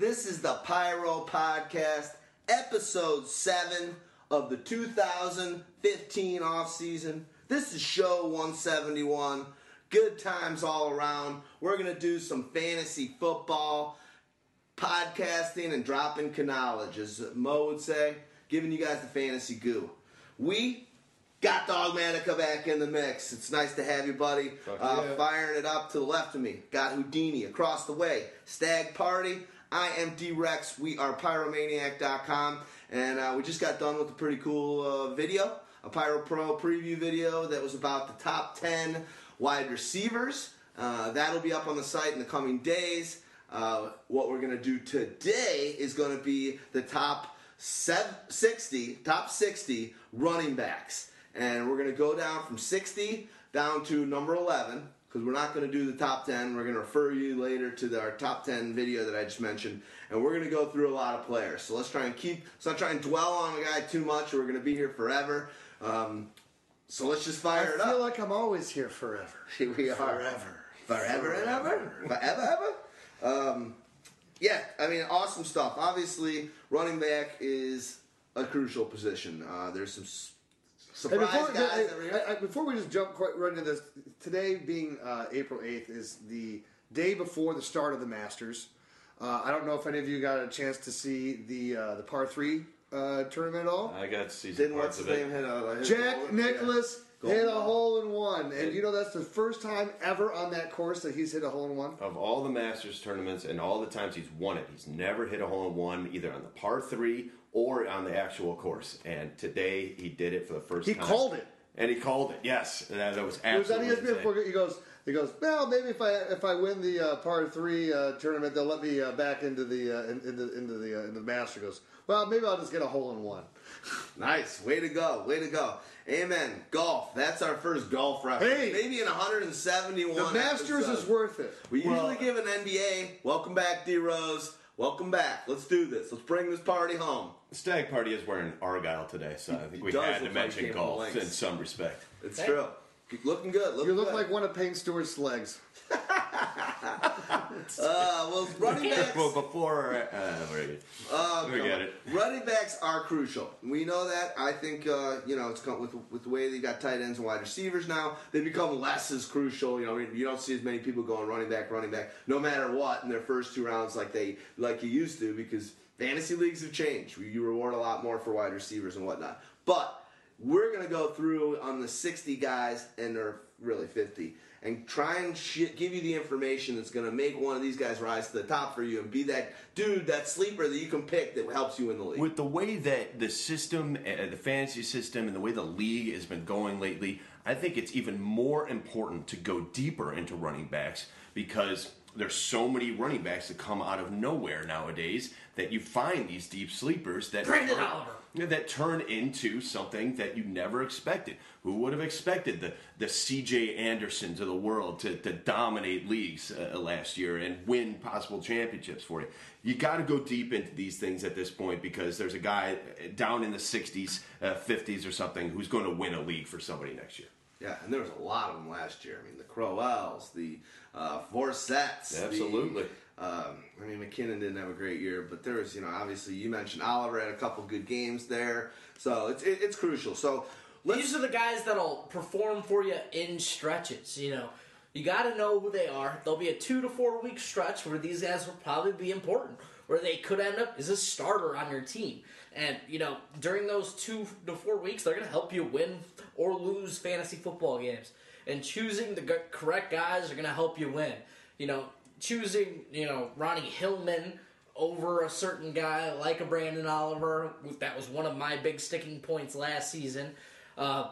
This is the Pyro Podcast, episode 7 of the 2015 off season. This is show 171. Good times all around. We're going to do some fantasy football podcasting and dropping knowledge, as Mo would say, giving you guys the fantasy goo. We got Dogmatica back in the mix. It's nice to have you, buddy. Uh, yeah. Firing it up to the left of me. Got Houdini across the way. Stag Party. I am D-Rex. We are pyromaniac.com. And uh, we just got done with a pretty cool uh, video, a Pyro Pro preview video that was about the top 10 wide receivers. Uh, that'll be up on the site in the coming days. Uh, what we're going to do today is going to be the top 60, top 60 running backs. And we're going to go down from 60 down to number 11 because we're not going to do the top 10. We're going to refer you later to the, our top 10 video that I just mentioned. And we're going to go through a lot of players. So let's try and keep, let's not try and dwell on the guy too much. Or we're going to be here forever. Um, so let's just I fire it feel up. like I'm always here forever. Here we are. Forever. Forever and ever. Forever, ever. Um, yeah, I mean, awesome stuff. Obviously, running back is a crucial position. Uh, there's some surprise before, guys hey, every year. I- I- before we just jump quite right into this, today being uh, April 8th is the day before the start of the Masters. Uh, I don't know if any of you got a chance to see the uh, the par three uh, tournament at all. I got to see some Didn't what's parts his of it. name hit a hit a Jack goal? Nicklaus Yeah. hit a Goal. hole in one, and you know that's the first time ever on that course that he's hit a hole in one. Of all the Masters tournaments and all the times he's won it, he's never hit a hole in one either on the par three or on the actual course. And today he did it for the first He time. He called it. And he called it. Yes, and that, that was He was on absolutely ESPN before he goes. He goes. Well, maybe if I if I win the uh, par three uh, tournament, they'll let me uh, back into the uh, in, into into the uh, into the master. He goes. Well, maybe I'll just get a hole in one. Nice. Way to go. Way to go. Amen. Golf. That's our first golf reference. Hey. Maybe in 171. The Masters episodes. is worth it. We Well- usually give an NBA. Welcome back, D Rose. Welcome back. Let's do this. Let's bring this party home. Stag Party is wearing Argyle today, so I think we does had to look like mention came from golf Lynx. in some respect. It's true. Looking good. Looking You look good. like one of Payne Stewart's legs. Uh, well, running backs. Well, before, uh, we're good. We come get on. it. Running backs are crucial. We know that. I think uh, you know it's come with with the way they got tight ends and wide receivers now. They become less as crucial. You know, you don't see as many people going running back, running back, no matter what in their first two rounds like they like you used to because fantasy leagues have changed. You reward a lot more for wide receivers and whatnot. But we're gonna go through on the 60 guys and they're really 50 and try and sh- give you the information that's going to make one of these guys rise to the top for you and be that dude, that sleeper that you can pick that helps you in the league. With the way that the system, uh, the fantasy system, and the way the league has been going lately, I think it's even more important to go deeper into running backs because there's so many running backs that come out of nowhere nowadays that you find these deep sleepers that Branden turn- Oliver. that turn into something that you never expected. Who would have expected the the C.J. Andersons of the world to, to dominate leagues uh, last year and win possible championships for you? You got to go deep into these things at this point because there's a guy down in the 60s, uh, 50s, or something who's going to win a league for somebody next year. yeah, and there was a lot of them last year. I mean, the Crowells, the uh, Forsetts. the- Absolutely. um, I mean, McKinnon didn't have a great year, but there was, you know, obviously you mentioned Oliver had a couple good games there, so it's it, it's crucial. So let's These are the guys that'll perform for you in stretches. You know, you got to know who they are. There'll be a two to four week stretch where these guys will probably be important, where they could end up as a starter on your team. And you know, during those two to four weeks, they're going to help you win or lose fantasy football games. And choosing the correct guys are going to help you win. You know, choosing you know Ronnie Hillman over a certain guy like a Branden Oliver. That was one of my big sticking points last season. Uh,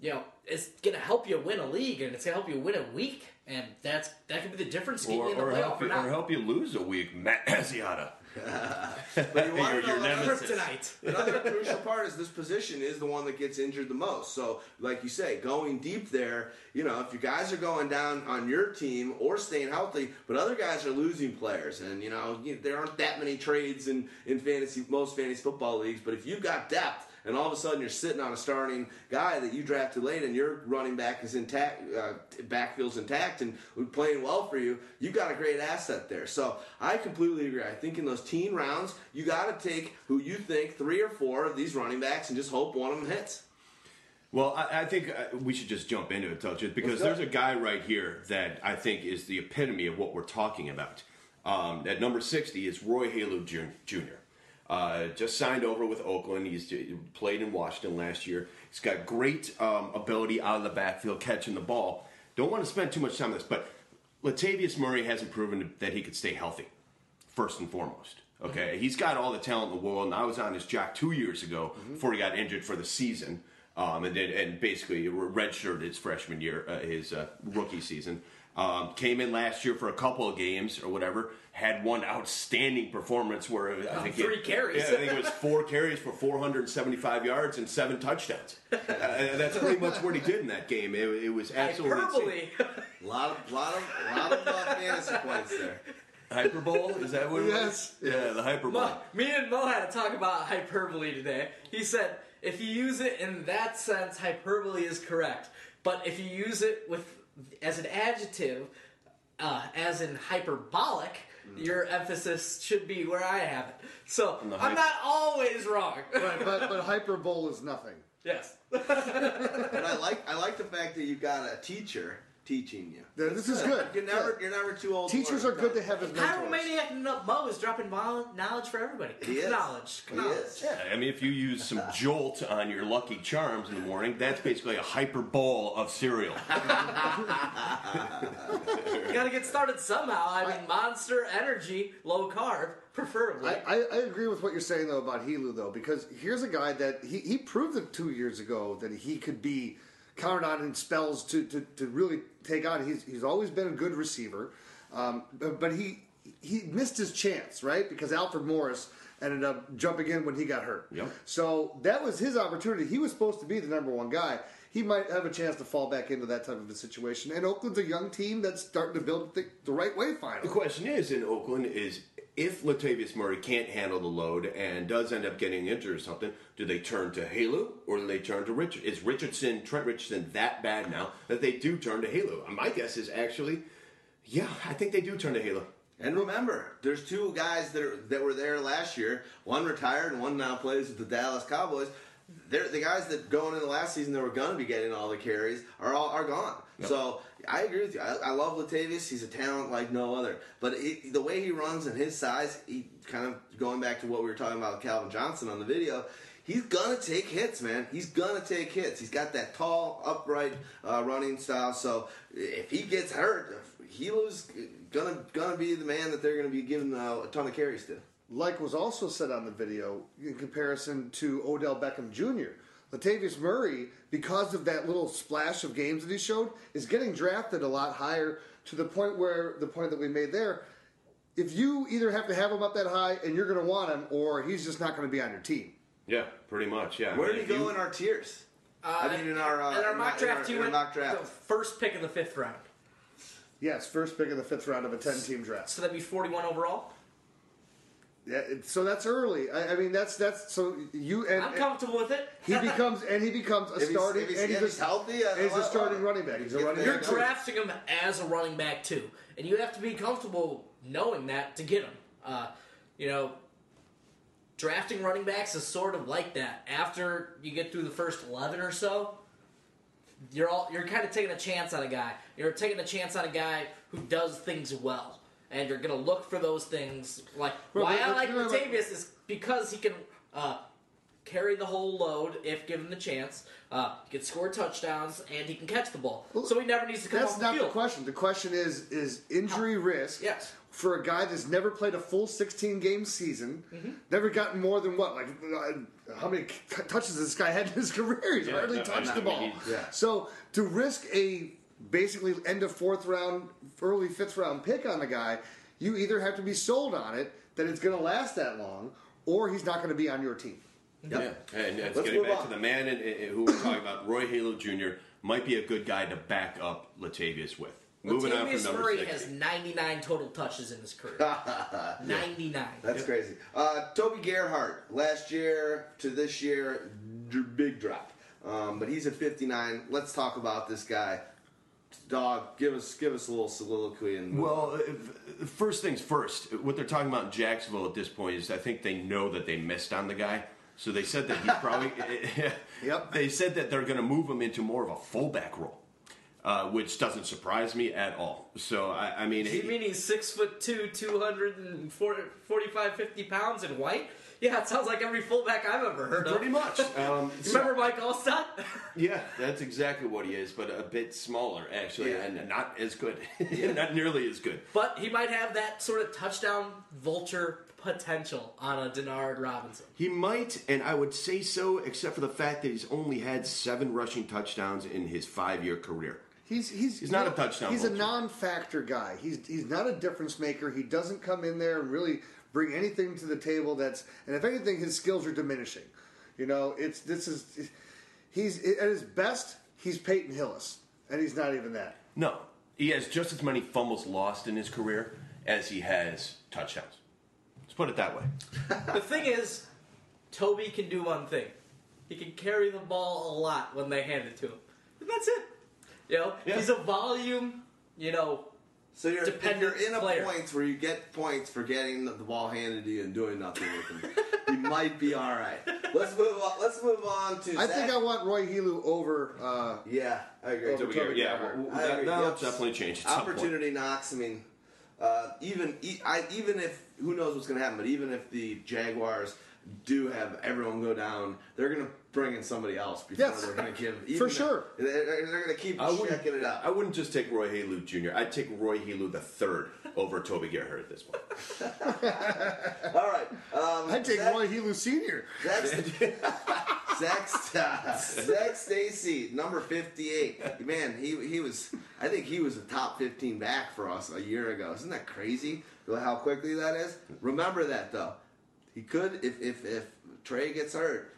you know, it's gonna help you win a league, and it's gonna help you win a week, and that's that could be the difference Or, in the or, help you, or help you lose a week, Matt Asiata. But you wanna your, know your another- nemesis. Kryptonite. Another crucial part is this position is the one that gets injured the most. So, like you say, going deep there, you know, if you guys are going down on your team or staying healthy, but other guys are losing players, and you know, you, there aren't that many trades in in fantasy most fantasy football leagues. But if you've got depth and all of a sudden you're sitting on a starting guy that you drafted late, and your running back is intact, uh, backfield's intact, and playing well for you. You got a great asset there. So I completely agree. I think in those teen rounds, you got to take who you think three or four of these running backs, and just hope one of them hits. Well, I, I think uh, we should just jump into it, touch it, because there's a guy right here that I think is the epitome of what we're talking about. Um, at number 60 is Roy Helu Jr. Uh, just signed over with Oakland. He's he played in Washington last year. He's got great um, ability out of the backfield catching the ball. Don't want to spend too much time on this, but Latavius Murray hasn't proven that he could stay healthy, first and foremost. Okay, he's got all the talent in the world, and I was on his jock two years ago before he got injured for the season, um, and then and basically redshirted his freshman year, uh, his uh, rookie season. Um, came in last year for a couple of games or whatever. Had one outstanding performance where I think three it, carries. Yeah, I think it was four carries for 475 yards and seven touchdowns. Uh, that's pretty much what he did in that game. It, it was absolutely insane. Hyperbole. A lot of, lot of, lot of uh, fantasy points there. Hyperbole? Is that what it Yes. was? Yeah, the hyperbole. Mo, me and Mo had to talk about hyperbole today. He said if you use it in that sense, hyperbole is correct. But if you use it with as an adjective, uh, as in hyperbolic, your emphasis should be where I have it. So the I'm hype- not always wrong. Right, but but hyperbole is nothing. yes. But I like, I like the fact that you got a teacher teaching you. Yeah, This is good. You're never, you're never too old. Teachers learn. are good to have as mentors. Pyromaniac Mo is dropping vol- knowledge for everybody. He is. Knowledge. He knowledge. is. Yeah, I mean, if you use some Jolt on your Lucky Charms in the morning, that's basically a hyperbole of cereal. You gotta get started somehow. I mean, Monster Energy, low carb, preferably. I, I, I agree with what you're saying though about Helu though because here's a guy that he, he proved it two years ago that he could be counted on in spells to, to, to really take on. He's he's always been a good receiver, um, but, but he he missed his chance right because Alfred Morris ended up jumping in when he got hurt. Yep. So that was his opportunity. He was supposed to be the number one guy. He might have a chance to fall back into that type of a situation. And Oakland's a young team that's starting to build the, the right way finally. The question is in Oakland is if Latavius Murray can't handle the load and does end up getting injured or something, do they turn to Helu or do they turn to Richard? Is Richardson, Trent Richardson, that bad now that they do turn to Helu? My guess is actually, yeah, I think they do turn to Helu. And remember, there's two guys that are, that were there last year. One retired, and one now plays with the Dallas Cowboys. They're the guys that going into last season that were going to be getting all the carries are all are gone. So I agree with you. I, I love Latavius. He's a talent like no other. But it, the way he runs and his size, he kind of going back to what we were talking about with Calvin Johnson on the video. He's gonna take hits, man. He's gonna take hits. He's got that tall, upright uh, running style. So if he gets hurt, Helu's gonna gonna be the man that they're gonna be giving uh, a ton of carries to. Like was also said on the video in comparison to Odell Beckham Jr. Latavius Murray, because of that little splash of games that he showed, is getting drafted a lot higher to the point where the point that we made there. If you either have to have him up that high and you're going to want him, or he's just not going to be on your team. Yeah, pretty much. Yeah. Where I did he go you- in our tiers? Uh, I mean, in our, uh, in our in mock our- draft, in you our went mock draft. the first pick in the fifth round. Yes, first pick in the fifth round of a ten-team draft. So that'd be 41 overall. Yeah, so that's early. I, I mean, that's that's so you and, I'm comfortable with it. he becomes and he becomes a If he's- starting if he's- and he's, he's a, healthy, I- he's I- a starting I- running back. He's a running they're You're back. good. drafting him as a running back too, and you have to be comfortable knowing that to get him. Uh, you know, drafting running backs is sort of like that. After you get through the first eleven or so, you're all you're kind of taking a chance on a guy. You're taking a chance on a guy who does things well, and you're gonna look for those things. Like Well, why but- I like you know, Latavius is because he can. Uh, Carry the whole load if given the chance. Uh, he can score touchdowns and he can catch the ball, so he never needs to come That's off not the the question. The question is is injury risk. Yes. For a guy that's never played a full 16 game season, Mm-hmm. never gotten more than what, like uh, how many touches this guy had in his career? He's Yeah, hardly no, touched the ball. many. Yeah. So to risk a basically end of fourth round, early fifth round pick on a guy, you either have to be sold on it that it's going to last that long, or he's not going to be on your team. Yep. Yeah, and it's Let's getting back on. to the man in, in- who we're talking about, Roy Helu Jr. might be a good guy to back up Latavius with. Moving on Latavius from number Murray 60. has 99 total touches in his career. 99. That's crazy. Uh, Toby Gerhart, last year to this year, d- big drop. Um, but he's at 59. Let's talk about this guy. Dog, give us give us a little soliloquy and Well, uh, first things first. What they're talking about in Jacksonville at this point is I think they know that they missed on the guy. So they said that he's probably. Yep. They said that they're going to move him into more of a fullback role, uh, which doesn't surprise me at all. So I, I mean, You mean he's six foot two, 245, 50 pounds and white? Yeah, it sounds like every fullback I've ever heard of. pretty much. Um, so- Remember Mike Alstott? Yeah, that's exactly what he is, but a bit smaller actually, Yeah. and not as good. not nearly as good. but he might have that sort of touchdown vulture potential on a Denard Robinson. He might, and I would say so, except for the fact that he's only had seven rushing touchdowns in his five-year career. He's he's He's not a touchdown He's a non-factor guy. He's he's not a difference maker. He doesn't come in there and really bring anything to the table. That's and if anything, his skills are diminishing. You know, it's this is he's at his best. He's Peyton Hillis, and he's not even that. No, he has just as many fumbles lost in his career as he has touchdowns. Let's put it that way. the thing is, Toby can do one thing. He can carry the ball a lot when they hand it to him. And that's it. You know, Yeah. he's a volume, you know, So you're, if you're in a player. point where you get points for getting the, the ball handed to you and doing nothing with them, you might be all right. Let's move on. Let's move on to. I Zach. think I want Roy Helu over. Uh, Yeah, I agree. Over Toby yeah, Gerhart. well, I that, agree. that'll Yep. definitely change. At some point. Opportunity knocks. I mean, uh, even e- I, even if who knows what's going to happen, but even if the Jaguars do have everyone go down, they're going to bring in somebody else before Yes. they're going to give. For even- sure. they're, they're going to keep I wouldn't, checking it out. I wouldn't just take Roy Helu Jr. I'd take Roy Helu the third over Toby Gerhart at this point. All right, um, I take Zach- Roy Helu Senior. Zach, Zach, Zach Stacy, number fifty-eight. Man, he he was. I think he was a top fifteen back for us a year ago. Isn't that crazy? How quickly that is. Remember that though. He could if if if Tre gets hurt.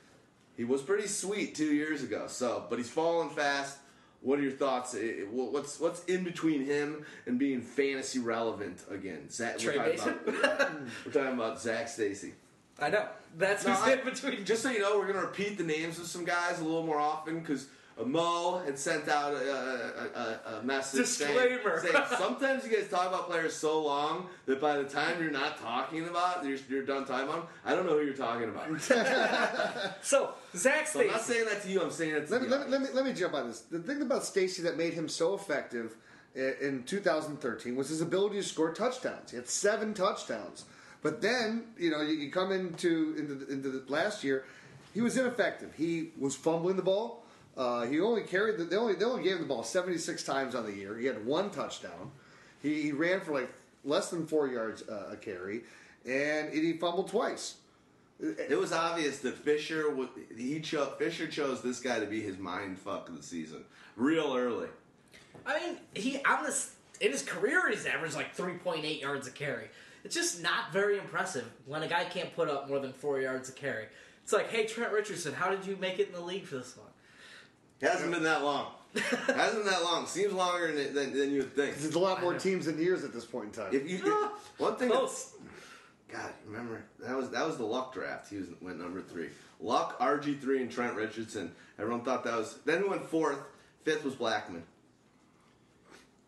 He was pretty sweet two years ago. So, but he's falling fast. What are your thoughts? What's what's in between him and being fantasy relevant again? Zach, Tre we're, talking about, we're talking about Zach Stacy. I know. That's No, who's I- in between. Just so you know, we're going to repeat the names of some guys a little more often because Mo had sent out a, a, a, a message Disclaimer. saying, sometimes you guys talk about players so long that by the time you're not talking about you're, you're done talking about them. I don't know who you're talking about. so, Zach So I'm not saying that to you. I'm saying that to Let me, let, me, let, me, let me jump on this. The thing about Stacy that made him so effective in 2013 was his ability to score touchdowns. He had seven touchdowns. But then, you know, you, you come into into the, into the last year, he was ineffective. He was fumbling the ball. Uh, he only carried the, they only they only gave him the ball 76 times on the year. He had one touchdown. He, he ran for like less than four yards uh, a carry, and he fumbled twice. It was obvious that Fisher would, he cho- Fisher chose this guy to be his mind fuck of the season real early. I mean, he on this in his career he's averaged like 3.8 yards a carry. It's just not very impressive when a guy can't put up more than four yards a carry. It's like, hey Trent Richardson, how did you make it in the league for this long? It hasn't been that long. hasn't been that long. Seems longer than, than, than you would think. There's a lot more teams than years at this point in time. If you if, one thing, that- God, remember that was that was the Luck draft. He was went number three. Luck, RG three, and Trent Richardson. Everyone thought that was. Then he went fourth. Fifth was Blackmon.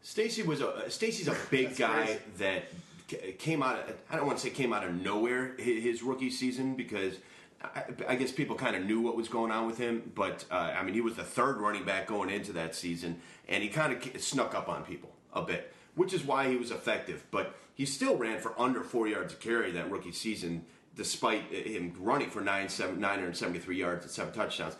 Stacy was a uh, Stacy's a big guy crazy. that came out. Of, I don't want to say came out of nowhere hi- his rookie season because I, I guess people kind of knew what was going on with him. But uh, I mean, he was the third running back going into that season, and he kind of snuck up on people a bit, which is why he was effective. But he still ran for under four yards a carry that rookie season, despite him running for nine seven nine hundred seventy three yards and seven touchdowns.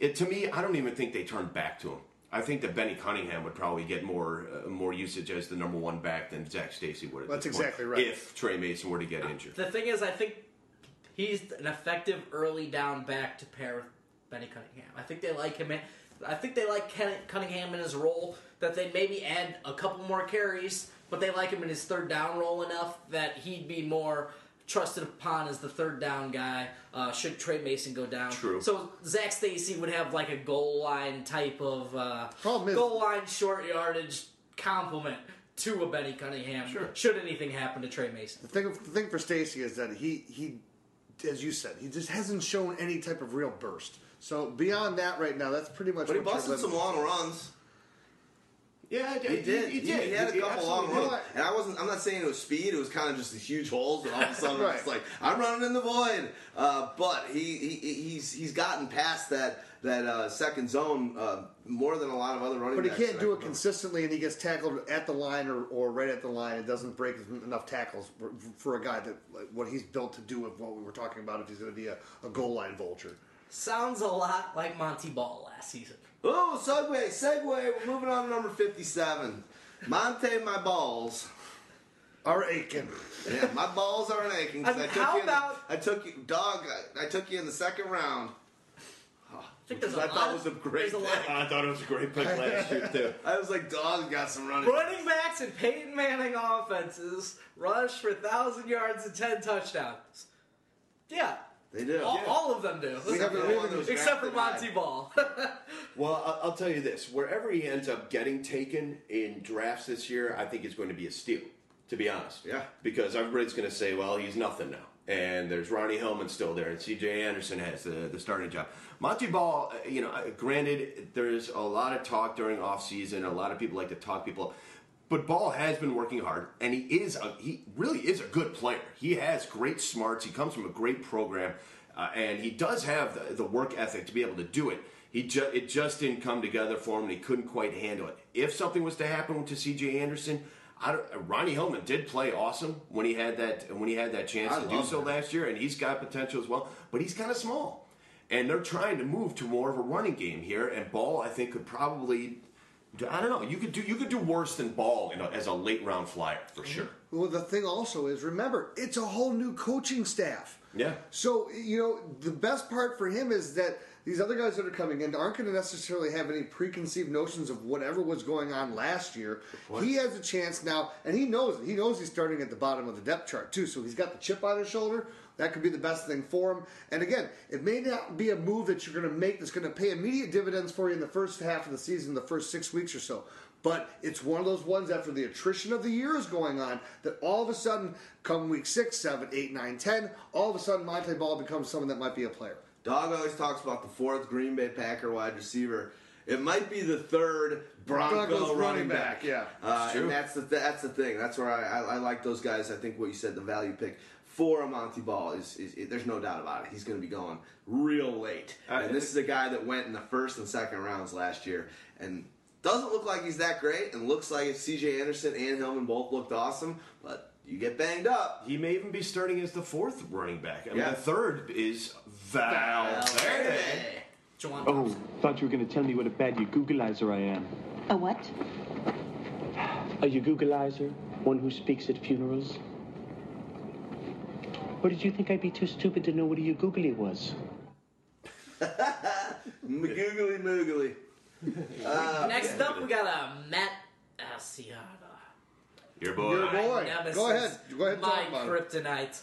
It, to me, I don't even think they turned back to him. I think that Benny Cunningham would probably get more uh, more usage as the number one back than Zach Stacy would. At That's this point, exactly right. If Tre Mason were to get injured, The thing is, I think he's an effective early down back to pair with Benny Cunningham. I think they like him. In, I think they like Ken, Cunningham in his role that they maybe add a couple more carries, but they like him in his third down role enough that he'd be more trusted upon as the third down guy. Uh, should Tre Mason go down? True. So Zach Stacy would have like a goal line type of uh, Problem is- goal line short yardage compliment to a Benny Cunningham. Sure. Should anything happen to Tre Mason? The thing, the thing for Stacy is that he, he, as you said, he just hasn't shown any type of real burst. So beyond that, right now, that's pretty much. But he what you're busted some long runs. Yeah, He did. He, He, did. he had a couple long runs, did. did. and I wasn't. I'm not saying it was speed. It was kind of just these huge holes, and all of a sudden Right. it's like I'm running in the void. Uh, but he, he he's he's gotten past that that uh, second zone uh, more than a lot of other running. But he can't do it consistently, and he gets tackled at the line or, or right at the line. It doesn't break enough tackles for, for a guy that like, what he's built to do with what we were talking about. If he's going to be a, a goal line vulture, Sounds a lot like Montee Ball last season. Oh, segue, segue. We're moving on to number 57. Monte, my balls. are aching. Yeah, my balls are aching. 'cause I mean, I took how you in the- about- I took you, dog. I, I took you in the second round. I think there's a I lot thought of- was a great there's a lot of pick. I thought it was a great pick last year too. I was like, dog's got some running. Running backs and Peyton Manning offenses rush for 1,000 yards and 10 touchdowns. Yeah. They do. All, Yeah. all of them do. We have- Except we for have- one who's Except for drafted Montee. Ball. Well, I'll, I'll tell you this: wherever he ends up getting taken in drafts this year, I think it's going to be a steal. To be honest, Yeah. because everybody's going to say, "Well, he's nothing now," and there's Ronnie Hillman still there, and C.J. Anderson has the, the starting job. Montee Ball, uh, you know, uh, granted, there's a lot of talk during off season. A lot of people like to talk people. But Ball has been working hard, and he is a, he really is a good player. He has great smarts. He comes from a great program, uh, and he does have the, the work ethic to be able to do it. He ju- it just didn't come together for him, and he couldn't quite handle it. If something was to happen to C.J. Anderson, I don't, uh, Ronnie Hillman did play awesome when he had that when he had that chance I to do so him. last year, and he's got potential as well. But he's kind of small, and they're trying to move to more of a running game here. And Ball, I think, could probably. I don't know. You could do you could do worse than Ball you know, as a late round flyer for mm-hmm. sure. Well, the thing also is, remember, it's a whole new coaching staff. Yeah. So you know, the best part for him is that these other guys that are coming in aren't going to necessarily have any preconceived notions of whatever was going on last year. He has a chance now, and he knows it. He knows he's starting at the bottom of the depth chart too. So he's got the chip on his shoulder. That could be the best thing for him. And again, it may not be a move that you're going to make that's going to pay immediate dividends for you in the first half of the season, the first six weeks or so. But it's one of those ones after the attrition of the year is going on that all of a sudden, come week six, seven, eight, nine, ten, all of a sudden Montee Ball becomes someone that might be a player. Dog always talks about the fourth Green Bay Packer wide receiver. It might be the third Bronco Broncos running, running back. back, yeah. uh, true. and that's the that's the thing. That's where I, I, I like those guys. I think what you said, the value pick for a Montee Ball is, is, is there's no doubt about it. He's going to be going real late. Uh, and this is a guy that went in the first and second rounds last year, and doesn't look like he's that great. And looks like C.J. Anderson and Hillman both looked awesome, but you get banged up. He may even be starting as the fourth running back. I mean, Yeah. the third is Valverde. Juwan Oh, thought you were going to tell me what a bad Googleizer I am. A what? A Googleizer? One who speaks at funerals? Or did you think I'd be too stupid to know what a googly was? Magoogly moogly. Next up, we got a Matt Asiata. Your boy. Your boy. My Go ahead. Go ahead My talk kryptonite.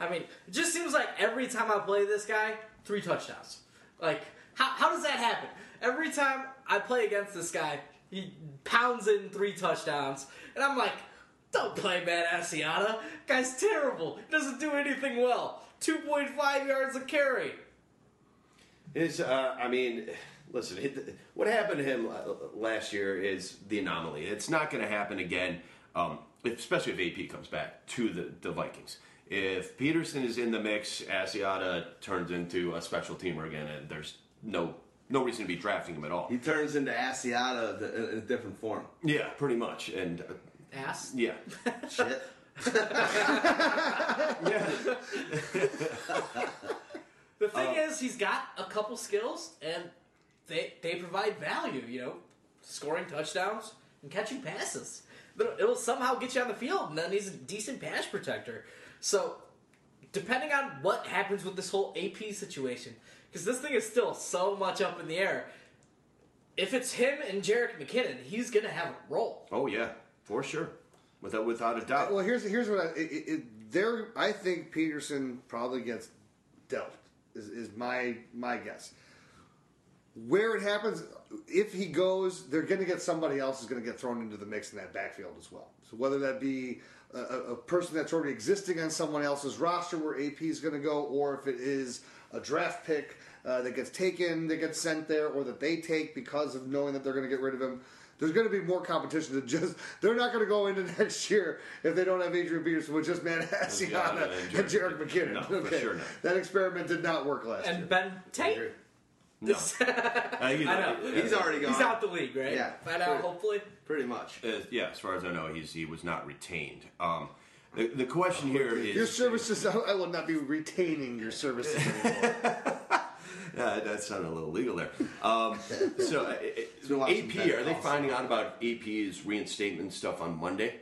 I mean, it just seems like every time I play this guy, three touchdowns. Like, how, how does that happen? Every time I play against this guy, he pounds in three touchdowns, and I'm like, don't play Matt Asiata. Guy's terrible. He doesn't do anything well. 2.5 yards a carry. Is uh, I mean, listen, what happened to him uh, last year is the anomaly. It's not going to happen again, um, if- especially if AP comes back to the, the Vikings. If Peterson is in the mix, Asiata turns into a special teamer again, and there's no no reason to be drafting him at all. He turns into Asiata in a different form. Yeah, pretty much, and uh, Ass. yeah, Shit. yeah. The thing is, he's got a couple skills, and they they provide value. You know, scoring touchdowns and catching passes. It'll, it'll somehow get you on the field, and then he's a decent pass protector. So, depending on what happens with this whole AP situation, because this thing is still so much up in the air. If it's him and Jerick McKinnon, he's gonna have a role. Oh yeah, for sure, without without a doubt. Well, here's here's what I, it, it, it- there. I think Peterson probably gets dealt. Is, is my my guess. Where it happens, if he goes, they're going to get somebody else is going to get thrown into the mix in that backfield as well. So whether that be a, a a person that's already existing on someone else's roster where AP is going to go, or if it is a draft pick uh, that gets taken, that gets sent there, or that they take because of knowing that they're going to get rid of him. There's going to be more competition than just. They're not going to go into next year if they don't have Adrian Peterson with just Matt Asiata Yeah, and and Jerick Jerick McKinnon. No, for okay. sure not. That experiment did not work last year. And Ben Tate. No. I, you I know. He's already gone. He's out the league, right? Yeah. Find out, hopefully. pretty much. Uh, yeah, as far as I know, he's he was not retained. Um, the, the question here is Your services, I will not be retaining your services anymore. Yeah, that sounded a little legal there. Um, so, uh, been uh, watching AP, are they finding out about AP's reinstatement stuff on Monday?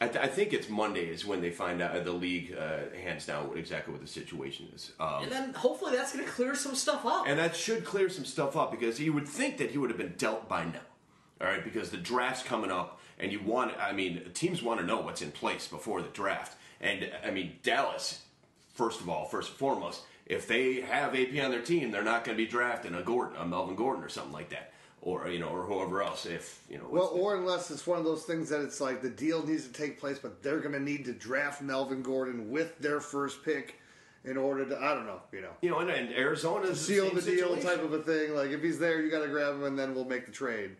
I, th- I think it's Monday is when they find out the league uh, hands down what exactly what the situation is. Um, And then hopefully that's going to clear some stuff up. and that should clear some stuff up because you would think that he would have been dealt by now. All right, because the draft's coming up, and you want, I mean, teams want to know what's in place before the draft. And, I mean, Dallas, first of all, first and foremost, if they have AP on their team, they're not going to be drafting a Gordon, a Melvin Gordon or something like that. Or, you know, or whoever else, if, you know. Well, or unless it's one of those things that it's like the deal needs to take place, but they're going to need to draft Melvin Gordon with their first pick in order to, I don't know, you know, you know, and, and Arizona's seal same the deal situation. type of a thing. Like if he's there, you got to grab him, and then we'll make the trade.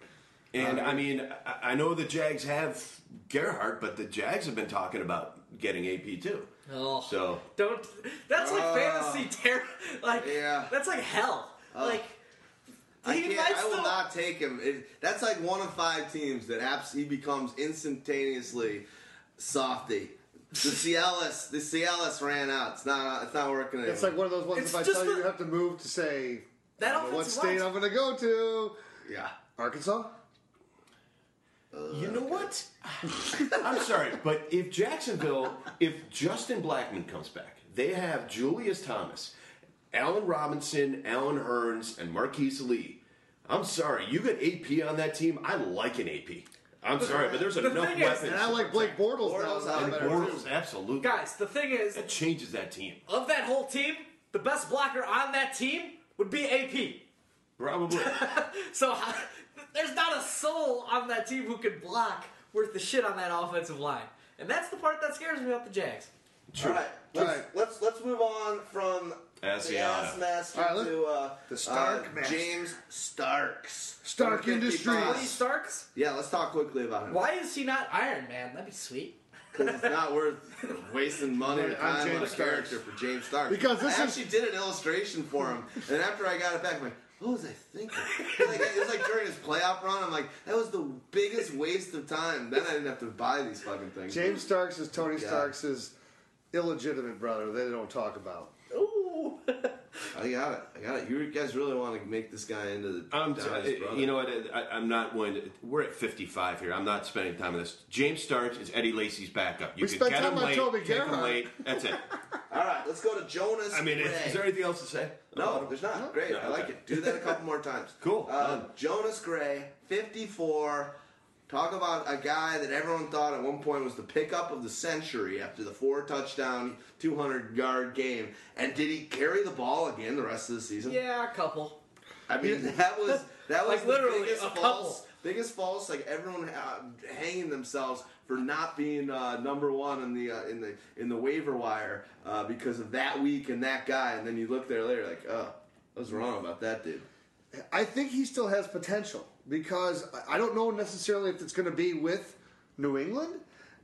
And um, I mean, I- I know the Jags have Gerhart, but the Jags have been talking about getting AP too. Oh. So Don't. That's like Oh. fantasy terror. Like Yeah. That's like hell. Uh, like I he can't. might I will still- not take him. It, that's like one of five teams that abs- he becomes instantaneously softy. The Cialis, the Cialis ran out. It's not. It's not working anymore. It's like one of those ones. It's if I tell you the- you have to move to say That I what state line- I'm going to go to, yeah. Arkansas. You know what? Uh. I'm sorry, but if Jacksonville, if Justin Blackmon comes back, they have Julius Thomas, Allen Robinson, Allen Hurns, and Marquise Lee. I'm sorry, you got AP on that team. I like an AP. I'm sorry, but there's The enough thing is- weapons. And I like Blake Bortles. Bortles, now. I like better, too. Bortles, absolutely. guys. The thing is, that changes that team. of that whole team, the best blocker on that team would be AP. Probably. So there's not a soul on that team who can block worth the shit on that offensive line, and that's the part that scares me about the Jags. All right. Let's, right. let's let's move on from the Asiata. ass master All right, to uh, the Stark uh, master. James Starks. Stark 155. Industries. Cody Starks, Yeah, let's talk quickly about him. why is he not Iron Man? That'd be sweet. Because it's not worth wasting money or I'm time on a James character for James Stark. Because this I is- actually did an illustration for him, and after I got it back, I'm like, what was I thinking? It was like, it was like during his playoff run, I'm like, that was the biggest waste of time. Then I didn't have to buy these fucking things. James Starks is Tony Yeah. Starks' illegitimate brother. They don't talk about. Ooh. I got it. I got it. You guys really want to make this guy into the I'm, Donnie's brother. you know what? I, I'm not going to. We're at 55 here. I'm not spending time on this. James Starks is Eddie Lacy's backup. You We can spent get time him on late, Toby take him late. That's it. All right, let's go to Jonas. I mean, is, Gray. is there anything else to say? No, there's not. Great. No, I like it. Do that a couple more times. Cool. Uh, Jonas Gray, 54. Talk about a guy that everyone thought at one point was the pickup of the century after the four touchdown, 200 yard game. And did he carry the ball again the rest of the season? Yeah, a couple. I mean, that was that was Like, the literally, biggest a false, couple. biggest false. Like everyone uh, hanging themselves for not being uh, number one in the uh, in the in the waiver wire uh, because of that week and that guy. And then you look there later, like, oh, I was wrong about that dude. I think he still has potential because I- don't know necessarily if it's going to be with New England.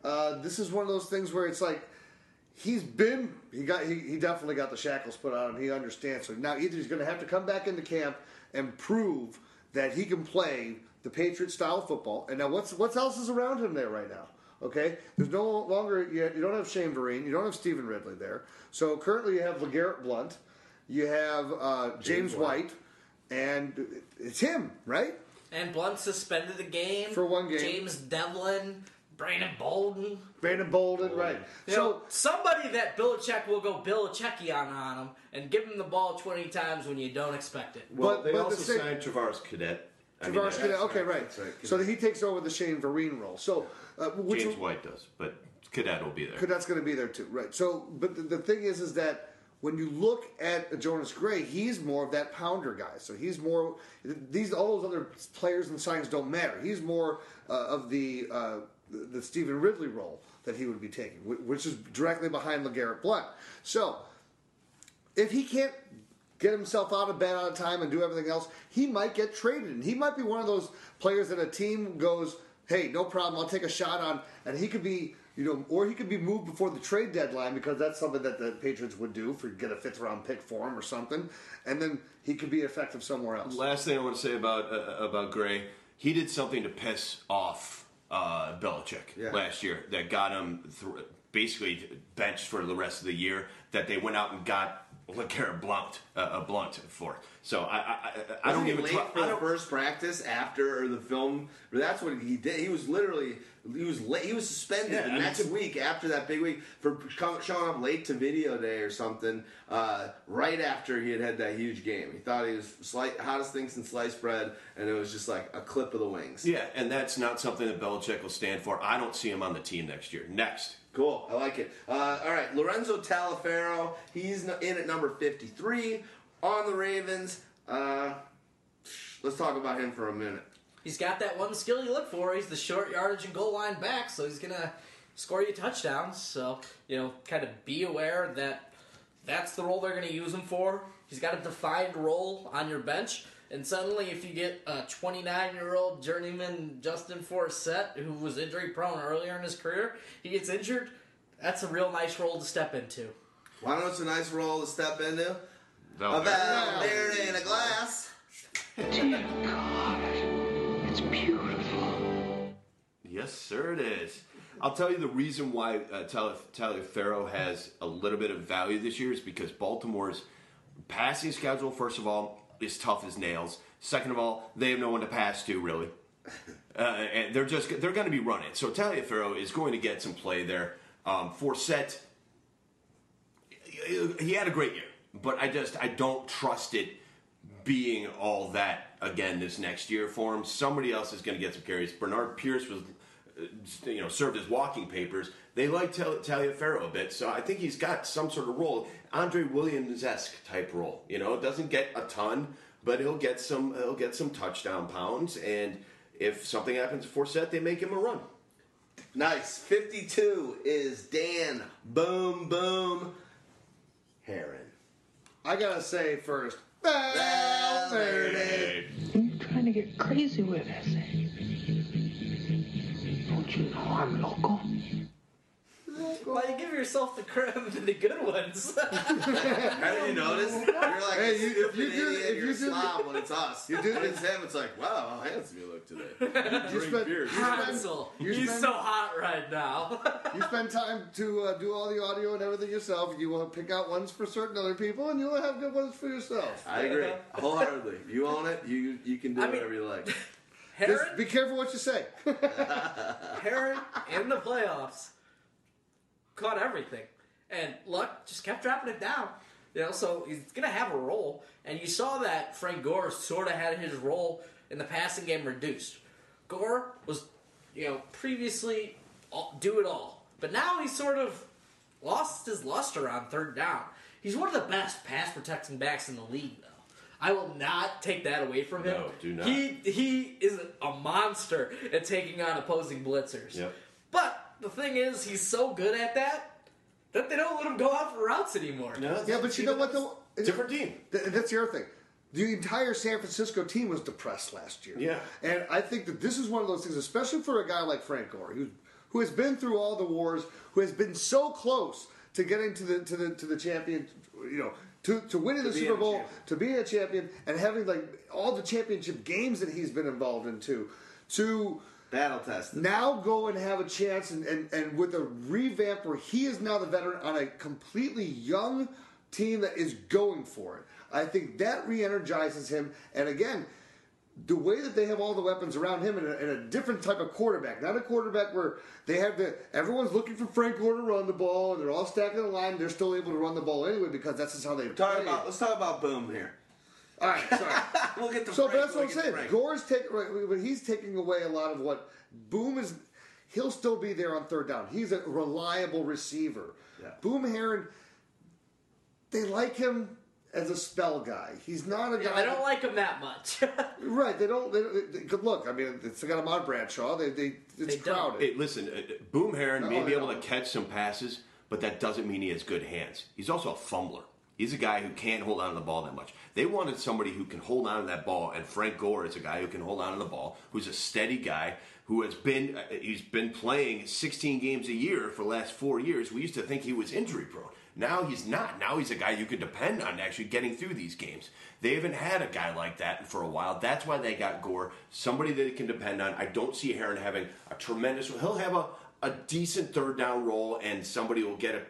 Uh, this is one of those things where it's like he's been he got he, he definitely got the shackles put on him. He understands. So now either he's going to have to come back into camp and prove that he can play the Patriot style football. And now what's what else is around him there right now? Okay, there's no longer you, you don't have Shane Vereen, you don't have Stevan Ridley there. So currently you have Legarrette Blunt, you have uh, James, White. and it's him, right? And Blunt suspended the game For one game. James Devlin, Brandon Bolden. Brandon Bolden, right? You so know, somebody that Belichick will go Belichickian on on him and give him the ball 20 times when you don't expect it. Well, But- they but also the same- signed Travaris Cadet. I mean, Tavares that's- Cadet, okay, right. that's So he takes over the Shane Vereen role. So uh, which James White does, but Cadet will be there. Cadet's going to be there too, right? So, but the, the thing is, is that when you look at Jonas Gray, he's more of that pounder guy. So he's more these all those other players and signs don't matter. He's more uh, of the uh, the Stevan Ridley role that he would be taking, which is directly behind LeGarrette Blunt. So if he can't get himself out of bed on time and do everything else, he might get traded. And he might be one of those players that a team goes, hey, no problem, I'll take a shot on. And he could be, you know, or he could be moved before the trade deadline because that's something that the Patriots would do for get a fifth round pick for him or something. And then he could be effective somewhere else. Last thing I want to say about uh, about Gray, he did something to piss off uh, Belichick Yeah. last year that got him thr basically benched for the rest of the year. That they went out and got LeGarrette Blunt, uh, a Blunt for. So I I, I, I don't even late try- for the first practice after the film. That's what he did. He was literally he was late. He was suspended Yeah, the mean, next to- week after that big week for showing up late to video day or something. Uh, right after he had had that huge game, he thought he was slight, hottest thing since sliced bread, and it was just like a clip of the wings. Yeah, and that's not something that Belichick will stand for. I don't see him on the team next year. Next. Cool, I like it. Uh, all right, Lorenzo Taliaferro, he's in at number 53 on the Ravens. Uh, let's talk about him for a minute. He's got that one skill you look for. He's the short yardage and goal line back, so he's gonna score you touchdowns. So you know, kind of be aware that that's the role they're gonna use him for. He's got a defined role on your bench, and suddenly, if you get a 29 year old journeyman Justin Forsett, who was injury prone earlier in his career, he gets injured. That's a real nice role to step into. Why don't it's a nice role to step into? A Valverde. Valverde in a glass. Dear God, it's beautiful. Yes, sir, it is. I'll tell you the reason why uh, Tyler, Tyler Farrow has a little bit of value this year is because Baltimore's passing schedule, first of all, is tough as nails. Second of all, they have no one to pass to, really. Uh, and they're just they're going to be running. So Taliaferro is going to get some play there. Um, Forsett, he had a great year, but I just I don't trust it being all that again this next year for him. Somebody else is going to get some carries. Bernard Pierce was, uh, you know, served as walking papers. They like Tal- Taliaferro a bit, so I think he's got some sort of role, Andre Williams esque type role. You know, doesn't get a ton, but he'll get some. He'll get some touchdown pounds, and if something happens to Forsett, they make him a run. Nice. 52 is Dan Boom Boom Herron. I gotta say first, Valverde. You're trying to get crazy with us. Don't you know I'm local? Why you give yourself the credit for the good ones? Haven't you noticed? You're like Hey, you- if you do- idiot. if you're you a do- slob when it's us. You do- when it's him, it's like, wow, how handsome you look today. You Drink spent, beer. you spent, Hansel, you he's so hot right now. you spend time to uh, do all the audio and everything yourself. You will pick out ones for certain other people, and you will have good ones for yourself. I agree wholeheartedly. You own it. You you can do I mean- whatever you like. Herron, Just be careful what you say. Herron in the playoffs caught everything, and Luck just kept dropping it down. You know, so he's gonna have a role, and you saw that Frank Gore sort of had his role in the passing game reduced. Gore was, you know, previously all, do it all, but now he's sort of lost his luster on third down. He's one of the best pass protecting backs in the league, though. I will not take that away from him. No, do not. He he is a monster at taking on opposing blitzers. Yep. But the thing is, he's so good at that that they don't let him go out for routes anymore. yeah, but you know what? Though Different team. Th- that's the other thing. The entire San Francisco team was depressed last year. Yeah. And I think that this is one of those things, especially for a guy like Frank Gore, who, who has been through all the wars, who has been so close to getting to the to the to the champion, you know, to, to winning the Super Bowl, to being a champion, and having like all the championship games that he's been involved in too, to Battle tested. now go and have a chance and, and, and with a revamp where he is now the veteran on a completely young team that is going for it. I think that re-energizes him. And again, the way that they have all the weapons around him and a, and a different type of quarterback, not a quarterback where they have the everyone's looking for Frank Gore to run the ball and they're all stacking the line. They're still able to run the ball anyway because that's just how they Talk about, let's talk about Boom here. All right, sorry. We'll get to So, Frank, but that's we'll what I'm saying. Gore's taking, but he's taking away a lot of what Boom is. He'll still be there on third down. He's a reliable receiver. Yeah. Boom Herron, they like him as a spell guy. He's not a guy. I don't like him that much. Right, they don't. They, they, good look. I mean, it's they got Ahmad Bradshaw. They, they it's They crowded. Hey, listen, uh, Boom Herron No, may be able to catch some passes, but that doesn't mean he has good hands. He's also a fumbler. He's a guy who can't hold on to the ball that much. They wanted somebody who can hold on to that ball, and Frank Gore is a guy who can hold on to the ball, who's a steady guy, who has been uh, he's been playing 16 games a year for the last four years. We used to think he was injury prone. Now he's not. Now he's a guy you can depend on actually getting through these games. They haven't had a guy like that for a while. That's why they got Gore, somebody that they can depend on. I don't see Herron having a tremendous. He'll have a, a decent third down role, and somebody will get a,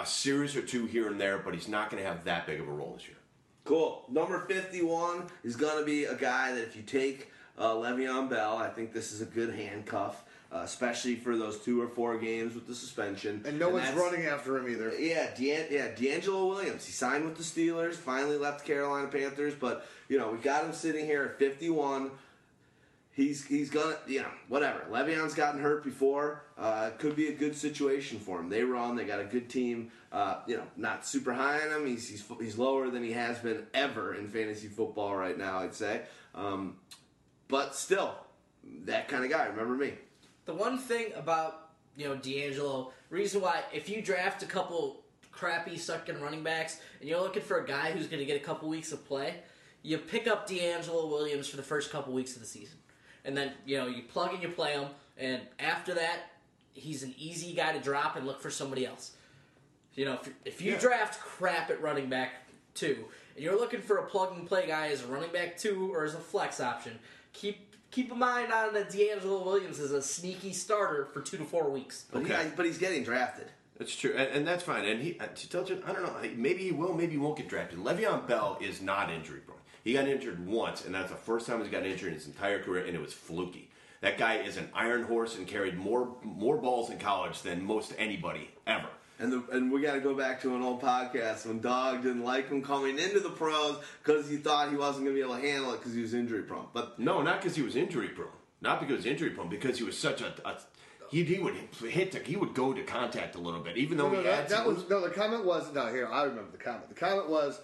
a series or two here and there, but he's not going to have that big of a role this year. Cool. Number 51 is going to be a guy that if you take uh, Le'Veon Bell, I think this is a good handcuff, uh, especially for those two or four games with the suspension. and no one's running after him either. Yeah, Dan, yeah, DeAngelo Williams. He signed with the Steelers, finally left Carolina Panthers, but you know we got him sitting here at 51. He's he's gonna you know whatever. Le'Veon's gotten hurt before. Uh, could be a good situation for him. They run. They got a good team. Uh, you know, not super high on him. He's, he's he's lower than he has been ever in fantasy football right now. I'd say, um, but still, that kind of guy. Remember me? the one thing about you know DeAngelo, reason why if you draft a couple crappy sucking running backs and you're looking for a guy who's going to get a couple weeks of play, you pick up DeAngelo Williams for the first couple weeks of the season, and then you know you plug and you play him, and after that, he's an easy guy to drop and look for somebody else. You know, if, if you Yeah. draft crap at running back two, and you're looking for a plug and play guy as a running back two or as a flex option, keep keep a mind on that DeAngelo Williams as a sneaky starter for two to four weeks. But, Okay. he, but he's getting drafted. That's true, and, and that's fine. And he, uh, to tell you, I don't know. Maybe he will. Maybe he won't get drafted. Le'Veon Bell is not injury prone. He got injured once, and that's the first time he's got injured in his entire career, and it was fluky. That guy is an iron horse and carried more more balls in college than most anybody ever. And the, and we got to go back to an old podcast when Dog didn't like him coming into the pros because he thought he wasn't going to be able to handle it because he was injury prone. But No, not because he was injury prone. Not because he was injury prone. Because he was such a, a he, he would hit. To, he would go to contact a little bit, even though No, no, he that, had that some- was no. The comment was no. Here, I remember the comment. The comment was,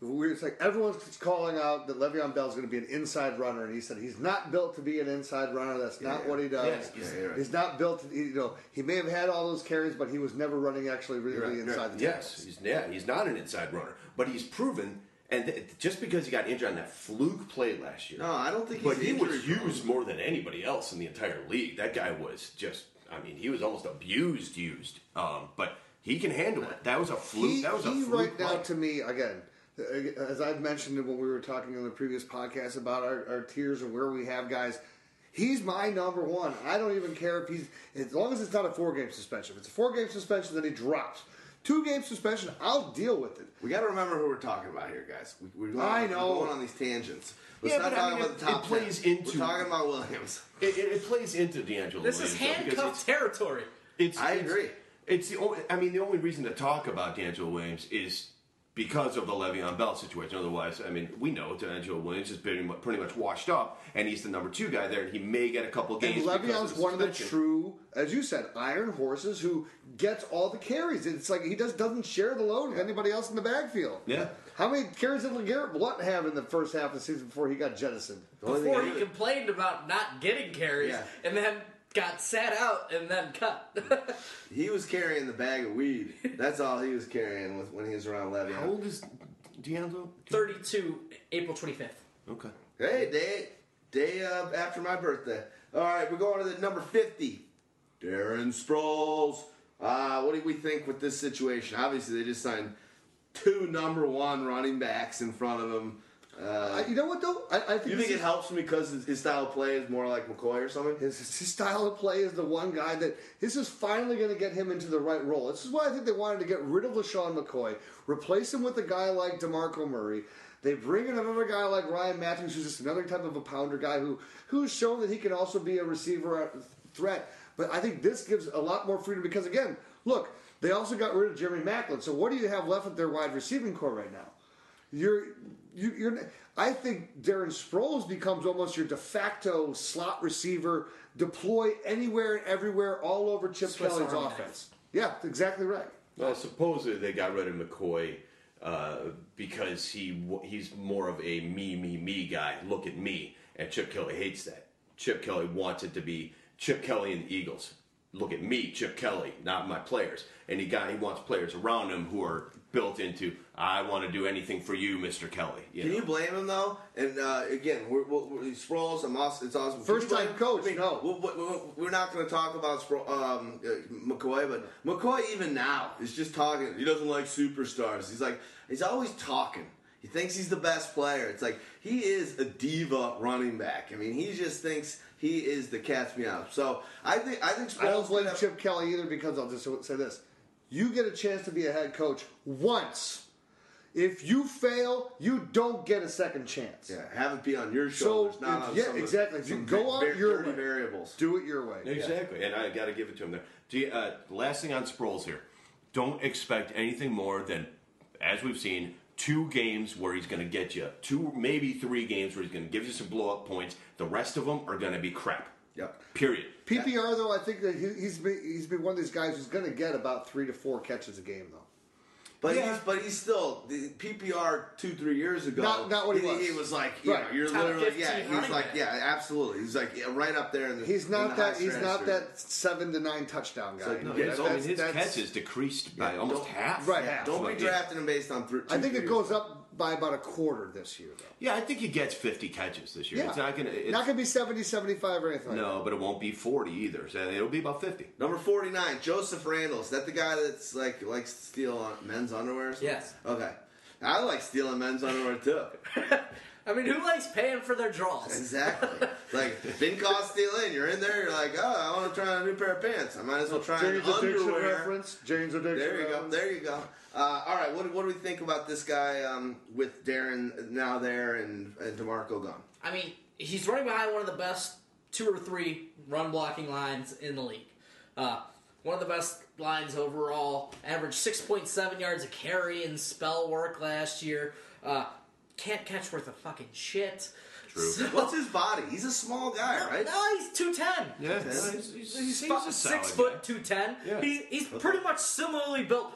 we were like everyone's calling out that Le'Veon Bell's going to be an inside runner, and he said he's not built to be an inside runner. That's not Yeah. what he does. Yes, yeah, you're right. He's not built. To, you know, he may have had all those carries, but he was never running actually really You're right, inside the Yes, tackles. he's yeah, he's not an inside runner, but he's proven. And th- just because he got injured on that fluke play last year, no, I don't think he's but he was injury prone. used more than anybody else in the entire league. That guy was just, I mean, he was almost abused, used. Um, but he can handle it. That was a fluke. He, that was a he fluke right now play. to me again, as I've mentioned when we were talking in the previous podcast about our, our tiers and where we have guys. He's my number one. I don't even care if he's as long as it's not a four game suspension. If it's a four game suspension, then he drops. Two game suspension, I'll deal with it. We got to remember who we're talking about here, guys. We, we're, going, I know. we're going on these tangents. Let's Yeah, not but I mean, about the it- top it plays 10. into- We're talking about Williams. It, it, it plays into DeAngelo. This is Williams, though, because handcuff territory. It's, I it's- agree. It's the only. I mean, the only reason to talk about DeAngelo Williams is because of the Le'Veon Bell situation. Otherwise, I mean, we know DeAngelo Williams is pretty much, pretty much washed up, and he's the number two guy there, and he may get a couple games. because Le'Veon's the one of the true, as you said, iron horses who gets all the carries. It's like he just doesn't share the load with anybody else in the backfield. Yeah. How many carries did LeGarrette Blunt have in the first half of the season before he got jettisoned? The only thing Before he complained about not getting carries Yeah. and then got sat out and then cut. he was carrying the bag of weed. That's all he was carrying with, when he was around Le'Veon. How old is DeAngelo? 32, April 25th. Okay. Hey, day day uh, after my birthday. All right, we're going to the number fifty. Darren Sproles. Uh, what do we think with this situation? Obviously, they just signed two number one running backs in front of him. Uh, I, you know what though? I, I think you think it is- helps him because his, his style of play is more like McCoy or something? His, his style of play is the one guy that this is finally going to get him into the right role. This is why I think they wanted to get rid of LeSean McCoy, replace him with a guy like DeMarco Murray. They bring in another guy like Ryan Mathews, who's just another type of a pounder guy who who's shown that he can also be a receiver uh, threat. But I think this gives a lot more freedom because again, look, they also got rid of Jeremy Maclin. So what do you have left with their wide receiving core right now? You're you, you're. I think Darren Sproles becomes almost your de facto slot receiver, deploy anywhere and everywhere, all over Chip Swiss Kelly's Army knife. offense. Yeah, exactly right. Well, supposedly they got rid of McCoy uh, because he he's more of a me me me guy. Look at me, and Chip Kelly hates that. Chip Kelly wants it to be Chip Kelly and the Eagles. Look at me, Chip Kelly, not my players. And he got he wants players around him who are built into I want to do anything for you, Mr. Kelly. You Can know? you blame him though? And uh, again, we're, we're, we're Sproles. I'm awesome. It's awesome. First you blame time coach, I mean, no. we- we- we- We're not going to talk about Spro- um, uh, McCoy, but McCoy even now is just talking. He doesn't like superstars. He's like he's always talking. He thinks he's the best player. It's like he is a diva running back. I mean, he just thinks he is the cat's meow. So I think I think Sproles I don't blame Chip Kelly either because I'll just say this: you get a chance to be a head coach once. If you fail, you don't get a second chance. Yeah, have it be on your So, shoulders, not if- on yeah, some of- exactly. You go out very your way. variables. Do it your way. Exactly, and I got to give it to him there. Do you, uh, last thing on Sproles here, don't expect anything more than, as we've seen, two games where he's going to get you, two maybe three games where he's going to give you some blow up points. The rest of them are going to be crap. Yep. Period. PPR though, I think that he, he's been, he's been one of these guys who's going to get about three to four catches a game though. But Yeah. he's but he's still the PPR two three years ago. Not- not what he he, was. he was like you Right. know, you're Top literally yeah he's like yeah absolutely he's like yeah, right up there in the He's not the that he's not that seven to nine touchdown guy. like, No, Yeah, his, I mean, that's- his that's- catches decreased by Yeah, almost half. Right, half. don't be Yeah. drafting him based on three. I think it goes up by about a quarter this year though. Yeah, I think he gets 50 catches this year. Yeah. It's not going to. not going to be 70, 75 or anything like No, but it won't be 40 either. So it'll be about 50. Number forty nine, Joseph Randle. Is that the guy that's like likes to steal men's underwear? Yes. Okay. I like stealing men's underwear too. I mean, who likes paying for their draws? Exactly. like didn't cost steal in. You're in there. You're like, oh, I want to try on a new pair of pants. I might as well try that. an Jane's Addiction reference. Jane's Addiction There you go. There you go. Uh, all right. What, what do we think about this guy um, with Darren now there and, and Demarco gone? I mean, he's running behind one of the best two or three run blocking lines in the league. Uh, one of the best lines overall. Averaged 6.7 yards a carry in spell work last year. Uh, can't catch worth a fucking shit. True. So- What's his body? He's a small guy, right? No, he's 210. Yeah, He's- he's, he's, He's, he's about a six solid foot two ten. Yeah. He's he's pretty much similarly built.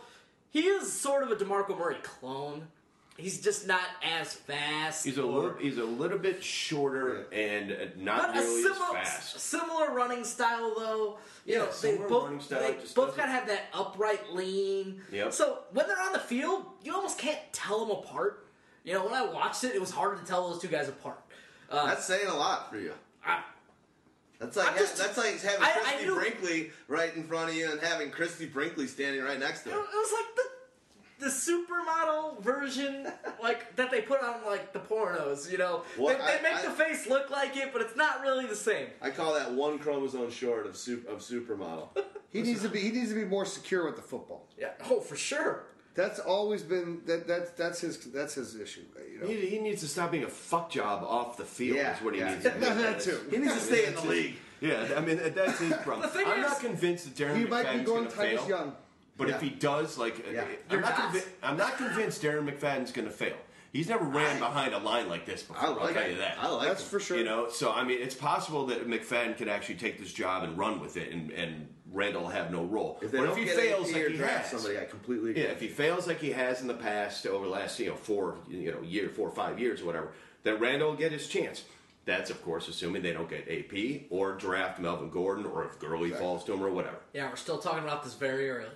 He is sort of a Demarco Murray clone. He's just not as fast. He's a little, he's a little bit shorter and uh, not but a nearly similar, as fast. similar running style though. You Yeah, know, they similar both running style, they just both doesn't- gotta have that upright lean. Yep. So when they're on the field, you almost can't tell them apart. You know, when I watched it, it was hard to tell those two guys apart. Uh, That's saying a lot for you. I- That's like I'm just- that's like having I- I Christie knew- Brinkley right in front of you and having Christie Brinkley standing right next to him. It was like the the supermodel version, like that they put on like the pornos. You know, What? they, they I- make I- the face look like it, but it's not really the same. I call that one chromosome short of super, of supermodel. He needs to be he needs to be more secure with the football. Yeah. Oh, for sure. That's always been that that's that's his that's his issue. You know. He, he needs to stop being a fuck job off the field. Yeah, is what he yeah. needs to do. No, that too. He needs to stay in the league. Yeah, I mean that's his problem. I'm is- not convinced that Darren He might be McFadden's going going to Titus fail. Young. But Yeah. if he does, like, Yeah. uh, I'm, not not. convi- I'm not convinced Darren McFadden's going to fail. He's never ran I- behind a line like this before. I I'll like tell it. you that. I like That's him. for sure. You know, so I mean, it's possible that McFadden could actually take this job and run with it, and, and Randle will have no role. If they but don't if he get fails AP like he draft has, somebody, I completely agree. yeah, if he fails like he has in the past over the last you know four you know year, four or five years or whatever, then Randle will get his chance. That's of course assuming they don't get AP or draft Melvin Gordon, or if Gurley falls to him or whatever. Yeah, we're still talking about this very early.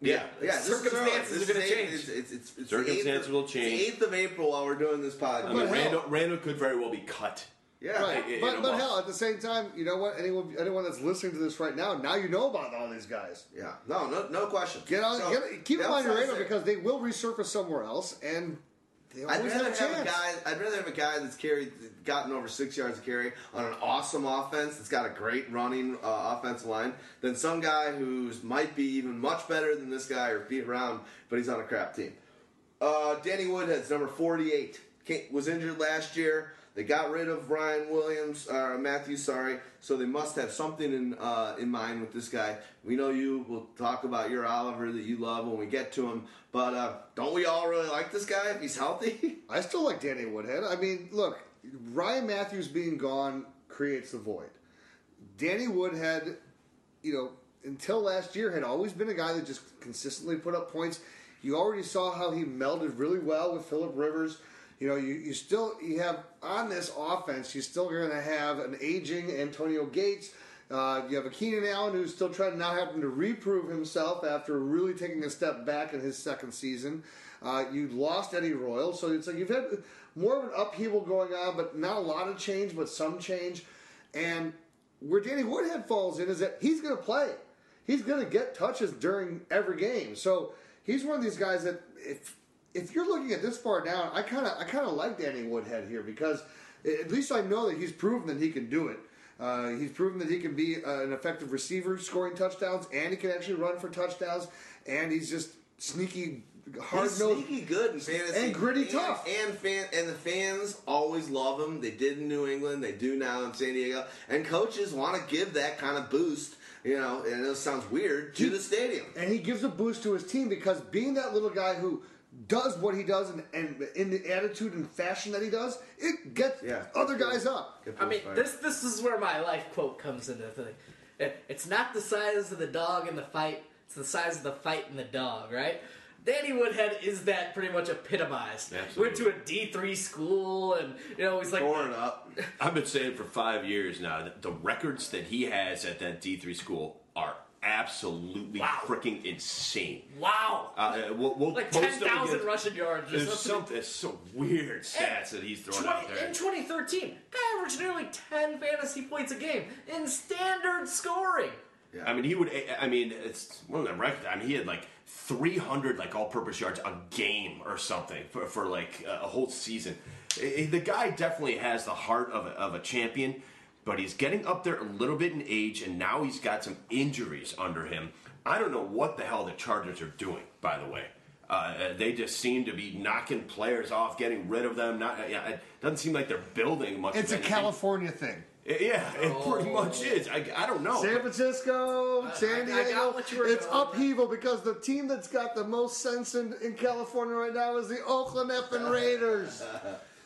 Yeah, yeah, this is Circumstances are gonna change. It's, it's, it's, it's Circumstances 8th, will change. The eighth of April while we're doing this podcast. I mean, But Randle, Randle could very well be cut. yeah, Right, in- in but but hell, at the same time, you know what? Anyone anyone that's listening to this right now, now you know about all these guys. yeah. No, no, no question. Get on, So, get, keep the them on your radar because they will resurface somewhere else, and they I'd rather have have a guy. I'd rather have a guy that's carried, gotten over six yards of carry on an awesome offense that's got a great running uh, offensive line than some guy who's might be even much better than this guy or Pete around, but he's on a crap team. Uh, Danny Woodhead's number forty-eight. Was injured last year. They got rid of Ryan Williams, uh, Mathews, sorry. So they must have something in uh, in mind with this guy. We know you. We'll talk about your Oliver that you love when we get to him. But uh, don't we all really like this guy if he's healthy? I still like Danny Woodhead. I mean, look, Ryan Mathews being gone creates the void. Danny Woodhead, you know, until last year had always been a guy that just consistently put up points. You already saw how he melded really well with Philip Rivers. You know, you, you still you have on this offense. You're still going to have an aging Antonio Gates. Uh, you have a Keenan Allen who's still trying to now having to reprove himself after really taking a step back in his second season. Uh, you lost Eddie Royal, so it's like you've had more of an upheaval going on, but not a lot of change, but some change. And where Danny Woodhead falls in is that he's going to play. He's going to get touches during every game. So he's one of these guys that if if you're looking at this far down, I kind of I kind of like Danny Woodhead here because at least I know that he's proven that he can do it. Uh, he's proven that he can be uh, an effective receiver, scoring touchdowns, and he can actually run for touchdowns. And he's just sneaky, hard nosed. sneaky good in fantasy and gritty and, tough. and fan and the fans always love him. They did in New England, they do now in San Diego, and coaches want to give that kind of boost. You know, and it sounds weird to the stadium. and he gives a boost to his team because being that little guy who does what he does and, and in the attitude and fashion that he does, it gets Yeah. other guys up. I mean, fired. this this is where my life quote comes into the thing. It's not the size of the dog in the fight; it's the size of the fight in the dog, right? Danny Woodhead is that pretty much epitomized. Absolutely. Went to a D three school, and you know he's like Torn up. I've been saying for five years now that the records that he has at that D3 school are absolutely Wow. freaking insane. wow, Uh, we'll, we'll like ten thousand ten them rushing yards. Or There's something. some there's some weird stats that he's throwing 20, out there. in 2013, guy averaged nearly 10 fantasy points a game in standard scoring. Yeah. I mean, he would. I mean, it's one of the records. I mean, he had like 300 like all-purpose yards a game or something for, for like a whole season. The guy definitely has the heart of a, of a champion, but he's getting up there a little bit in age, and now he's got some injuries under him. I don't know what the hell the Chargers are doing. By the way, uh, they just seem to be knocking players off, getting rid of them. Not, yeah, it doesn't seem like they're building much. It's of a anything. California thing. Yeah, it pretty much is. I, I don't know. San Francisco, San Diego. got what you were it's going upheaval because the team that's got the most sense in, in California right now is the Oakland effing Raiders.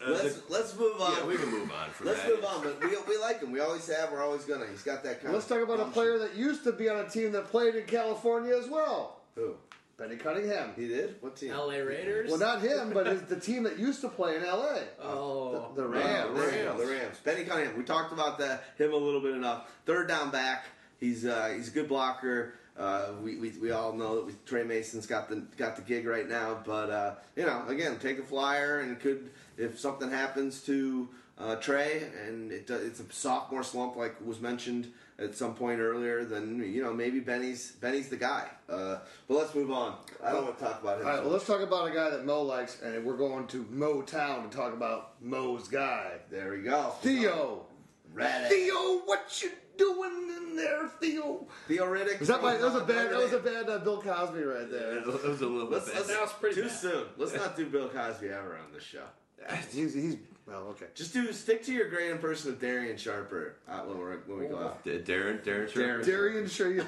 Let's let's move on. yeah, we can move on from Let's that. move on, but we, we like him. We always have. We're always gonna. He's got that kind Let's of. talk about a player that used to be on a team that played in California as well. Who? Benny Cunningham. He did? What team? LA Raiders? Well, not him, but his, the team that used to play in L.A. Oh. The, the Oh, Rams. the Rams. The Rams. Benny Cunningham. We talked about that him a little bit enough. Third down back. He's uh, he's a good blocker. Uh, we, we, we all know that we, Tre Mason's got the got the gig right now, but uh, you know, again, take a flyer and could if something happens to uh, Tre and it, does- it's a sophomore slump like was mentioned at some point earlier, then you know maybe Benny's Benny's the guy. Uh, but let's move on. I don't want to talk about him. All right, well, let's talk about a guy that Mo likes, and we're going to Mo Town to talk about Mo's guy, there we go. Theo. Red. Theo, what you doing in there, Theo? Theo Riddick. Was that my? That was a bad. That was a bad uh, Bill Cosby right there. It was a little Let's, bit. let's, That was pretty too bad. soon. Let's not do Bill Cosby ever on this show. He's, he's well, okay. Just do stick to your grand impression of Darian Sharper uh, when, we're, when we go out. D- Darren, Darren, sure. Darren. Darian, sure you.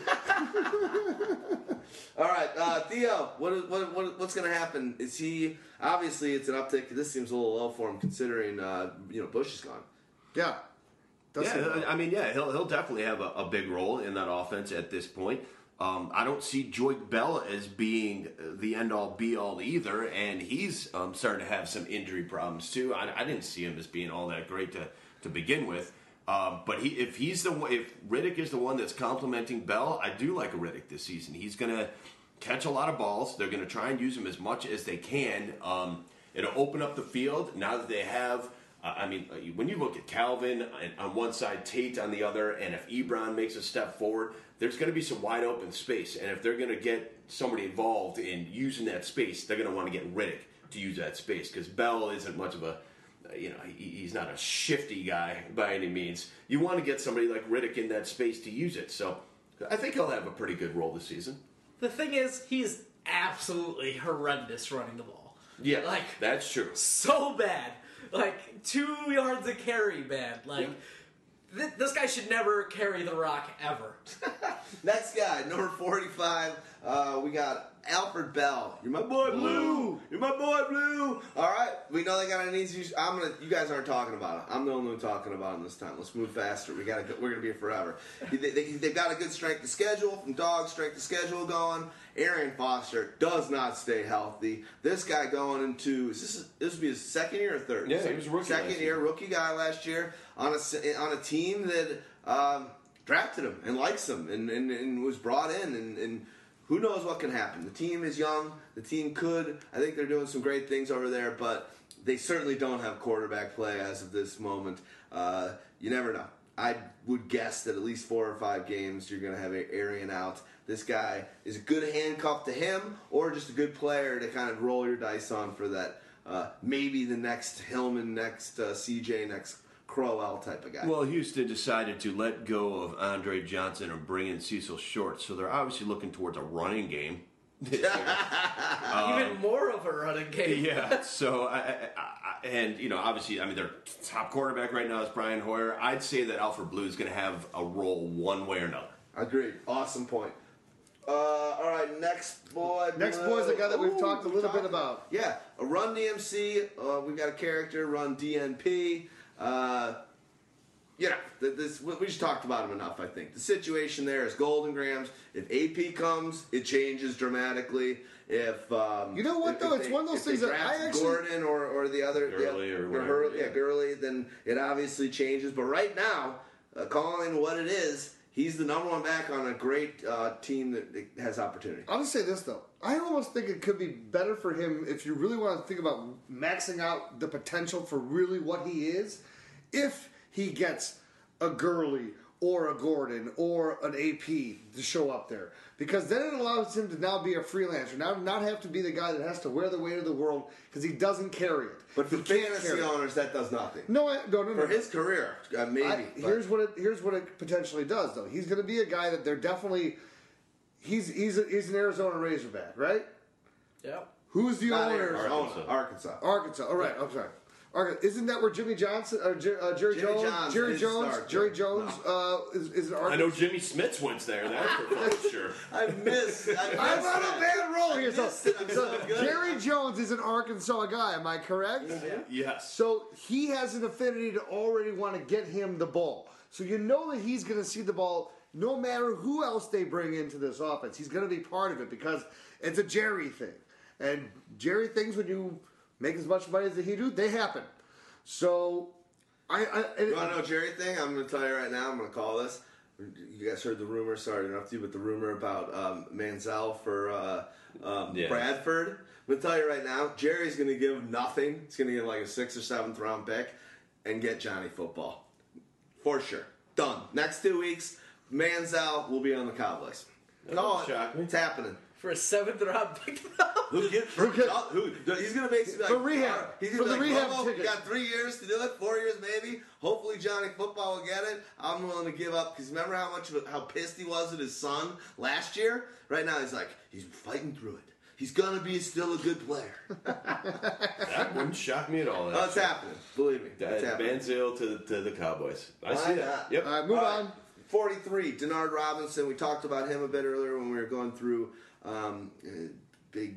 All right, uh, Theo. What, is, what, what what's going to happen? Is he obviously it's an uptick? This seems a little low for him considering uh, you know Bush is gone. Yeah. Does Yeah. I mean, yeah, he'll he'll definitely have a, a big role in that offense at this point. Um, I don't see Joique Bell as being the end all be all either, and he's um, starting to have some injury problems too. I, I didn't see him as being all that great to to begin with. Um, but he, if he's the one, if Riddick is the one that's complimenting Bell, I do like Riddick this season. He's gonna catch a lot of balls. They're gonna try and use him as much as they can. Um, it'll open up the field now that they have. Uh, I mean, uh, when you look at Calvin on one side, Tate on the other, and if Ebron makes a step forward, there's going to be some wide open space. And if they're going to get somebody involved in using that space, they're going to want to get Riddick to use that space because Bell isn't much of a, uh, you know, he's not a shifty guy by any means. You want to get somebody like Riddick in that space to use it. So I think he'll have a pretty good role this season. The thing is, he's absolutely horrendous running the ball. Yeah, Like, that's true. so bad. Like, two yards of carry bad. Like, th- this guy should never carry the rock ever. Next guy, number forty-five, Uh, we got Alfred Bell. You're my boy Blue. You're my boy Blue. All right. We know they got an easy. I'm gonna. You guys aren't talking about it. I'm the only one talking about it this time. Let's move faster. We gotta. We're gonna be here forever. They, they, they've got a good strength of schedule from dog strength of schedule going. Arian Foster does not stay healthy. This guy going into is this this would be his second year or third? Yeah, he was a rookie Second year, rookie guy last year on a on a team that um, drafted him and likes him and, and, and was brought in and, and who knows what can happen. The team is young. The team could. I think they're doing some great things over there, but they certainly don't have quarterback play as of this moment. Uh, you never know. I would guess that at least four or five games you're going to have Arian out. This guy is a good handcuff to him, or just a good player to kind of roll your dice on for that. Uh, maybe the next Hillman, next uh, CJ, next Crowell type of guy. Well, Houston decided to let go of Andre Johnson and bring in Cecil Short, so they're obviously looking towards a running game. this year. Even more of a running game. yeah. So, I, I, I, and you know, obviously, I mean, their top quarterback right now is Brian Hoyer. I'd say that Alfred Blue is going to have a role one way or another. Agreed. Awesome point. Uh, all right, next boy. Next Blue. boy's a guy that we've Ooh, talked a we've little bit about. Yeah, a Run DMC. Uh, we've got a character, Run DNP. Uh, you know, this, we we just talked about him enough, I think. The situation there is Golden Grams. If AP comes, it changes dramatically. If um, You know what, if- though? if It's they- one of those things that I actually- Gordon or, or the other Gurley yeah, or whatever, Hurley- yeah, yeah. Gurley, then it obviously changes. But right now, uh, calling what it is, he's the number one back on a great uh, team that has opportunity. I'll just say this though. I almost think it could be better for him if you really want to think about maxing out the potential for really what he is. If he gets a Gurley or a Gordon or an AP to show up there, because then it allows him to now be a freelancer, now not have to be the guy that has to wear the weight of the world because he doesn't carry it. But for fantasy owners, that does nothing. no, I, no, no, no. For his career, uh, maybe. I, here's what it here's what it potentially does though. He's going to be a guy that they're definitely he's he's a, he's an Arizona Razorback, right? Yep. Who's the not owner? Arizona, Arkansas. Arkansas. Arkansas. All right, I'm sorry. Arkansas. Isn't that where Jimmy Johnson, uh, Jer- uh, Jerry Jimmy Jones, John's Jerry his Jones, start, Jerry yeah. Jones uh, is, is an I know Jimmy Smits went there. That's for sure. I miss. I miss I'm on a bad roll here. So, missed it. I'm so so. Jerry Jones is an Arkansas guy. Am I correct? Yeah. Yes. So he has an affinity to already want to get him the ball. So you know that he's going to see the ball no matter who else they bring into this offense. He's going to be part of it because it's a Jerry thing. And Jerry things when you make as much money as he do, they happen. So I, I and You want to know Jerry thing? I'm going to tell you right now. I'm going to call this. You guys heard the rumor. Sorry to interrupt you, but the rumor about um, Manziel for uh, um, Yeah. Bradford. I'm going to tell you right now. Jerry's going to give nothing. He's going to give like a sixth or seventh round pick and get Johnny Football for sure. Done. Next two weeks, Manziel will be on the Cowboys. Call wouldn't it. shock me. It's happening. For a seventh round pick. Who get for, Who get- who, he's gonna make like, For rehab. He's For gonna the like, rehab "Bobo, ticket." Got three years to do it, four years maybe. Hopefully Johnny Football will get it. I'm willing to give up because remember how much how pissed he was at his son last year. Right now he's like he's fighting through it. He's gonna be still a good player. That wouldn't shock me at all. That's it's happening. Believe me, it's That happening. Manziel to, to the Cowboys. I Why see that. Yep. All right, move All on. right, 43, Denard Robinson. We talked about him a bit earlier when we were going through um, uh, big.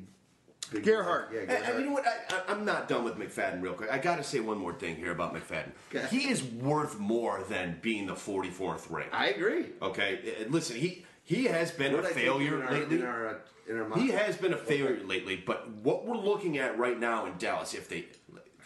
Big Gerhart. Yeah, And, Gerhart. and you know what? I, I, I'm not done with McFadden real quick. I got to say one more thing here about McFadden. Okay. He is worth more than being the 44th ring. I agree. Okay, Uh, listen, he he has been What a did I take failure in our, lately. In our, uh, in our He has been a failure lately, but what we're looking at right now in Dallas, if they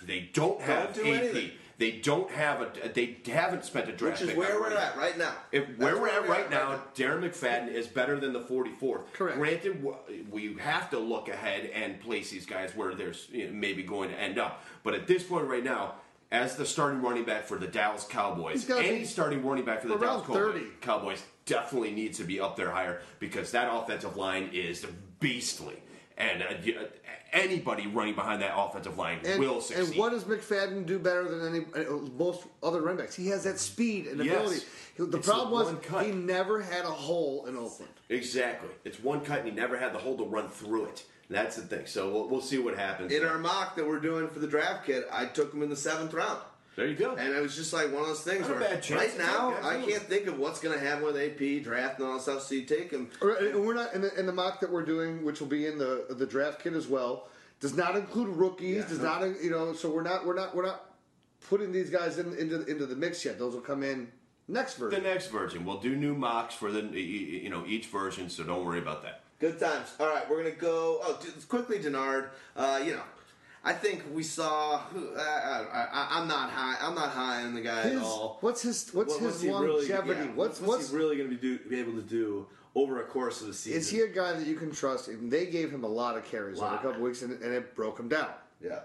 they don't have do AP, anything. They don't have a, they haven't spent a draft Which is pick where we're at right now. If where we're at right now. now, Darren McFadden is better than the 44th. Correct. Granted, we have to look ahead and place these guys where there's you know, maybe going to end up. But at this point right now, as the starting running back for the Dallas Cowboys, any starting running back for the Dallas Cowboys, 30. Cowboys definitely needs to be up there higher because that offensive line is beastly. And uh, uh, anybody running behind that offensive line And, will succeed. and what does McFadden do better than any uh, most other running backs? He has that speed and Yes. ability. The It's problem was he never had a hole in Oakland. Exactly. It's one cut, and he never had the hole to run through it. That's the thing. So we'll, we'll see what happens. In our mock that we're doing for the draft kit, I took him in the seventh round. There you go. And it was just like one of those things Not a where bad chance right to now take, I absolutely. can't think of what's going to happen with AP draft and all that stuff. So you take him. Or- And we're not in the, in the mock that we're doing, which will be in the the draft kit as well. Does not include rookies. Yeah. does not you know? So we're not we're not we're not putting these guys in, into into the mix yet. Those will come in next version. The next version, we'll do new mocks for the you know each version, so don't worry about that. Good times. All right, we're gonna go. Oh, quickly, Denard. Uh, you know, I think we saw. I, I, I, I'm not high. I'm not high on the guy His, at all. what's his what's What- his he really- longevity? yeah, what's what's, what's he really going to be, do, be able to do over a course of the season? is he a guy that you can trust? And they gave him a lot of carries over a Lot. couple weeks, and, and it broke him down. Yeah.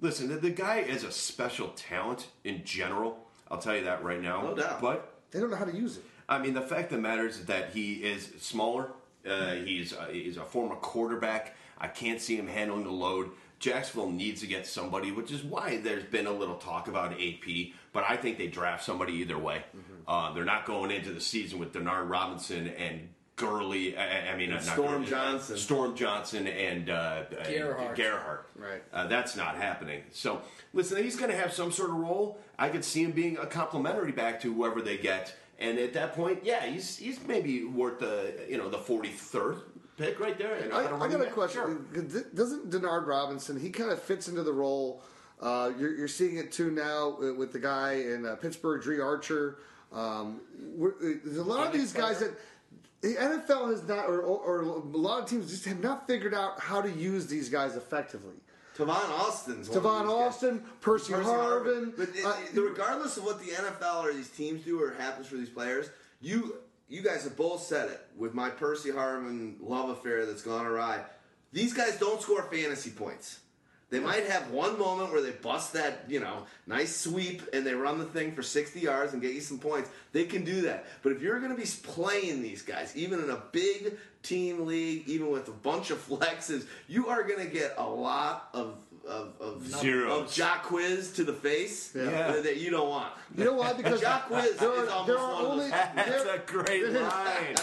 Listen, the, the guy is a special talent in general. I'll tell you that right now. No doubt. But They don't know how to use it. I mean, the fact of the matter is that he is smaller. Uh, he's uh, he's a former quarterback. I can't see him handling the load. Jacksonville needs to get somebody, which is why there's been a little talk about AP. But I think they draft somebody either way. Mm-hmm. Uh, they're not going into the season with Denard Robinson and Gurley. I, I mean, not Storm Gurley, uh, Johnson. Storm Johnson, and uh, Gerhart. Gerhart. Right. Uh, that's not happening. So, listen, he's going to have some sort of role. I could see him being a complimentary back to whoever they get, and at that point, yeah, he's he's maybe worth the you know the forty third pick right there. And I, got a I got a question. sure. Doesn't Denard Robinson? He kind of fits into the role. Uh, you're, you're seeing it too now with the guy in uh, Pittsburgh, Dri Archer. Um, uh, there's a lot of these guys that the NFL has not, or, or, or a lot of teams just have not figured out how to use these guys effectively. Tavon Austin's Tavon these guys. Austin, Percy, Percy Harvin. But it- uh, regardless of what the NFL or these teams do or happens for these players, you you guys have both said it with my Percy Harvin love affair that's gone awry. These guys don't score fantasy points. They might have one moment where they bust that, you know, nice sweep and they run the thing for 60 yards and get you some points. They can do that. But if you're going to be playing these guys, even in a big team league, even with a bunch of flexes, you are going to get a lot of of, of Zeros. of Jack quiz to the face Yeah. that, that you don't want. you know why? Because Jack Quiz there is are, almost there are one of those- That's there- a great line.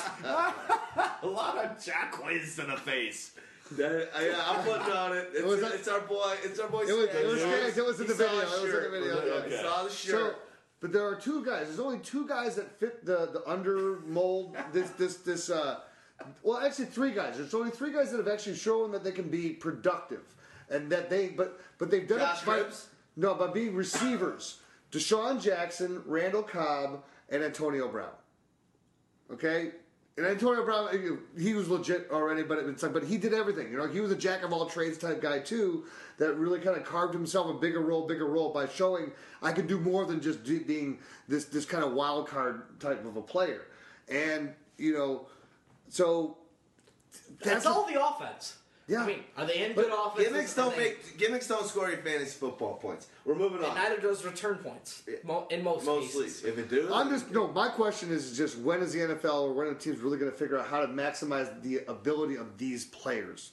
a lot of jack quiz to the face. That, I, I'm putting on it. It's, was- it's our boy. It's our boy. It was- Stan. it was Stan. It was in the video. the It was in the video, Okay. yeah. Saw the So, shirt. but there are two guys. There's only two guys that fit the the under mold. This this this. Uh, well, actually, three guys. There's only three guys that have actually shown that they can be productive, and that they but but they've done Josh it by no by being receivers. DeSean Jackson, Randall Cobb, and Antonio Brown. Okay. And Antonio Brown, eh, he was legit already, but it's like, but he did everything. You know, he was a jack of all trades type guy too. That really kind of carved himself a bigger role, bigger role by showing I can do more than just being this this kind of wild card type of a player. And you know, so That's all the offense. Yeah. I mean, are they in good offense? Gimmicks don't make gimmicks don't score your fantasy football points. We're moving on. Neither does return points. Mo- in most, Mostly, cases. if it do, I'm just no. My question is just when is the NFL or when are the teams really going to figure out how to maximize the ability of these players?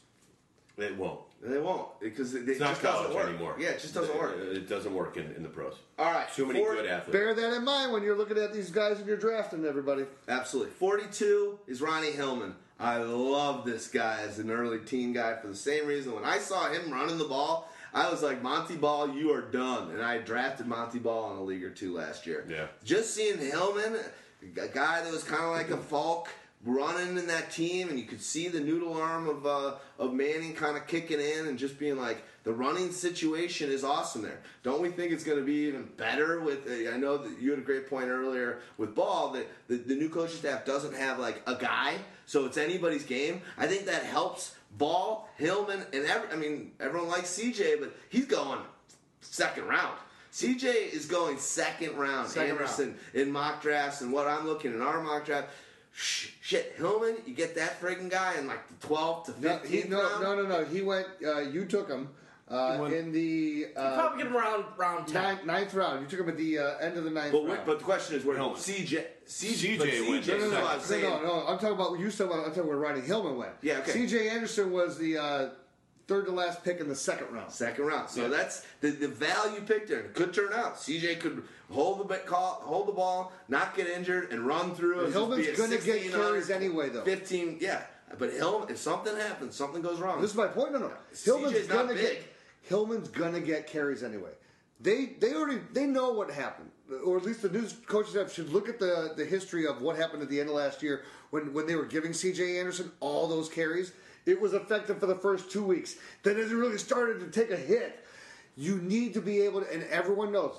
It won't. They won't because it, it It's not just doesn't college work anymore. Yeah, it just doesn't work. It, it doesn't work in, in the pros. All right, Too many four- good athletes. Bear that in mind when you're looking at these guys and you're drafting everybody. Absolutely. 42 is Ronnie Hillman. I love this guy as an early teen guy for the same reason. When I saw him running the ball, I was like, Montee Ball, you are done. And I drafted Montee Ball in a league or two last year. Yeah. Just seeing Hillman, a guy that was kind of like a Faulk, running in that team, and you could see the noodle arm of uh, of Manning kind of kicking in and just being like, the running situation is awesome there. Don't we think it's going to be even better with? Uh, I know that you had a great point earlier with Ball that the, the new coaching staff doesn't have like a guy, so it's anybody's game. I think that helps Ball, Hillman, and every, I mean everyone likes CJ, but he's going second round. CJ is going second round. Second Anderson in mock drafts, and what I'm looking at in our mock draft. Sh- shit, Hillman, you get that friggin' guy in like the 12th to 15th No, he, no, round. no, no, no. He went. Uh, you took him uh, in the uh, Probably get him around round ten. ninth, ninth round. You took him at the uh, end of the ninth But, round. wait, but the question is where Hillman. CJ, CJ, CJ but went no, no, no, no, I'm saying. no, no. I'm talking about you said. about- I'm talking where Ronnie Hillman went. Yeah, okay. C.J. Anderson was the uh, third to last pick in the second round. Second round. So Yeah. that's the, the value pick there. It could turn out. CJ could hold the call, hold the ball, not get injured, and run through. and Hillman's gonna get 16 carries anyway, though. 15, yeah. But Hillman, if something happens, something goes wrong. This is my point. No, no. Hillman's gonna big. get. Hillman's gonna get carries anyway. they they already they know what happened, or at least the news coaching staff should look at the the history of what happened at the end of last year when when they were giving C.J. Anderson all those carries. It was effective for the first two weeks. Then it really started to take a hit. You need to be able to, and everyone knows,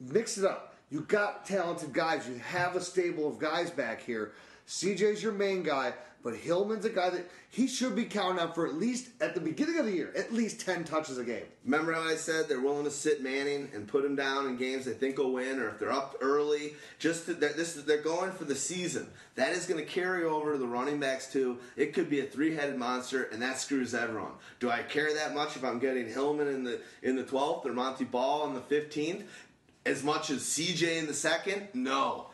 mix it up. You got talented guys. You have a stable of guys back here. CJ's your main guy, but Hillman's a guy that he should be counting on for at least at the beginning of the year, at least ten touches a game. Remember how I said they're willing to sit Manning and put him down in games they think will win, or if they're up early, just to, they're, this they're going for the season. That is going to carry over to the running backs too. It could be a three-headed monster, and that screws everyone. Do I care that much if I'm getting Hillman in the in the 12th or Montee Ball in the 15th? As much as CJ in the second? No.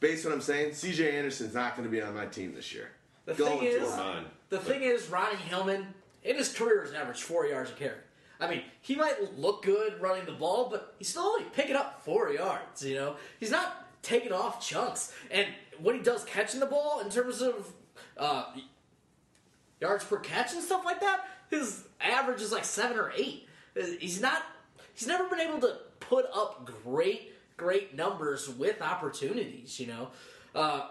Based on what I'm saying, CJ Anderson's not going to be on my team this year. The Going thing is, it. on. thing is, Ronnie Hillman in his career has averaged four yards a carry. I mean, he might look good running the ball, but he's still only picking up four yards. You know, he's not taking off chunks. And what he does catching the ball in terms of uh, yards per catch and stuff like that, his average is like seven or eight. He's not. He's never been able to put up great, great numbers with opportunities. You know. Uh,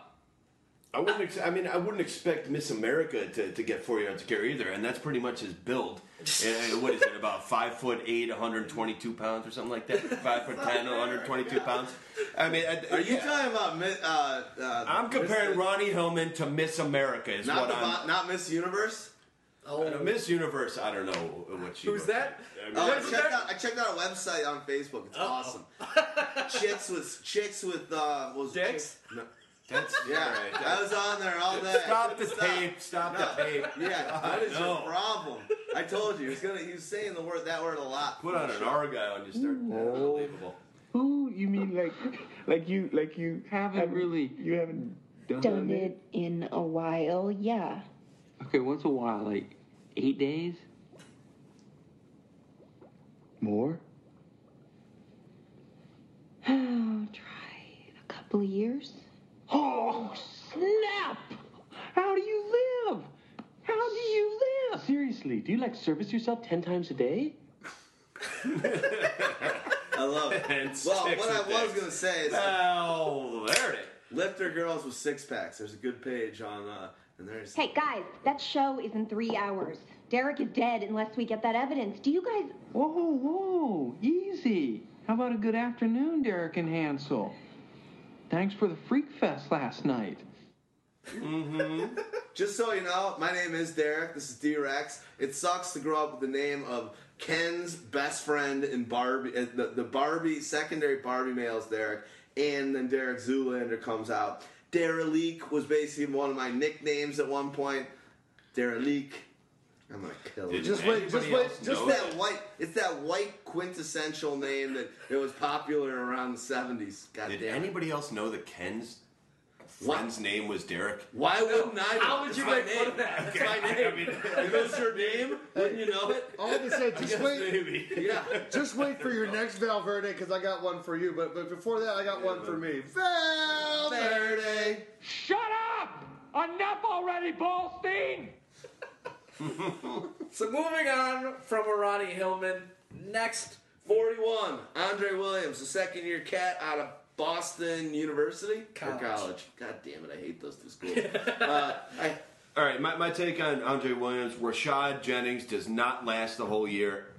I wouldn't. Ex- I mean, I wouldn't expect Miss America to, to get four yards a carry either, and that's pretty much his build. Uh, what is it? About five foot eight, 122 pounds, or something like that. Five foot 10, 122 pounds. I mean, I, Are you yeah. talking about Mi- uh, uh, I'm comparing Miss- Ronnie Hillman to Miss America. Is not what the I'm. not Miss Universe? Oh, Uh, Miss Universe, I don't know what she. Who's that? like. I mean, Oh, I checked that? out. I checked out a website on Facebook. It's Uh-oh. awesome. chicks with chicks with uh, what was it? Dicks? No. that's Yeah, right. I was on there all day. Stop the Stop. tape. Stop No. the tape. Yeah, what is No. your problem? I told you he was gonna. He was saying the word that word a lot. Put on an argyle and you start. Unbelievable. Ooh, you mean like, like you, like you Haven't really You haven't done, done it in a while, yeah. Okay, once a while, like eight days. More? Oh, try a couple of years. Oh, snap! How do you live? How do you live? Seriously, do you like service yourself ten times a day? I love it. And well, what I was dicks. gonna say is Oh, there it is. Lifter girls with six packs. There's a good page on, uh, and there's. Hey guys, that show is in three hours. Derek is dead unless we get that evidence. Do you guys? Whoa, whoa, easy. How about a good afternoon, Derek and Hansel? Thanks for the freak fest last night. mm-hmm. Just so you know, my name is Derek. This is D-Rex. It sucks to grow up with the name of Ken's best friend in Barbie. uh, The, the Barbie secondary Barbie male is Derek, and then Derek Zoolander comes out. Derelique was basically one of my nicknames at one point. Derelique. I'm gonna kill it. Did Just wait, just wait, just know It's that white. It's that white quintessential name that it was popular around the '70s. God Did damn anybody else know that Ken's What? Friend's name was Derek? Why wouldn't I? know? How would you make fun name. of that? That's Okay, my I name. mean, If it's your name, wouldn't you know it? All I say, just wait, maybe. Yeah. just wait for your next Valverde because I got one for you. But but before that, I got one for me. Valverde. Shut up! Enough already, Ballstein! So moving on from a Ronnie Hillman, next 41. Andre Williams, the second year cat out of Boston University College. or college. God damn it, I hate those two schools. uh, I, All right, my, my take on Andre Williams: Rashad Jennings does not last the whole year,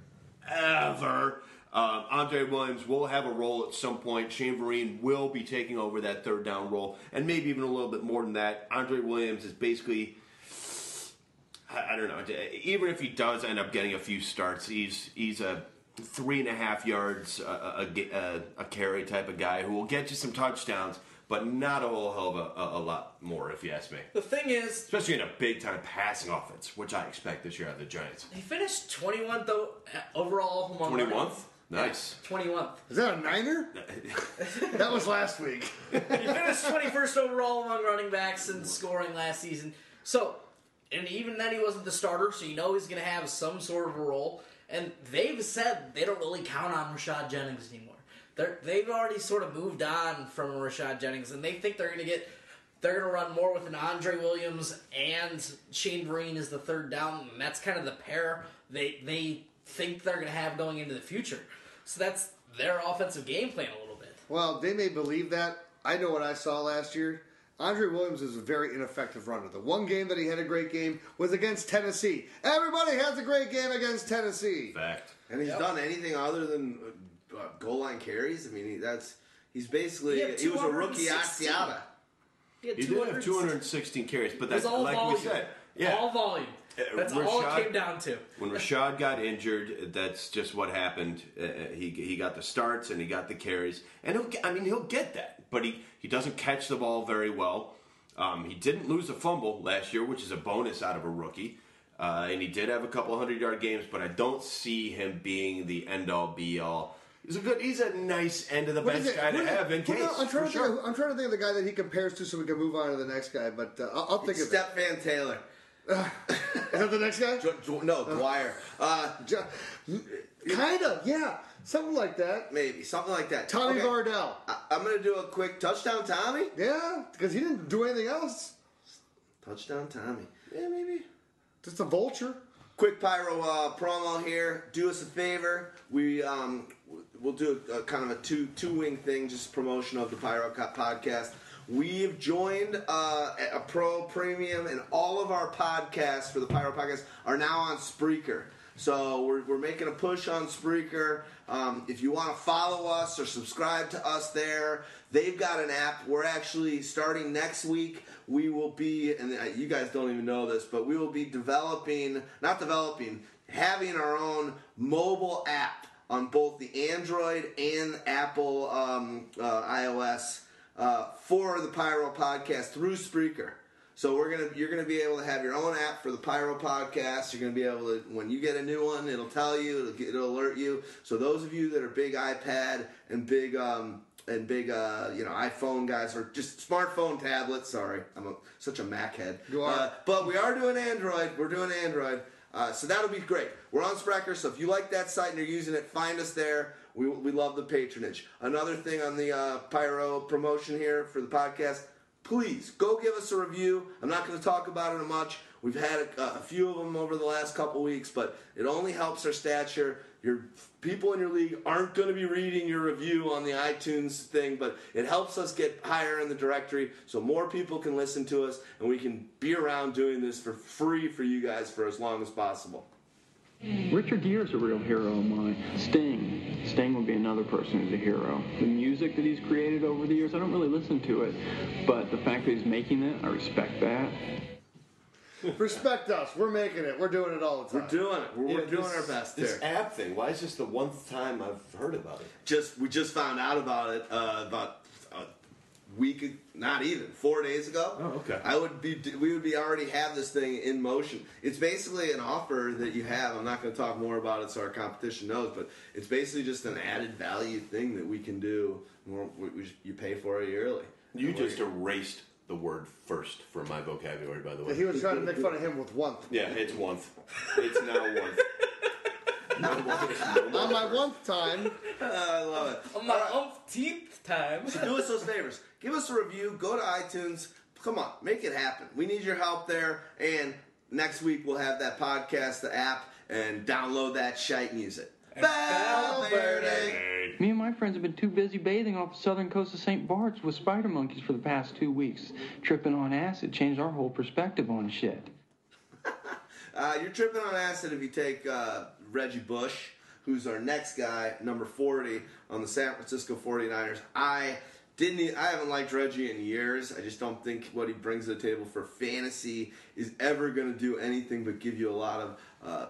ever. Um, Andre Williams will have a role at some point. Shane Vereen will be taking over that third down role, and maybe even a little bit more than that. Andre Williams is basically. I I don't know. Even if he does end up getting a few starts, he's he's a three and a half yards uh, uh, a, a, a, uh, a carry type of guy who will get you some touchdowns, but not a whole hell of a, a, a lot more, if you ask me. the thing is, Especially in a big time passing offense, which I expect this year out of the Giants. he finished 21th though overall among Twenty running- nice. 21th. Is that a niner? that was last week. He finished 21st overall among running backs in scoring last season. So, and even then he wasn't the starter, so you know he's going to have some sort of a role. And they've said they don't really count on Rashad Jennings anymore. They're, they've already sort of moved on from Rashad Jennings, and they think they're going to get. They're going to run more with an Andre Williams and Shane Vereen as the third down, and that's kind of the pair they they think they're going to have going into the future. So that's their offensive game plan a little bit. Well, they may believe that. I know what I saw last year. Andre Williams is a very ineffective runner. The one game that he had a great game was against Tennessee. Everybody has a great game against Tennessee. Fact. And he's done anything other than uh, uh, goal line carries. I mean, he, that's he's basically He he was a rookie 216. Asiata. He, had He did have 216 carries, but that's all like volume. we said. Yeah. All volume. Uh, That's all it came down to. When Rashad got injured, that's just what happened. Uh, he he got the starts and he got the carries, and he'll get, I mean he'll get that, but he he doesn't catch the ball very well. Um, he didn't lose a fumble last year, which is a bonus out of a rookie, uh, and he did have a couple hundred yard games, but I don't see him being the end all be all. He's a good. He's a nice end of the What bench is it? guy to What is it? have in Who- case. I'm trying, for to sure. think of, I'm trying to think of the guy that he compares to so we can move on to the next guy, but uh, I'll, I'll think of it. Stepfan Taylor. Is that the next guy? Dw- Dw- no, Dwyer. Uh, Kind of, yeah. Something like that. maybe something like that. Tommy Okay, Vardell. I, I'm gonna do a quick touchdown, Tommy. Yeah, because he didn't do anything else. Touchdown, Tommy. Yeah, maybe. Just a vulture. quick pyro uh, promo here. Do us a favor. We um, we'll do a, a kind of a two two wing thing, just promotion of the Pyro Co- podcast. We've joined uh, a pro premium, and all of our podcasts for the Pyro podcast are now on Spreaker. So we're, we're making a push on Spreaker. Um, if you want to follow us or subscribe to us there, they've got an app. We're actually starting next week. We will be, and uh, you guys don't even know this, but we will be developing, not developing, having our own mobile app on both the Android and Apple um, uh, iOS uh, for the Pyro podcast through Spreaker. So we're gonna you're gonna be able to have your own app for the Pyro podcast. You're gonna be able to when you get a new one, it'll tell you, it'll, get- it'll alert you. So those of you that are big iPad and big um, and big uh, you know iPhone guys or just smartphone tablets. Sorry, I'm a, such a Mac head. You are. Uh, but we are doing Android. We're doing Android. Uh, so that'll be great. We're on Spreaker, so if you like that site and you're using it, find us there. We, we love the patronage. Another thing on the uh, Pyro promotion here for the podcast, please go give us a review. I'm not going to talk about it much. We've had a, a few of them over the last couple weeks, but it only helps our stature. Your people in your league aren't going to be reading your review on the iTunes thing, but it helps us get higher in the directory so more people can listen to us and we can be around doing this for free for you guys for as long as possible. Richard Gere's a real hero of mine. Sting. Sting would be another person who's a hero. The music that he's created over the years, I don't really listen to it, but the fact that he's making it, I respect that. Respect us. We're making it. We're doing it all the time. We're doing it. We're, we're Yeah, doing this- our best This here. app thing. Why is this the one time I've heard about it? Just we just found out about it uh, about a week, not even four days ago. Oh, okay. I would be we would be already have this thing in motion. It's basically an offer that you have. I'm not going to talk more about it so our competition knows, but it's basically just an added value thing that we can do. More, we, we, you pay for it yearly. You And just we're- erased the word first from my vocabulary, by the way. He was trying to make fun of him with once. Yeah, it's once. It's now once. No one. No On my one time, I love it. On my umpteenth time. do us those favors. Give us a review. Go to iTunes. Come on, make it happen. We need your help there. And next week we'll have that podcast, the app, and download that shite music. Valverde. Me and my friends have been too busy bathing off the southern coast of St. Bart's with spider monkeys for the past two weeks. Tripping on acid changed our whole perspective on shit. Uh, you're tripping on acid if you take uh, Reggie Bush, who's our next guy, number 40 on the San Francisco 49ers. I didn't. I haven't liked Reggie in years. I just don't think what he brings to the table for fantasy is ever going to do anything but give you a lot of. Uh,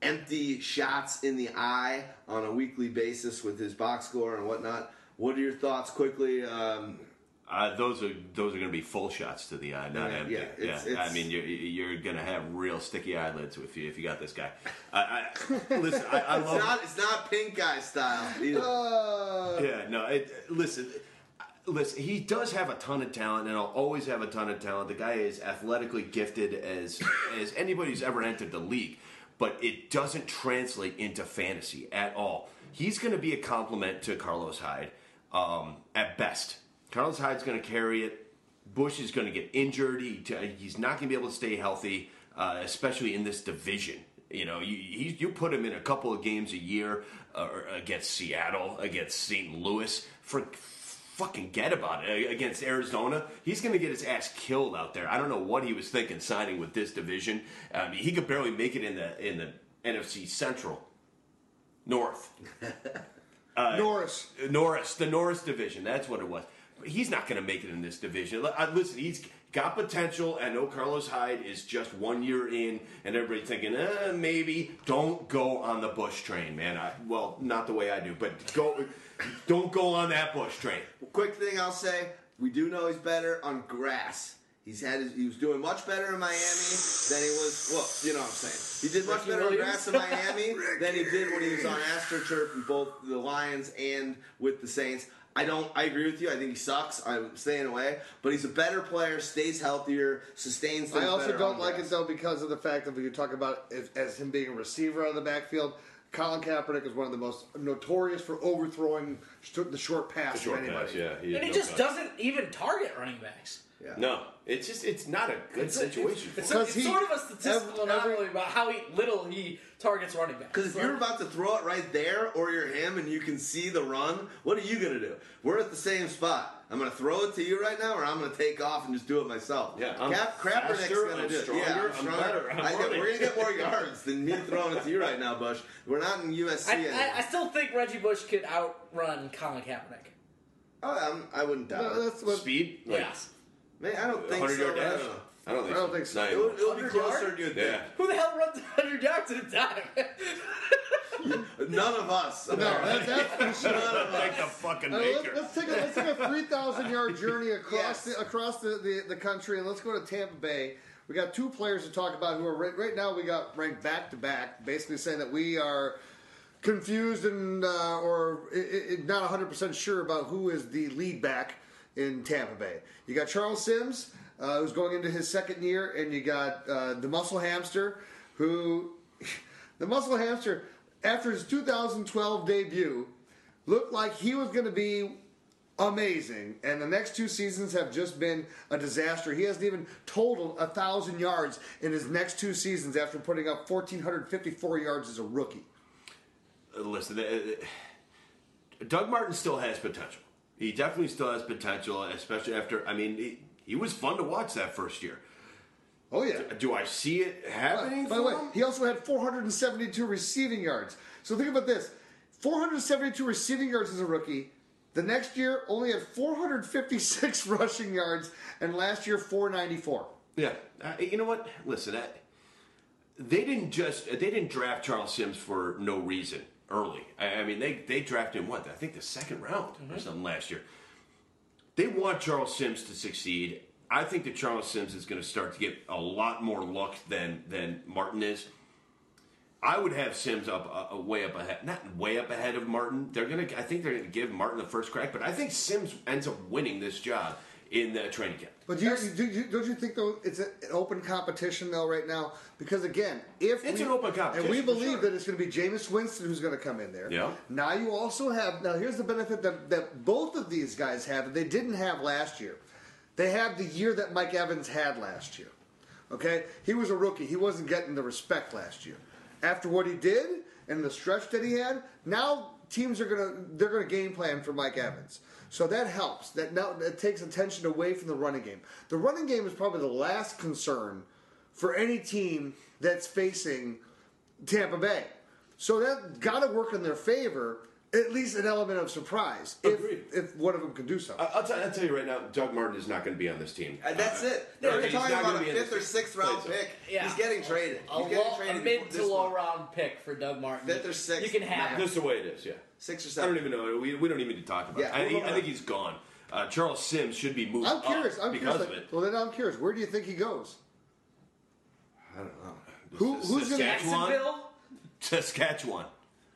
empty shots in the eye on a weekly basis with his box score and whatnot. What are your thoughts quickly? Um, Uh, those are those are going to be full shots to the eye, not Yeah, empty. yeah, Yeah, it's- it's- I mean you're you're going to have real sticky eyelids if you if you got this guy. I, I, listen, I, I it's love. not. It's not pink eye style. either. uh, Yeah, no. It, listen, listen. He does have a ton of talent, and I'll always have a ton of talent. The guy is athletically gifted as as anybody who's ever entered the league, but it doesn't translate into fantasy at all. He's going to be a compliment to Carlos Hyde um, at best. Carlos Hyde's going to carry it. Bush is going to get injured. He, he's not going to be able to stay healthy, uh, especially in this division. You know, you he, you put him in a couple of games a year uh, against Seattle, against St. Louis, for fucking get about it against Arizona. He's going to get his ass killed out there. I don't know what he was thinking signing with this division. I mean, he could barely make it in the in the NFC Central North. Norris. Norris, the Norris division. That's what it was. But he's not going to make it in this division. Uh, Listen, he's got potential. I know Carlos Hyde is just one year in, and everybody thinking, eh, maybe. Don't go on the Bush train, man. I, well, not the way I do, but go. Don't go on that Bush train. Quick thing I'll say: we do know he's better on grass. He's had his, he was doing much better in Miami than he was. Well, you know what I'm saying. He did much Ricky better on grass in Miami than he did when he was on AstroTurf in both the Lions and with the Saints. I don't. I agree with you. I think he sucks. I'm staying away. But he's a better player. Stays healthier. Sustains. Things I also better don't like grass. it though because of the fact that when you talk about it as him being a receiver out of the backfield. Colin Kaepernick is one of the most notorious for overthrowing the short pass Short of anybody. pass, yeah. And he no just touch. doesn't even target running backs. Yeah. No, it's just it's not a good It's a- situation. It's, for it's, him. Because it's he- sort of a statistical every- anomaly about how he, little he targets running backs. Because if you're about to throw it right there, or you're him, and you can see the run, what are you gonna do? We're at the same spot. I'm gonna throw it to you right now, or I'm gonna take off and just do it myself. Yeah, I'm Cap, Kaepernick's faster, gonna I'm do it. stronger, yeah, I'm stronger. better, I'm I think we're gonna get more yards than me throwing it to you right now, Bush. We're not in USC I, anymore. I, I still think Reggie Bush could outrun Colin Kaepernick. oh, I'm, I wouldn't doubt No, it. that's what, Speed, like yes. Man, I don't think 100 so. yard I dash. don't. I don't think. I don't think so. Not It even. would, it would be closer yards? than you'd Yeah. Who the hell runs 100 yards at a time? think. None of us. no, that, that's for sure. Like the fucking Uh, let's, maker. let's take a let's take a three thousand yard journey across Yes. the, across the, the, the country and let's go to Tampa Bay. We got two players to talk about who are right, right now. We got ranked back to back, basically saying that we are confused and uh, or i i not one hundred percent sure about who is the lead back in Tampa Bay. You got Charles Sims, uh, who's going into his second year, and you got uh, the Muscle Hamster, who the Muscle Hamster after his 2012 debut looked like he was going to be amazing, and the next two seasons have just been a disaster. He hasn't even totaled a thousand yards in his next two seasons after putting up 1,454 yards as a rookie. Uh, Listen, uh, uh, Doug Martin still has potential. He definitely still has potential, especially after. I mean, he, he was fun to watch that first year. Oh yeah. Do I see it happening? By the way, him? he also had 472 receiving yards. So think about this: 472 receiving yards as a rookie. The next year, only had 456 rushing yards, and last year 494. Yeah, uh, you know what? Listen, I, they didn't just uh, they didn't draft Charles Sims for no reason early. I, I mean, they they drafted him what I think the second round or mm-hmm. something last year. They want Charles Sims to succeed. I think that Charles Sims is going to start to get a lot more luck than than Martin is. I would have Sims up uh, uh, way up ahead, not way up ahead of Martin. They're gonna, I think they're gonna give Martin the first crack, but I think Sims ends up winning this job in the training camp. But do you, do you, don't you think though it's an open competition though right now? Because again, if It's we, an open competition, and we believe sure. that it's going to be Jameis Winston who's going to come in there. Yeah. Now you also have now here's the benefit that that both of these guys have that they didn't have last year. They have the year that Mike Evans had last year. Okay, he was a rookie. He wasn't getting the respect last year. After what he did and the stretch that he had, now teams are gonna they're gonna game plan for Mike Evans. So that helps. That now that takes attention away from the running game. The running game is probably the last concern for any team that's facing Tampa Bay. So that got to work in their favor. At least an element of surprise if Agreed. if one of them can do so. I- I'll, tell, I'll tell you right now, Doug Martin is not going to be on this team. Uh, that's it. no, They're he's talking not about gonna a be in fifth this or sixth round zone. pick. Yeah. He's getting traded. A, He's getting low, a traded mid this to low month. round pick for Doug Martin. Fifth or sixth. You can have. This is the way it is, yeah. Six or I seven. don't even know. We, we don't even need to talk about Yeah, it. I, we'll I think he's gone. Uh, Charles Sims should be moved I'm up curious. I'm because curious. of it. Well, then I'm curious. Where do you think he goes? I don't know. Who- who's gonna- Saskatchewan? Jacksonville? Saskatchewan.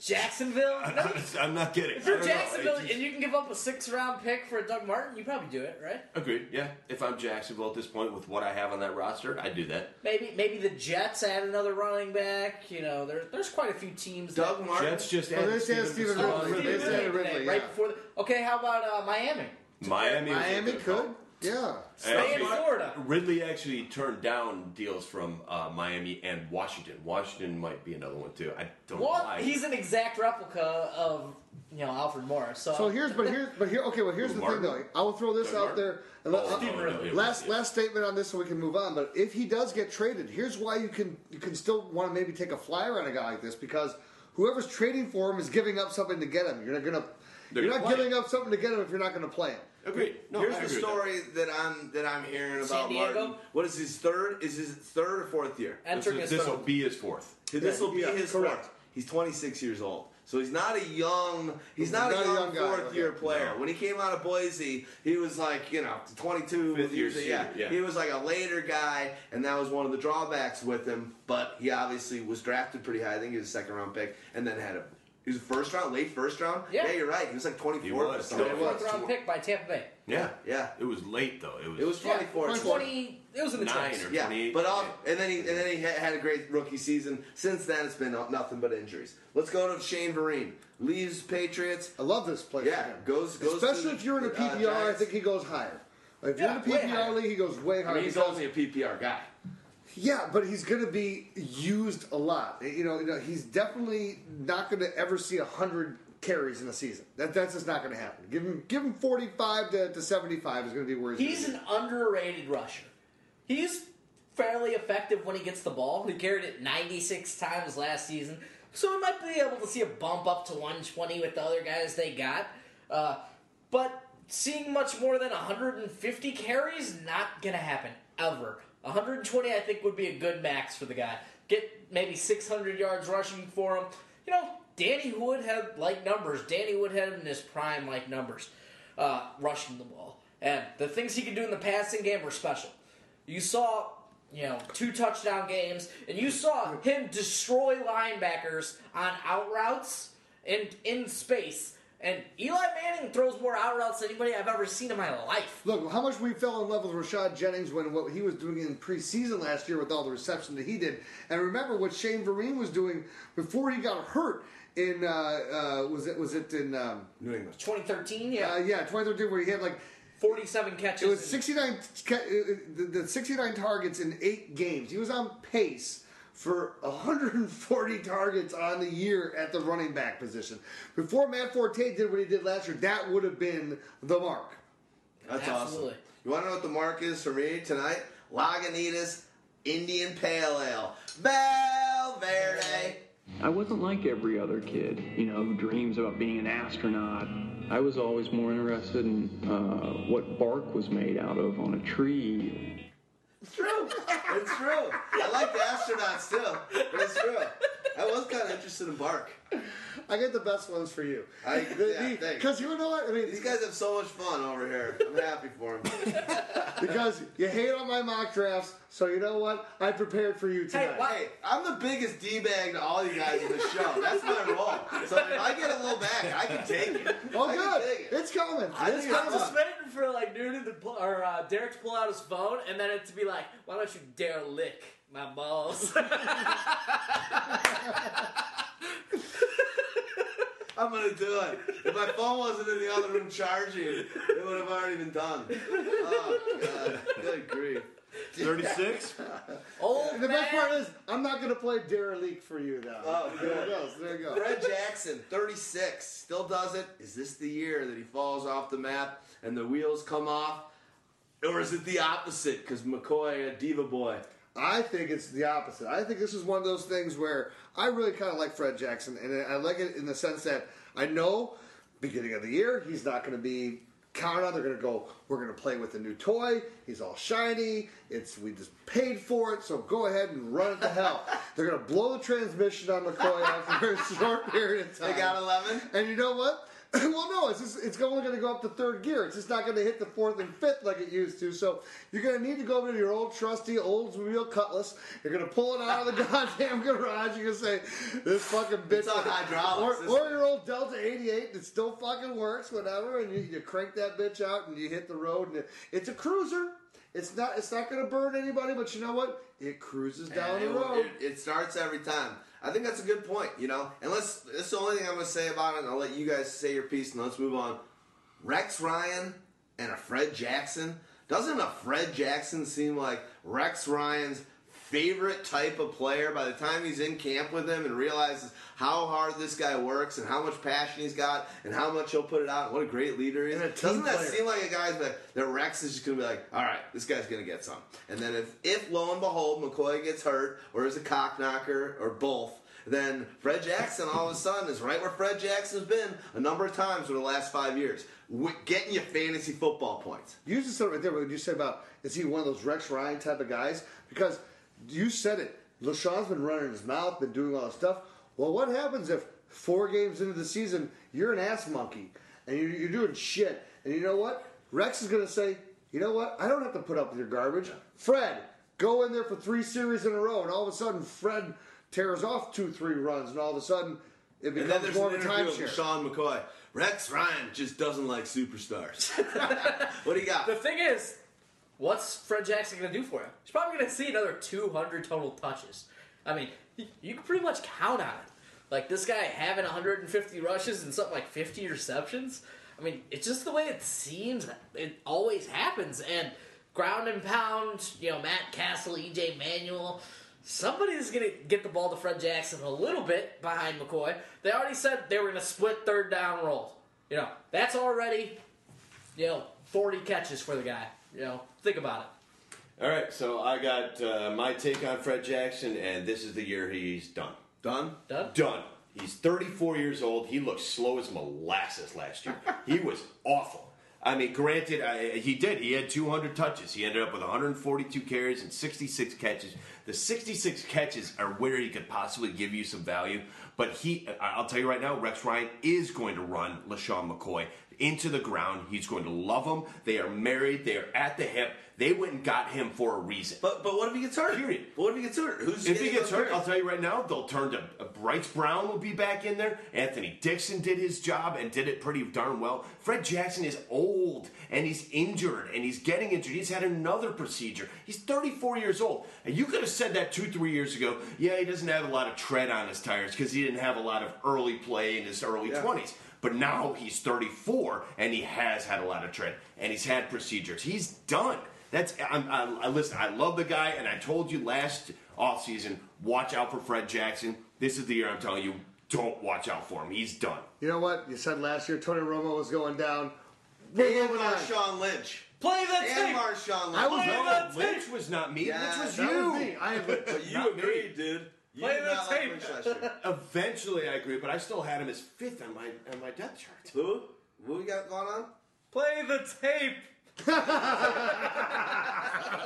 Jacksonville? No, I'm not kidding. if you're. Jacksonville just- and you can give up a six round pick for a Doug Martin, you probably do it, right? Agreed. Yeah. If I'm Jacksonville at this point with what I have on that roster, I'd do that. Maybe maybe the Jets add another running back. You know, there, there's quite a few teams. Doug that, Martin. Jets just Oh, added they Steven Steven Fisher. Oh, Ridley. They said Ridley Ridley, today, yeah. right before. The, okay, how about uh, Miami? Miami. was Miami could. Call. Yeah. Stay in Florida. Ridley actually turned down deals from uh, Miami and Washington. Washington might be another one too. I don't know Well, why. he's an exact replica of you know Alfred Morris. So, So here's, but here's, but here, okay. Well, here's Who, the thing, though. I will throw this Doug out Martin? there. And let- Oh, Stevan no, no, Ridley. last yeah. last statement on this, so we can move on. But if he does get traded, here's why you can you can still want to maybe take a flyer on a guy like this because whoever's trading for him is giving up something to get him. You're not gonna. They're you're gonna not play giving up something to get him if you're not going to play him. Agreed. No, Here's I the agree with that. story that I'm that I'm hearing San about Diego? Martin. What is his third? Is his third or fourth year? entering This, this will be his fourth. This will be Yeah, his correct. fourth. He's 26 years old. So he's not a young, he's He's not, not a a young, young guy, fourth year okay. player. No. When he came out of Boise, he was like, you know, 22. Fifth year years- yeah. senior, yeah. He was like a later guy, and that was one of the drawbacks with him. But he obviously was drafted pretty high. I think he was a second round pick, and then had a, he was first round, late first round. Yeah. you're right. He was like 24. He or was. something. Yeah, he was. round pick by Tampa Bay. Yeah, Yeah. It was late though. It was. It was Yeah, 20. It was in the Nine 20s. or- Yeah, but all, and then he and then he had a great rookie season. Since then, it's been nothing but injuries. Let's go to Shane Vereen. Leaves Patriots. I love this place. Yeah, for goes- goes especially to if you're in a the, uh, PPR. I think he goes higher. If Yeah, you're in a. PPR league, he goes way I higher. mean, he's because- only a PPR guy. Yeah, but he's going to be used a lot. You know, you know, he's definitely not going to ever see hundred carries in a season. That that's just not going to happen. Give him give him forty five to, to seventy five is going to be where he's. He's an underrated rusher. He's fairly effective when he gets the ball. He carried it 96 times last season. So we might be able to see a bump up to 120 with the other guys they got. Uh, but seeing much more than 150 carries, not going to happen. Ever. 120, I think, would be a good max for the guy. Get maybe 600 yards rushing for him. You know, Danny Woodhead like numbers. Danny Woodhead in his prime like numbers uh, rushing the ball. And the things he could do in the passing game were special. You saw, you know, two touchdown games, and you saw him destroy linebackers on out routes and in space. And Eli Manning throws more out routes than anybody I've ever seen in my life. Look, how much we fell in love with Rashad Jennings when what he was doing in preseason last year with all the reception that he did, and remember what Shane Vereen was doing before he got hurt in uh, uh, was it was it in um, New England. uh, 2013, yeah, yeah 2013 where he had like 47 catches. It was 69, ca- uh, the, the 69 targets in eight games. He was on pace for 140 targets on the year at the running back position. Before Matt Forte did what he did last year, that would have been the mark. That's Absolutely. awesome. You want to know what the mark is for me tonight? Lagunitas Indian Pale Ale. Valverde. I wasn't like every other kid, you know, who dreams about being an astronaut. I was always more interested in uh, what bark was made out of on a tree. It's true. It's true. I like the astronauts too. It's true. I was kind of interested in bark. I get the best ones for you. I- yeah, thanks. Because you know what? I mean, These guys have so much fun over here. I'm happy for them. because you hate on my mock drafts, so you know what? I prepared for you tonight. why- Hey, I'm the biggest d-bag to all you guys in the show. That's my role. So if I get a little back, I can take it. oh, I can good. take it. It's coming. I it's think it's coming. I'm just waiting for like Noonan to pull, or uh, Derek to pull out his phone, and then it to be like, "Why don't you dare lick my balls?" I'm gonna do it. If my phone wasn't in the other room charging, it would have already been done. Oh god, good grief. 36? Oh, The best man. part is, I'm not going to play Derelique for you, though. Oh, there good. it goes. There you go. Fred Jackson, 36, still does it. Is this the year that he falls off the map and the wheels come off? Or is it the opposite? Because McCoy, a diva boy. I think it's the opposite. I think this is one of those things where I really kind of like Fred Jackson, and I like it in the sense that I know beginning of the year he's not going to be counted on. They're going to go, we're going to play with a new toy. He's all shiny. It's we just paid for it, so go ahead and run it to hell. They're going to blow the transmission on McCoy after a short period of time. They got 11? And you know what? well, no, it's just, it's only going to go up to third gear. It's just not going to hit the fourth and fifth like it used to. So you're going to need to go over to your old trusty Oldsmobile Cutlass. You're going to pull it out of the goddamn garage. You're going to say, "This fucking bitch." It's on hydraulics, Or, or your old Delta 88 that still fucking works, whatever. And you, you crank that bitch out and you hit the road. And it, it's a cruiser. It's not. It's not going to burn anybody. But you know what? It cruises down the road. It, it starts every time. I think that's a good point, you know? And let's, that's the only thing I'm going to say about it, and I'll let you guys say your piece and let's move on. Rex Ryan and a Fred Jackson, Doesn't a Fred Jackson seem like Rex Ryan's favorite type of player by the time he's in camp with him and realizes how hard this guy works and how much passion he's got and how much he'll put it out what a great leader he is. Doesn't that player. seem like a guy that, that Rex is just going to be like, all right, this guy's going to get some. And then if, if lo and behold McCoy gets hurt or is a cock knocker or both, then Fred Jackson all of a sudden is right where Fred Jackson's been a number of times over the last five years, getting you fantasy football points. You just said right there what you said about is he one of those Rex Ryan type of guys? Because you said it. LaShaw's been running his mouth, been doing all this stuff. Well, what happens if four games into the season you're an ass monkey and you're, you're doing shit? And you know what? Rex is going to say, you know what? I don't have to put up with your garbage. Fred, go in there for three series in a row, and all of a sudden Fred tears off two, three runs, and all of a sudden it And then becomes there's more an of a interview with timeshare. Sean McCoy. Rex Ryan just doesn't like superstars. what do you got? The thing is, what's Fred Jackson going to do for him? He's probably going to see another 200 total touches. I mean, you, can pretty much count on it. Like this guy having 150 rushes and something like 50 receptions. I mean, it's just the way it seems. It always happens. And ground and pound, you know, Matt Cassel, EJ Manuel. Somebody's going to get the ball to Fred Jackson a little bit behind McCoy. They already said they were going to split third down roles. You know, that's already you know, 40 catches for the guy. You know, think about it. All right, so I got uh, my take on Fred Jackson, and this is the year he's done. Done? Done? Done. He's 34 years old. He looked slow as molasses last year. he was awful. I mean, granted, I, he did. He had 200 touches. He ended up with 142 carries and 66 catches. The 66 catches are where he could possibly give you some value. But he, I- I'll tell you right now, Rex Ryan is going to run LeSean McCoy into the ground. He's going to love him. They are married. They are at the hip. They went and got him for a reason. But but what if he gets hurt? Period. But what if he gets hurt? Who's If he gets hurt, I'll tell you right now, they'll turn to uh, Bryce Brown will be back in there. Anthony Dixon did his job and did it pretty darn well. Fred Jackson is old and he's injured and he's getting injured. He's had another procedure. He's 34 years old. And you could have said that two, three years ago. Yeah, he doesn't have a lot of tread on his tires because he didn't have a lot of early play in his early 20s. But now he's 34 and he has had a lot of tread and he's had procedures. He's done. That's I'm, I, I listen. I love the guy, and I told you last offseason, watch out for Fred Jackson. This is the year I'm telling you, don't watch out for him. He's done. You know what? You said last year Tony Romo was going down. We're And moving on. Marshawn Lynch. Play the And tape! Marshawn Lynch. I was Play wrong. the Lynch was not me. Yeah, Lynch was That you. was me. I agree. But you Not agreed, dude. You Play did the not like tape. Lynch last year. Eventually, I agree, but I still had him as fifth on my on my depth chart. Who? Who we got going on? Play the tape!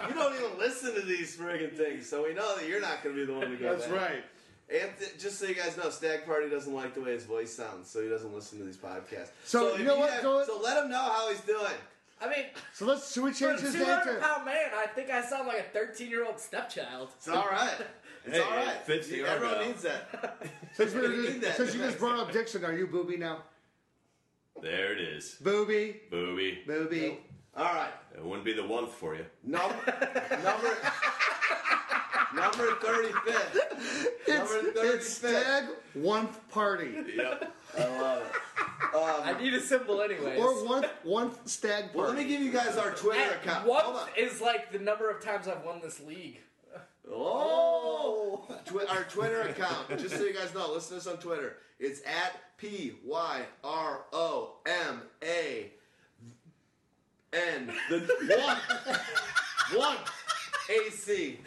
You don't even listen to these friggin' things, so we know that you're not going to be the one to go That's back. right. And just so you guys know, Stag Party doesn't like the way his voice sounds, so he doesn't listen to these podcasts. So, if you know what, have- go- so let him know how he's doing. I mean, So let's should we change his name 200 to? pound man, I think I sound like a 13 year old stepchild. It's all right. It's Hey, all right. it fits the Everyone Argyle. needs that. Since, we We need that. since you just brought up Dixon, are you booby now? There it is, Booby, booby. booby. All right. It wouldn't be the one for you. Number number number thirty fifth. It's, Number it's 35th. Stag One Party Yep. I love it. Um, I need a symbol anyways. or one one Stag Well, let Party. me give you guys our Twitter And account. one Hold on. is like the number of times I've won this league. Oh, Twi- our Twitter account. Just so you guys know, listen to us on Twitter. It's at p y r o m a n the one one a c.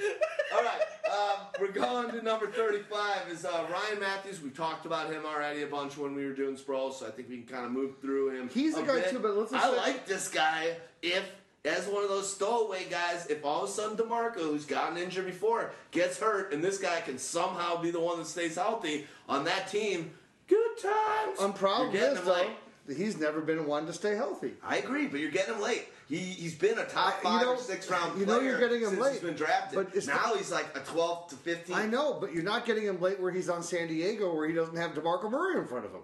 All right, um, we're going to number thirty-five. Is uh, Ryan Mathews? We talked about him already a bunch when we were doing Sproles, so I think we can kind of move through him. He's a guy bit. too, but let's just I like this guy. If as one of those stowaway guys, if all of a sudden Demarco, who's gotten injured before, gets hurt, and this guy can somehow be the one that stays healthy on that team, good times. I'm proud of getting is him though. He's never been one to stay healthy. I agree, but you're getting him late. He he's been a top I- you five know- or six round. you know you're getting him late, He's been drafted, but now he's like a 12 to 15. I know, but you're not getting him late where he's on San Diego, where he doesn't have Demarco Murray in front of him.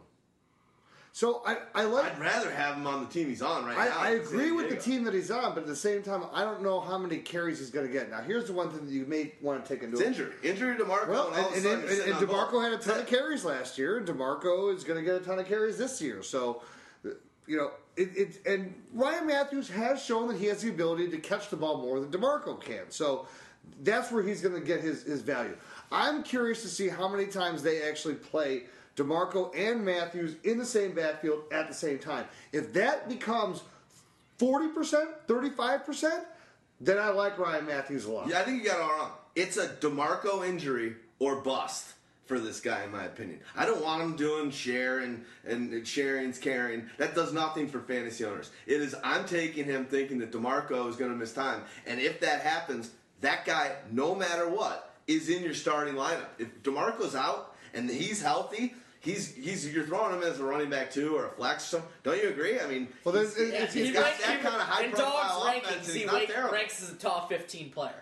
So I, I like. I'd rather have him on the team he's on right I, now. I agree with the team that he's on, but at the same time, I don't know how many carries he's going to get. Now, here's the one thing that you may want to take into It's injury, injury to Marco, Well, and and, and, and, DeMarco both. had a ton of carries last year, and DeMarco is going to get a ton of carries this year. So, you know, it, it and Ryan Mathews has shown that he has the ability to catch the ball more than Demarco can. So that's where he's going to get his, his value. I'm curious to see how many times they actually play DeMarco and Mathews in the same backfield at the same time. If that becomes 40%, 35%, then I like Ryan Mathews a lot. Yeah, I think you got it all wrong. It's a Demarco injury or bust for this guy, in my opinion. I don't want him doing sharing and, and sharing's caring. That does nothing for fantasy owners. It is I'm taking him thinking that Demarco is going to miss time, and if that happens, that guy, no matter what, is in your starting lineup. If Demarco's out and he's healthy. He's, he's you're throwing him as a running back too or a flex or something. Don't you agree? I mean, Well, there's- he's- it's- he's he got ranks- that he- kind of high profile Dog's offense. rankings, and he He's not rank- terrible. ranks as a top 15 player.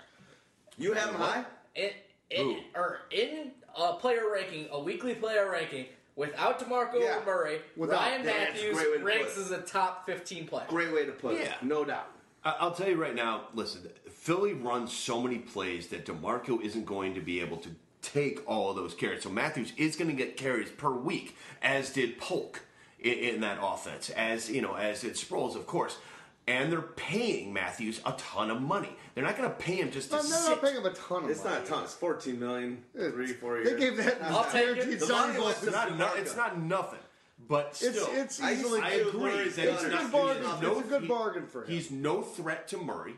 You have him high. In, in, Who? or in a player ranking, a weekly player ranking, without DeMarco Yeah. Murray, Without- Ryan Yeah, Mathews great way ranks it. as a top 15 player. Great way to put Yeah. it. No doubt. I- I'll tell you right now. Listen, Philly runs so many plays that Demarco isn't going to be able to take all of those carries. So Mathews is going to get carries per week, as did Polk in, in that offense, as you know, as did Sproles, of course. And they're paying Mathews a ton of money. They're not going to pay him just to I'm sit. not paying him a ton of money. It's money. not a ton. It's 14 million, three, four years. They gave that I'll take it. guaranteed The money went bonus. to It's not, no, it's not nothing, but It's still, it's I- easily. I it's agree it's that a he's good not- bargain. he's It's a good he- bargain for him. He's no threat to Murray,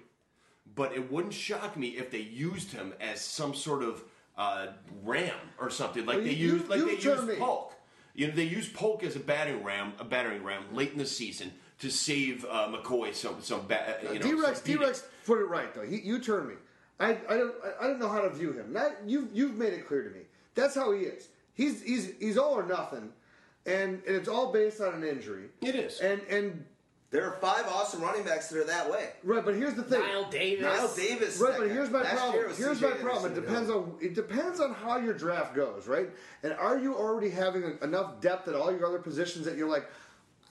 but it wouldn't shock me if they used him as some sort of uh, ram or something like Well, they you- used like you they tell used. Polk. You know, they used Polk as a battering ram, a battering ram late in the season to save uh, McCoy some some ba- you know. D-Rex, some beating. D-Rex put it right though. He, you turn me. I, I don't I don't know how to view him. Not you you've made it clear to me. That's how he is. He's he's he's all or nothing, and and it's all based on an injury. It is. And and There are five awesome running backs that are that way. right, but here's the thing. Knile Davis. Knile Davis. Right, but guy. here's my Last year problem. was Here's CJ my problem. It Anderson, depends on it depends on how your draft goes, right? And are you already having enough depth at all your other positions that you're like,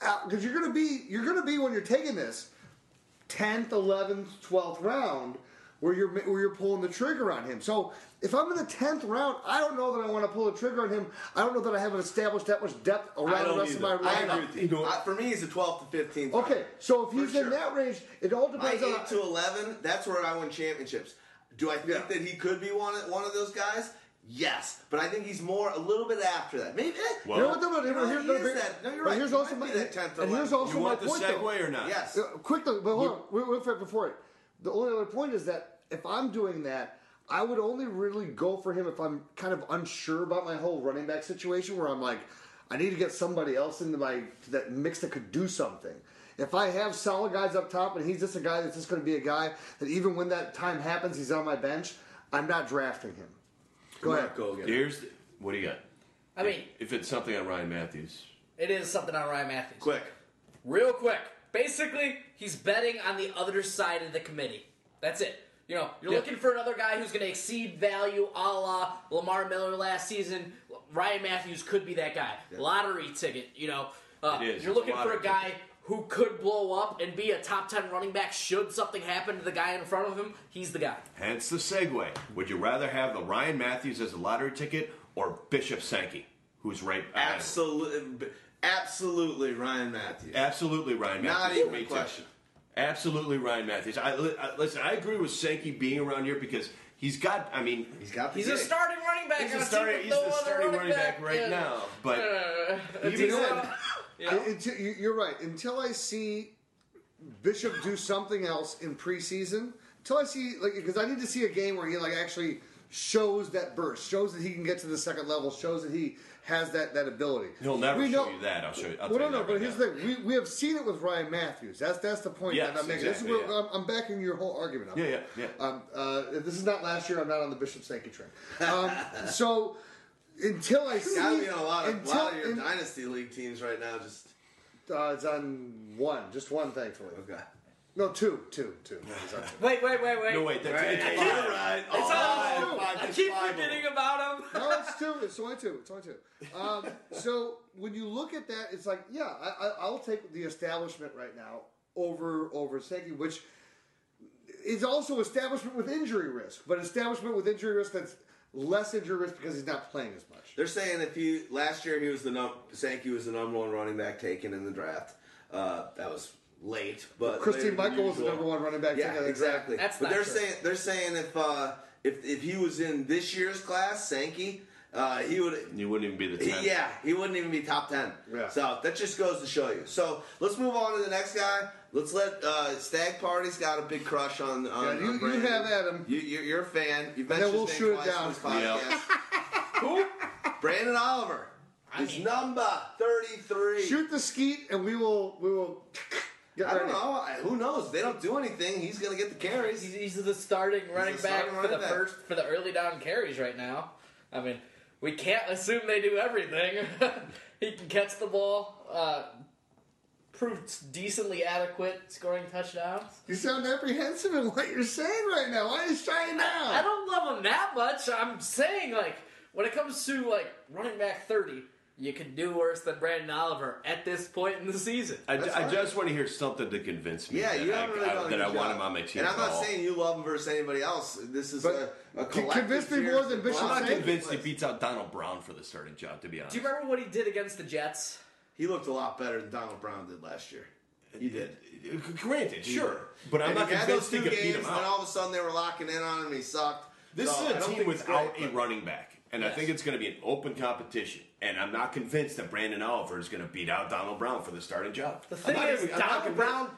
uh, because you're gonna be you're gonna be when you're taking this tenth, eleventh, twelfth round where you're where you're pulling the trigger on him. So if I'm in the tenth round, I don't know that I want to pull the trigger on him. I don't know that I haven't established that much depth around the rest either. of my I lineup. agree with you. You Uh, for me, he's a 12th to 15th. Okay, so if For he's in that range, it all My depends on. 8 to 11, that's where I win championships. Do I think Yeah. that he could be one of, one of those guys? Yes, but I think he's more a little bit after that. Maybe. eh, Well- you know what? No, no, You know, here's, he no, that- no, you're right. Here's He also my that 10th or and here's also You my want the point, though. segue or not? Yes. Uh, quick though, but hold on, wait, wait, wait, before it. The only other point is that if I'm doing that, I would only really go for him if I'm kind of unsure about my whole running back situation, where I'm like, I need to get somebody else into my that mix that could do something. If I have solid guys up top and he's just a guy that's just going to be a guy that even when that time happens, he's on my bench, I'm not drafting him. Go ahead. Go again. Here's the, what do you got? I mean, If it's something on Ryan Mathews, it is something on Ryan Mathews. Quick. Real quick. Basically, he's betting on the other side of the committee. That's it. You know, you're Yeah. looking for another guy who's going to exceed value, a la Lamar Miller last season. Ryan Mathews could be that guy. Lottery ticket. You know, uh, It is. you're It's a looking for a lottery guy who could blow up and be a top ten running back. Should something happen to the guy in front of him, he's the guy. hence the segue. Would you rather have the Ryan Mathews as a lottery ticket or Bishop Sankey, who's right? ahead? Absolutely. Absolutely, Ryan Mathews. Absolutely, Ryan Mathews. Not Mathews. even a question. Absolutely, Ryan Mathews. I, I- listen. I agree with Sankey being around here because he's got. I mean, He's got the He's a starting running back. he's on a starting. He's no the starting running back right Yeah. now. But Uh, even it's, then, uh, I- until- you- You're right. Until I see Bishop do something else in preseason, until I see like because I need to see a game where he like actually shows that burst, shows that he can get to the second level, shows that he has that that ability. he'll never We show know- you that. I'll show you. I'll well, no, no, but right here's now. the thing: we, we have seen it with Ryan Mathews. That's that's the point Yes, that I'm making. exactly, this is where yeah. I'm, I'm backing your whole argument up. Yeah, yeah, yeah. Um, uh, this is not last year. I'm not on the Bishop Sankey train. Um, so until I see, Gotta be on a lot of, until, lot of your in- dynasty league teams right now. Just uh, it's on one, just one, thankfully. okay. No, two, two, two. It's on two. Wait, wait, wait, wait. No, wait. That's Right. it's You're five. right. It's Oh, all- five, I keep five of them. forgetting about him. No, it's two. It's only two. It's only two. Um, so when you look at that, it's like, yeah, I, I, I'll take the establishment right now over over Sankey, which is also establishment with injury risk, but establishment with injury risk that's less injury risk because he's not playing as much. They're saying if he last year he was the num- Sankey was the number one running back taken in the draft. Uh, that was late, but Christine Michael was the number one running back. Yeah, together. exactly. That's but they're true. saying they're saying if uh, if if he was in this year's class, Sankey, uh, he would. You wouldn't even be the He, 10th. yeah, he wouldn't even be top ten. Yeah. So that just goes to show you. So let's move on to the next guy. Let's let uh, Stag Party's got a big crush on. on Yeah, you- on you have Adam. You, you're, you're a fan. You've then mentioned we'll his shoot name it down. on this podcast. Who? Branden Oliver. I His number thirty-three. Shoot the skeet, and we will we will get I don't ready. know. I- Who knows? They don't do anything. He's gonna get the carries. He's, he's the starting running the back starting for the back. first for the early down carries right now. I mean, we can't assume they do everything. he can catch the ball, uh, proved decently adequate scoring touchdowns. You sound apprehensive in what you're saying right now. Why are you trying now? I don't love him that much. I'm saying like when it comes to like running back thirty, you can do worse than Branden Oliver at this point in the season. I, That's I just want to hear something to convince me Yeah, that you I, haven't really I- done a that I want him on my team. And I'm not all. saying you love him versus anybody else. This is But a, a c- collective convince me more than Bishop I'm not convinced he beats out Donald Brown for the starting job, to be honest. Do you remember what he did against the Jets? He looked a lot better than Donald Brown did last year. He did. Granted, sure. But I'm and not he had those convinced he two could beat games, him and all of a sudden they were locking in on him. and He sucked. This So, is a team without great, a running back. And I think it's going to be an open competition. And I'm not convinced that Branden Oliver is going to beat out Donald Brown for the starting job. The thing is, even- Donald. Brown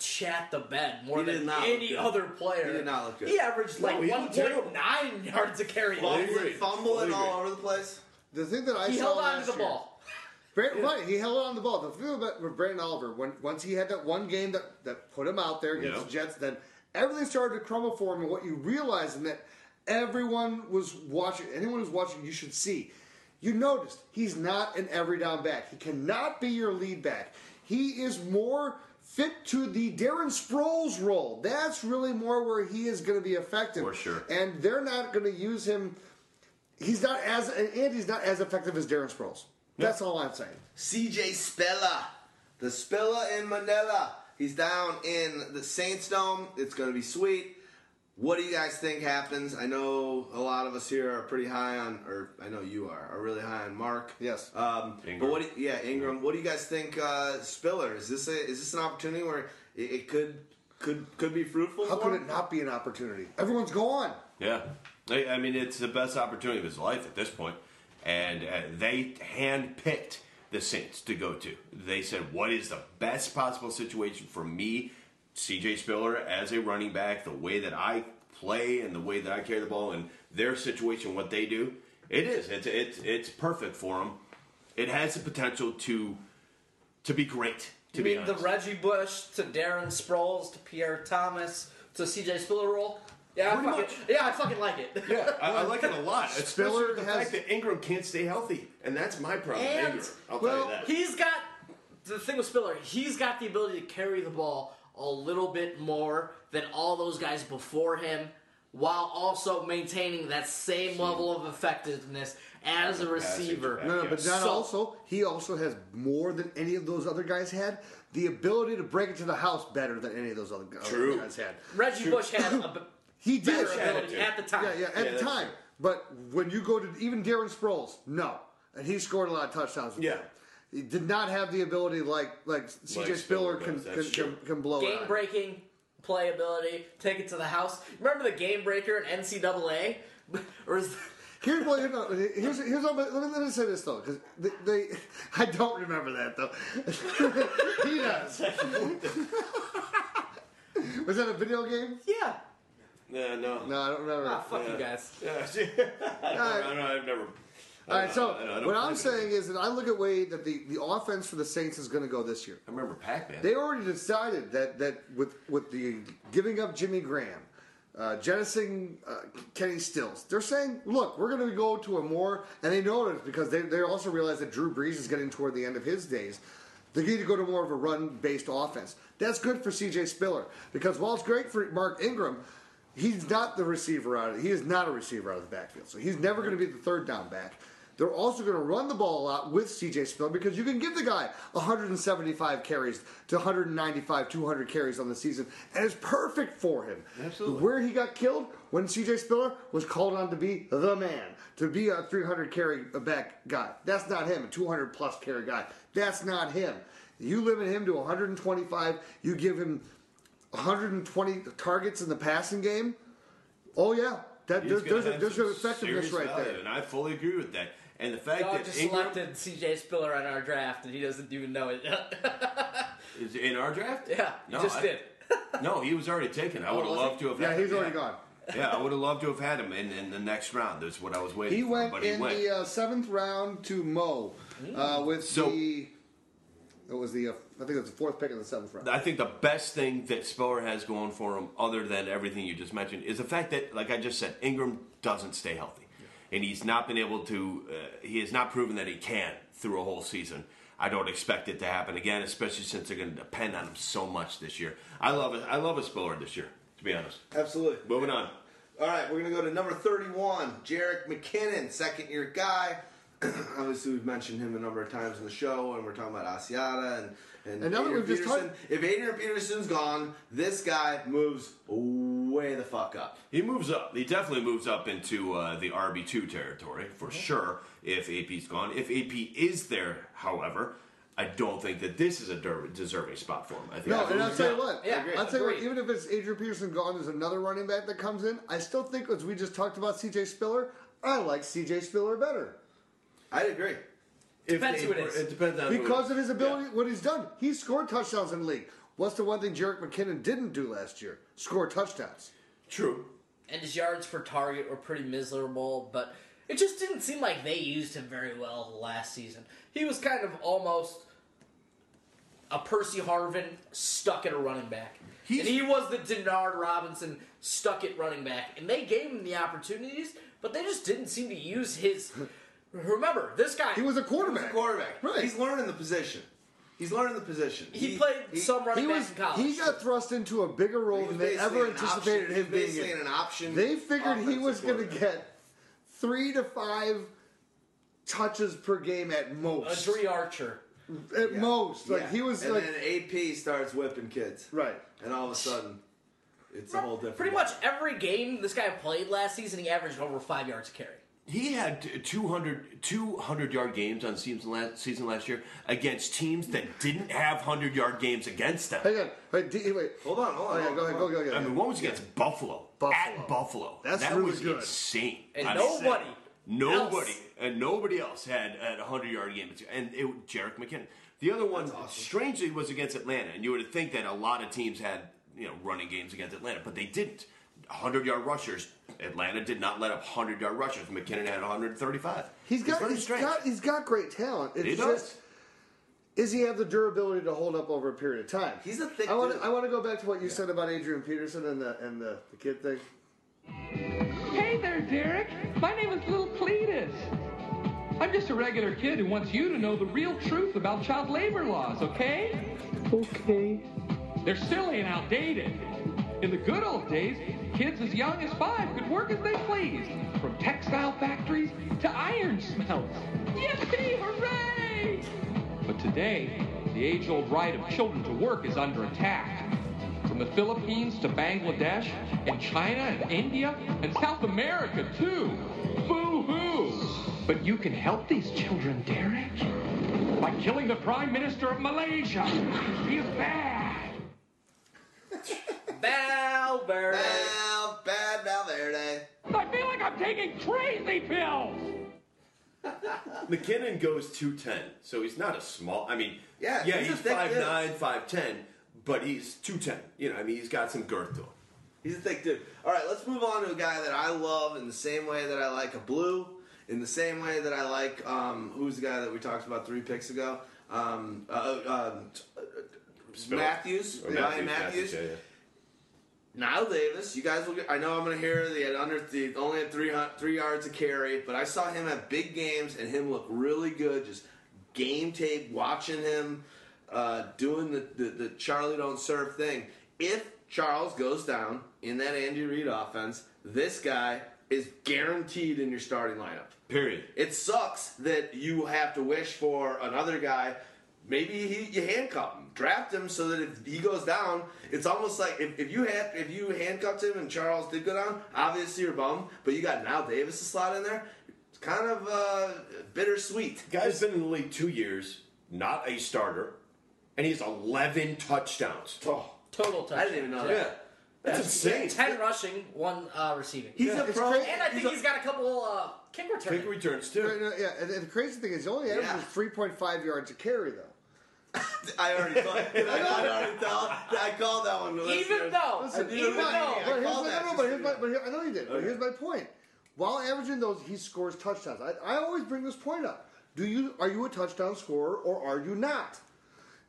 shat the bed more He than any other player. He did not look good. He averaged like he looked terrible. 1.9 yards a carry. Fumbling, agree. fumbling all over the place. The thing that I He saw held on last to the year- ball. Brand, Right, he held on the ball. The thing about with Branden Oliver, when once he had that one game that, that put him out there against Yeah. the Jets, then everything started to crumble for him. And what you realize, and that everyone was watching, anyone who's watching, you should see. You noticed he's not an every down back. He cannot be your lead back. He is more fit to the Darren Sproles role. That's really more where he is going to be effective. For sure. And they're not going to use him. He's not as and he's not as effective as Darren Sproles. That's all I'm saying. CJ Spella, the Spella in Manila. He's down in the Saints Dome. It's going to be sweet. What do you guys think happens? I know a lot of us here are pretty high on, or I know you are, are really high on Mark. Yes. Um, but what? Do, yeah, Ingram. What do you guys think? Uh, Spiller is this a, is this an opportunity where it, it could could could be fruitful? How for could him? it not be an opportunity? Everyone's gone. Yeah. I, I mean, it's the best opportunity of his life at this point. And uh, they handpicked the Saints to go to. They said, what is the best possible situation for me, CJ Spiller, as a running back, the way that I play and the way that I carry the ball and their situation, what they do? It is. It's, it's, it's perfect for them. It has the potential to to be great, to You be mean the. Reggie Bush to Darren Sproles to Pierre Thomas to CJ Spiller role? Yeah, I fucking, much. yeah, I fucking like it. Yeah, I, I like it a lot. Especially Spiller with the has- fact that Ingram can't stay healthy, and that's my problem. And- Ingram. I'll well, tell you that. He's got the thing with Spiller. He's got the ability to carry the ball a little bit more than all those guys before him, while also maintaining that same level of effectiveness as a receiver. No, no, but not So- also. He also has more than any of those other guys had. The ability to break into the house better than any of those other, other True. guys had. Reggie Bush had a b- He did. better had it ability at the time. Yeah, yeah, at Yeah, the that's time. But when you go to even Darren Sproles, no, and he scored a lot of touchdowns. with Yeah. them. he did not have the ability like like CJ Like Spiller Spiller can does, can, that's can, true. can blow it. game on. breaking playability, take it to the house. Remember the game breaker in NCAA? or is Here's what no, here's here's what, let, me, let me say this though because they, they I don't remember that though. he does. Was that a video game? yeah. Yeah, no. No, I don't remember. Ah, fuck Yeah. you guys. Yeah, I All right. don't know. I've never. All right, so I don't- I don't what I'm saying is that I look at way that the, the offense for the Saints is going to go this year. I remember Pac-Man. They already decided that that with with the giving up Jimmy Graham, uh, jettisoning uh, Kenny Stills, they're saying, look, we're going to go to a more, and they know it because they they also realize that Drew Brees is getting toward the end of his days. They need to go to more of a run-based offense. That's good for C.J. Spiller because while it's great for Mark Ingram, he's not the receiver out of he is not a receiver out of the backfield. So he's never going to be the third down back. They're also going to run the ball a lot with CJ Spiller because you can give the guy 175 carries to 195, 200 carries on the season, and it's perfect for him. Absolutely. Where he got killed when CJ Spiller was called on to be the man, to be a 300 carry back guy. That's not him. A 200 plus carry guy. That's not him. You limit him to 125. You give him 120 targets in the passing game. Oh yeah, that He's there's there's, a, there's an effectiveness right value, there. and I fully agree with that. And the fact Dog that just Ingram selected C.J. Spiller on our draft, and he doesn't even know it. is in our draft. yeah, he No, just I- did. No, he was already taken. I would have loved to have. Yeah, had he's him. already gone. Yeah, I would have loved to have had him in, in the next round. That's what I was waiting for. He for. went but he in went. the uh, seventh round to Mo uh, with So- the. It was the uh, I think it was the fourth pick in the seventh round. I think the best thing that Spiller has going for him, other than everything you just mentioned, is the fact that, like I just said, Ingram doesn't stay healthy, and he's not been able to. Uh, he has not proven that he can through a whole season. I don't expect it to happen again, especially since they're going to depend on him so much this year. I love it. I love a Spiller this year, to be honest. Absolutely. Moving on. All right, we're going to go to number 31, Jerick McKinnon, second year guy. Obviously, we've mentioned him a number of times in the show, and we're talking about Asiata and, and, And Adrian we've just Peterson. talked- If Adrian Peterson's gone, this guy moves way the fuck up. He moves up. He definitely moves up into uh, the RB two territory for sure. If AP's gone, if AP is there, however, I don't think that this is a der- deserving spot for him. I think No, and I'll tell you what. Yeah, I'll tell you what. Even if it's Adrian Peterson gone, there's another running back that comes in. I still think, as we just talked about, C.J. Spiller. I like C.J. Spiller better I agree. If Depends they- who it is. It depends on who it because is. of his ability. What he's done, He scored touchdowns in the league. What's the one thing Jerick McKinnon didn't do last year? Score touchdowns. True. and his yards per target were pretty miserable, but it just didn't seem like they used him very well last season. He was kind of almost a Percy Harvin stuck at a running back. He's- and he was the Denard Robinson stuck at running back. And they gave him the opportunities, but they just didn't seem to use his. Remember, this guy. He was a He's quarterback. a quarterback. Right. He's learning the position. He's learning the position. he, played he- some running He back was. in college. He got thrust into a bigger role than they ever anticipated option- him he was being basically in. an option. They figured he was going to get three to five touches per game at most. a Dri Archer. At Yeah. most, like Yeah. he was and like then AP starts whipping kids, right. and all of a sudden, it's a whole different. Pretty ball. much every game this guy played last season, he averaged over five yards a carry. He had t- 200, 200 yard games on season last, season last year against teams that didn't have 100 yard games against them. Hang on, wait, D- wait. Hold on, hold on. Oh, yeah, go ahead, hold go, on. go, go. I mean, one was against Buffalo. Buffalo. At Buffalo. That's that really was good. insane. And I mean, nobody Nobody else. and nobody else had had a hundred yard game, and it Jerick McKinnon. The other one, strangely, was against Atlanta, and you would think that a lot of teams had you know running games against Atlanta, but they didn't. Hundred yard rushers. Atlanta did not let up hundred yard rushers. McKinnon had 135. He's It's got very he's strange. got he's got great talent. It's He just does. is he have the durability to hold up over a period of time? He's a thick I want dude. to I want to go back to what you said about Adrian Peterson and the and the, the kid thing. Hey there, Derek. My name is Little Cletus. I'm just a regular kid who wants you to know the real truth about child labor laws, okay? Okay. They're silly and outdated. In the good old days, kids as young as five could work as they pleased, from textile factories to iron smelts. Yippee! Hooray! But today, the age-old right of children to work is under attack. From the Philippines to Bangladesh, and China and India, and South America too. Boo-hoo! But you can help these children, Derek, by killing the Prime Minister of Malaysia. He is bad. Valverde. Val, bad Valverde. I feel like I'm taking crazy pills. McKinnon goes 210, so he's not a small. I mean, Yeah, yeah, he's a he's thick 5'9", 5'10", but he's 210. You know, I mean, he's got some girth to him. He's a thick dude. All right, let's move on to a guy that I love in the same way that I like a blue, in the same way that I like um, who's the guy that we talked about three picks ago? Um, uh, uh, Spiller. Mathews, Or Ryan Mathews. yeah, yeah. Knile Davis, you guys will get. I know I'm going to hear the at under the only had three three yards to carry, but I saw him at big games and him look really good. Just game tape, watching him uh, doing the, the the Charlie don't serve thing. If Charles goes down in that Andy Reid offense, this guy is guaranteed in your starting lineup. Period. It sucks that you have to wish for another guy. Maybe he, you handcuff him, draft him so that if he goes down, it's almost like if, if you had if you handcuffed him and Charles did go down, obviously you're bummed. But you got Knile Davis to slot in there. It's kind of uh, bittersweet. Guy's been in the league two years, not a starter, and he's 11 touchdowns. Oh, Total touchdowns. I didn't even know Yeah. that. That's insane. Ten rushing, one uh, receiving. He's Yeah, a pro. and I think he's he's got a couple uh, kick returns. Kick returns, No, too. no, yeah, and, and the crazy thing is, he only averages Yeah. 3.5 yards a carry, though. I already thought. Did I already tell? I called that one. Even though, Listen, did even it right. though, But here's called my, that no, no, but here's my, but here, I know you did. But here's my point. While averaging those, he scores touchdowns. I, I always bring this point up. Do you are you a touchdown scorer or are you not?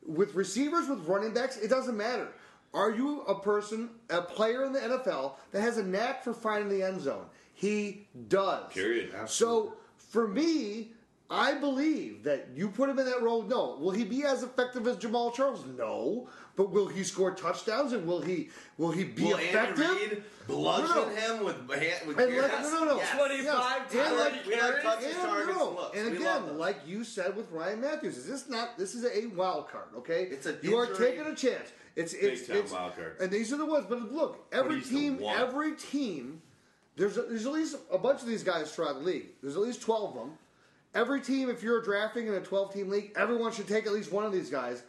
With receivers, with running backs, it doesn't matter. Are you a person, a player in the NFL that has a knack for finding the end zone? He does. Period. So for me, I believe that you put him in that role. No, will he be as effective as Jamaal Charles? No, but will he score touchdowns and will he will he be Will effective? Andy Reid bludgeon No, no. him with hand with And yes. like, no, no, no. Yes. 25 Yes. And like, We carries. touches, and, no. and looks. and We love again, like you said with Ryan Mathews, is this not? This is a wild card, okay? It's a you are taking a chance. It's it's Big it's wild card. and these are the ones. But look, every team, every team, there's a, there's at least a bunch of these guys throughout the league. There's at least twelve of them. Every team, if you're drafting in a 12 team league, everyone should take at least one of these guys.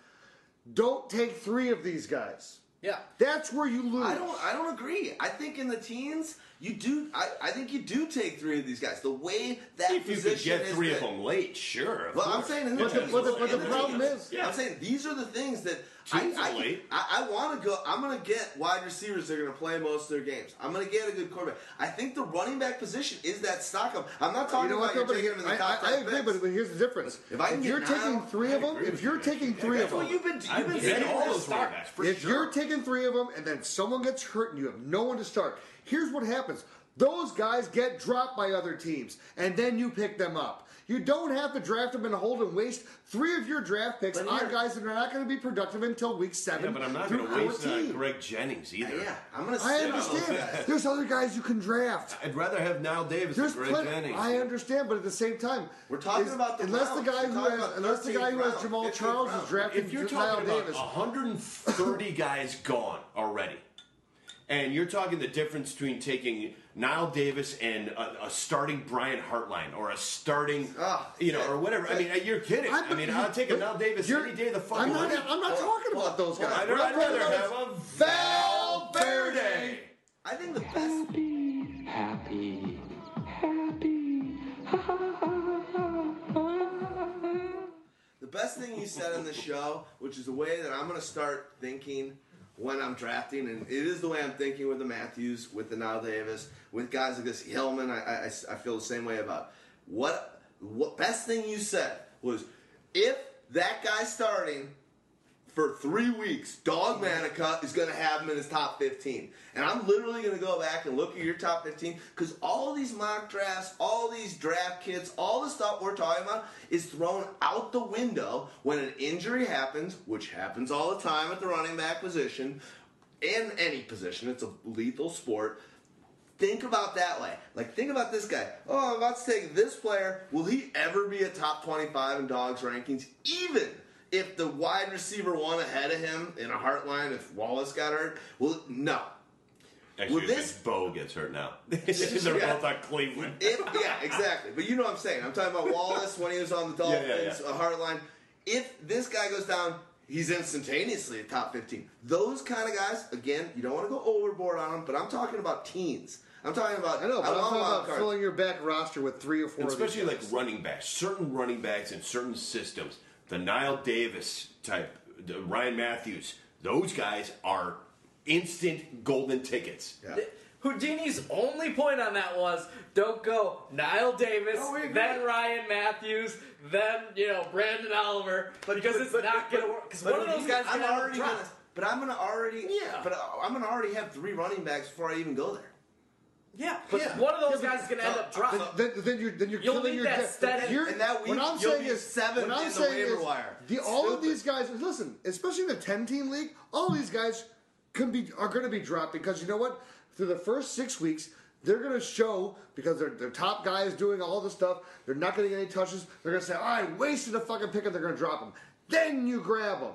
Don't take three of these guys. yeah. That's where you lose. I don't. I don't agree. I think in the teens, you do. I, I think you do take three of these guys. The way that If you could get is three of them late, sure. of Well, I'm course. saying who But the- but the- but the in problem teams. is- I'm saying these are the things that I, I. I, I want to go. I'm going to get wide receivers that are going to play most of their games. I'm going to get a good quarterback. I think the running back position is that stock up. I'm not talking You know about what? you're taking them in the I, top I, I 10 agree, but, but here's the difference. If I can you're taking three of them, if you're you. taking three of them, you've been. You've been saying all those running backs, if sure. you're taking three of them and then someone gets hurt and you have no one to start, here's what happens. Those guys get dropped by other teams, and then you pick them up. You don't have to draft them and hold and waste three of your draft picks But on guys that are not going to be productive until week seven. Yeah, but I'm not going to waste it 14. on Greg Jennings either. Yeah, I'm going to. I understand. There's other guys you can draft. I'd rather have Knile Davis There's than Greg plenty. Jennings. I understand, but at the same time, We're talking is- about the unless rounds. the guy who has unless the guy who has Jamaal 15th Charles round. is drafting if you're Kyle talking about Davis. 130 guys gone already, and you're talking the difference between taking Knile Davis and a, a starting Brian Hartline or a starting, Ah, you know, or whatever. I mean, you're kidding. I, I'm- mean, I'll take a Knile Davis you're- any day of the fucking I'm not, week. I'm not talking about those guys. I'd, What I'm I'd rather talking have about a is Valverde. I think the best. Happy, happy, happy. Ha, ha, ha, ha, ha. The best thing you said in the show, which is the way that I'm going to start thinking when I'm drafting, and it is the way I'm thinking with the Mathews, with the Knile Davis, with guys like this Hillman. I, I, I feel the same way about what. What best thing you said was if that guy starting for three weeks, Dog Manica is going to have him in his top 15. And I'm literally going to go back and look at your top 15 because all these mock drafts, all these draft kits, all the stuff we're talking about is thrown out the window when an injury happens, which happens all the time at the running back position, in any position. It's a lethal sport. Think about that way. Like, think about this guy. Oh, I'm about to take this player. Will he ever be a top 25 in dogs rankings? Even if the wide receiver one ahead of him in a Hartline, if Wallace got hurt? Well, no. Actually, Well, if this- Bo gets hurt now. They're Yeah. both on Cleveland. If, yeah, exactly. But you know what I'm saying. I'm talking about Wallace when he was on the Dolphins, Yeah, yeah, yeah. a Hartline. If this guy goes down, he's instantaneously a top 15. Those kind of guys, again, you don't want to go overboard on them, but I'm talking about teens. I'm talking about. I know, but I'm talking about cards. filling your back roster with three or four. of these especially like running backs, certain running backs in certain systems, the Knile Davis type, the Ryan Mathews, those guys are instant golden tickets. Yeah. Houdini's only point on that was don't go Knile Davis, No, then Ryan Mathews, then you know Branden Oliver, but, because it's not gonna work. Because one of those guys I'm gonna have a already gonna. But I'm gonna already. Yeah. But uh, I'm gonna already have three running backs before I even go there. Yeah, but Yeah. one of those Yeah, guys is gonna end up so- dropping. Then, then you're then you're You'll killing your that depth. You're- And that week, what I'm you'll saying be is seven what I'm in the saying waiver is wire. The, all of these guys, listen, especially in the 10 team league, all these guys can be are going to be dropped because you know what? Through the first six weeks, they're going to show because their their top guy is doing all the stuff. They're not going to get any touches. They're going to say, "Oh, I wasted a fucking pick," and they're going to drop them. Then you grab them.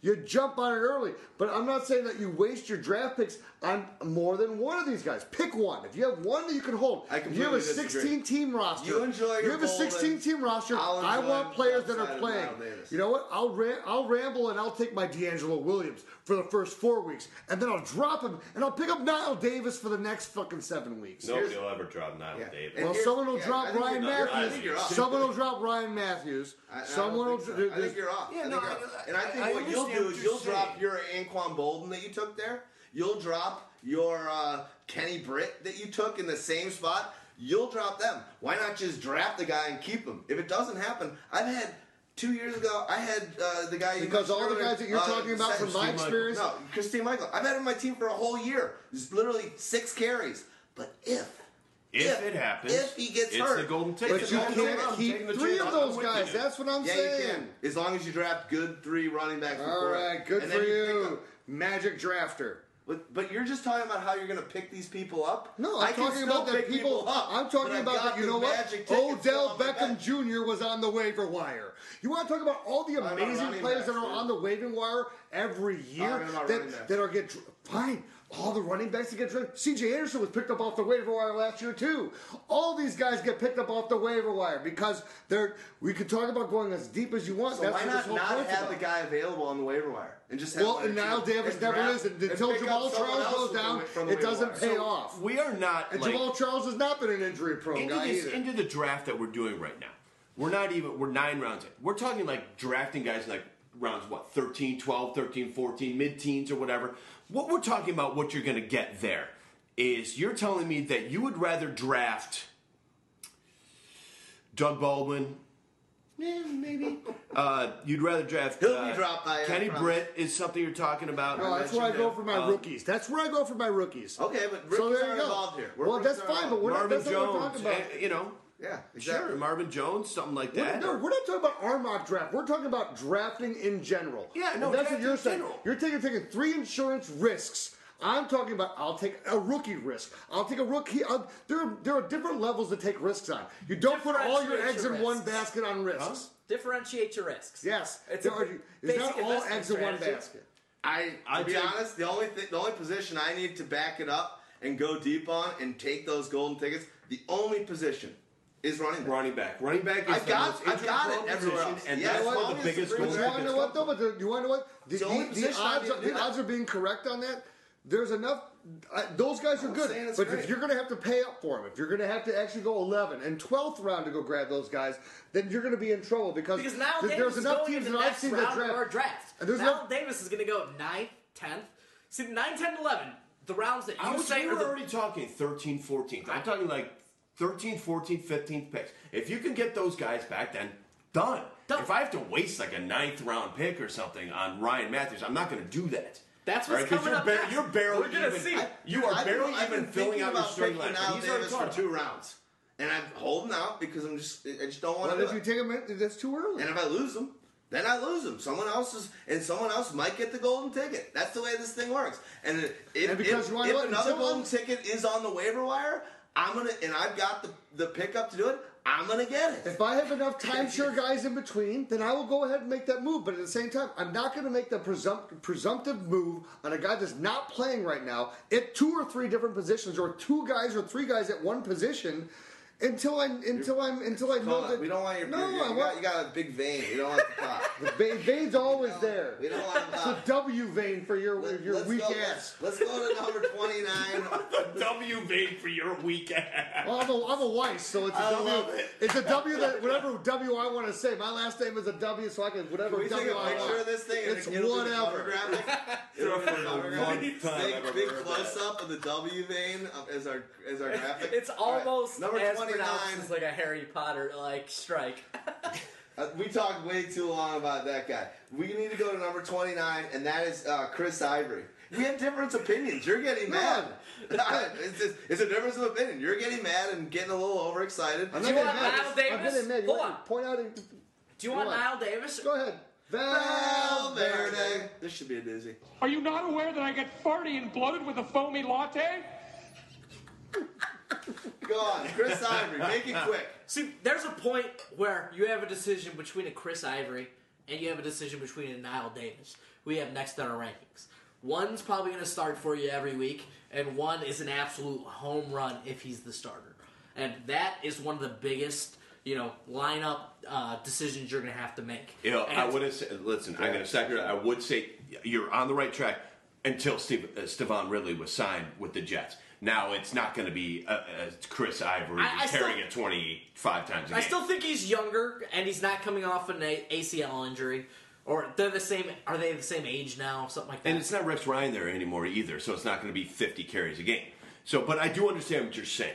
you jump on it early. But I'm not saying that you waste your draft picks on more than one of these guys. Pick one. If you have one that you can hold, I if you have a completely disagree. 16 team roster, You enjoy your you have a 16 team roster. I'll I enjoy want players that are playing. You know what? I'll ram- I'll ramble and I'll take my DeAngelo Williams for the first four weeks, and then I'll drop him and I'll pick up Knile Davis for the next fucking seven weeks. Nobody will ever drop Knile Davis. Well, someone will yeah, drop Ryan Mathews. think you're off. Someone will drop Ryan Mathews. I, I Someone will. think. I think you're off. Yeah, no, you're I- and I think I what you'll do is you're you'll drop your Anquan Boldin that you took there. You'll drop your uh, Kenny Britt that you took in the same spot. You'll drop them. Why not just draft the guy and keep him? If it doesn't happen, I've had two years ago. I had uh, the guy Because mentioned all the guys that you're uh, talking about from my Christine Michael. experience- No, Christine Michael. I've had him on my team for a whole year. It's literally six carries. But if If it happens, if he gets it's hurt, the golden ticket. But you can't keep three of those guys. That's what I'm Yeah, saying. you can. As long as you draft good three running backs. All before right, good And for you, Magic Drafter. But, but you're just talking about how you're going to pick these people up. No, I'm talking about that pick people. up, I'm talking about that. You know what? magic tickets still Odell Beckham. Jr. was on the waiver wire. You want to talk about all the amazing players backs, that are dude. on the waiver wire every year that, that are get fine. All the running backs that get drafted. C.J. Anderson was picked up off the waiver wire last year too. All these guys get picked up off the waiver wire because they're. We could talk about going as deep as you want. So That's why not not have about. the guy available on the waiver wire and just have Well, and your Knile Davis and never draft- is. And and until Jamaal Charles goes down, from it doesn't pay So off. We are not And like, Jamaal Charles has not been an injury prone into guy this either. into the draft that we're doing right now. We're not even we're nine rounds in. We're talking like drafting guys like rounds what 13, 12, 13, 14, mid-teens or whatever. What we're talking about what you're going to get there is you're telling me that you would rather draft Doug Baldwin yeah, maybe. Uh, you'd rather draft. He'll uh, be dropped by, Kenny promise. Britt is something you're talking about. No, that's where I mentioned go him. for my Uh, rookies. That's where I go for my rookies. Okay, but so rookies there you aren't go. involved here. We're well, that's fine, but we're not, Marvin that's what we're Jones, talking about. eh, you know, Yeah, exactly. sure, Marvin Jones, something like We're, that. no, we're not talking about our mock draft. We're talking about drafting in general. Yeah, no, And that's what drafting you're in saying. general. You're taking taking three insurance risks. I'm talking about I'll take a rookie risk. I'll take a rookie. I'll, there, are, there are different levels to take risks on. You don't put all your eggs your in one basket on risks. Differentiate your risks. Yes, It's there a are, it's basic not all investment eggs in one basket. I, to I be take- honest, the only thing, the only position I need to back it up and go deep on and take those golden tickets, the only position is running back. Running back. Running back is I've the got- most I've got it everywhere position, else. and Yeah, that's as where the biggest the But goal you want to know what though? But the, you want to know what? The, the the, the odds, are, the odds are being correct on that. There's enough. Uh, those guys are good, but great. if you're going to have to pay up for them, if you're going to have to actually go 11 and 12th round to go grab those guys, then you're going to be in trouble because, Because now th- there's enough teams in that the I've next seen that round of draft. our draft. And there's now enough- Davis is going to go 9th, 10th. See, 9, 10, 11, the rounds that I you was say we are were the already talking 13, 14. I'm talking like 13, 14, 15th picks. If you can get those guys back, then done. Done. If I have to waste like a ninth round pick or something on Ryan Mathews, I'm not going to do that. That's what's All right, 'cause coming you're up bar- next. You're barely We're gonna even. see. You are I've barely been, I've even filling thinking out your about starting picking lineup. He's already Davis for two rounds, and I'm holding out because I'm just I just don't want What to. if you take them? That's too early. And if I lose them, then I lose them. Someone else is, and someone else might get the golden ticket. That's the way this thing works. And if, And because if, you if another golden ticket is on the waiver wire, I'm gonna, and I've got the the pickup to do it. I'm gonna get it. If I have enough timeshare guys in between, then I will go ahead and make that move. But at the same time, I'm not to make the presumpt- presumptive move on a guy that's not playing right now at two or three different positions, or two guys or three guys at one position, until I'm until I'm until I know that we don't want your. No, you, I you, want got, you got a big vein. We don't want the top. the vein, vein's always there. We don't want the It's a top. W vein for your Let- your weak go, ass. Let's, let's go to number twenty nine. The W vein for your weak ass. Well, I'm a, I'm a Weiss, so it's a I W. love it. It's a W that whatever W I want to say. My last name is a W, so I can whatever Can we take W a I picture want. of this thing? It's it'll be the cover whatever. It'll be the cover graphic. time I've Big, big close up of the W vein as our as our graphic. It's almost number twenty pronounced nine. as like a Harry Potter like strike. Uh, we talked way too long about that guy. We need to go to number 29, and that is uh, Chris Ivory. We have different opinions. You're getting mad. it's, just, it's a difference of opinion. You're getting mad and getting a little overexcited. I'm Do not you getting want mad. Knile I'm Davis? getting mad. Hold on. point out? Do you want Go on. Knile Davis? Go ahead. Valverde. This should be a dizzy. Are you not aware that I get farty and bloated with a foamy latte? Go on, Chris Ivory. Make it quick. See, there's a point where you have a decision between a Chris Ivory and you have a decision between a Knile Davis, we have next on our rankings. One's probably going to start for you every week, and one is an absolute home run if he's the starter. And that is one of the biggest, you know, lineup uh, decisions you're going to have to make. You know, I would have said, listen, I'm going to second. I would say you're on the right track until Steve, uh, Stevan Ridley was signed with the Jets. Now it's not going to be uh, uh, Chris Ivory I- I carrying it 25 times a I game. I still think he's younger, and he's not coming off an A- ACL injury. Or they're the same. Are they the same age now? Something like that. and it's not Rex Ryan there anymore either, so it's not going to be 50 carries a game. So, but I do understand what you're saying.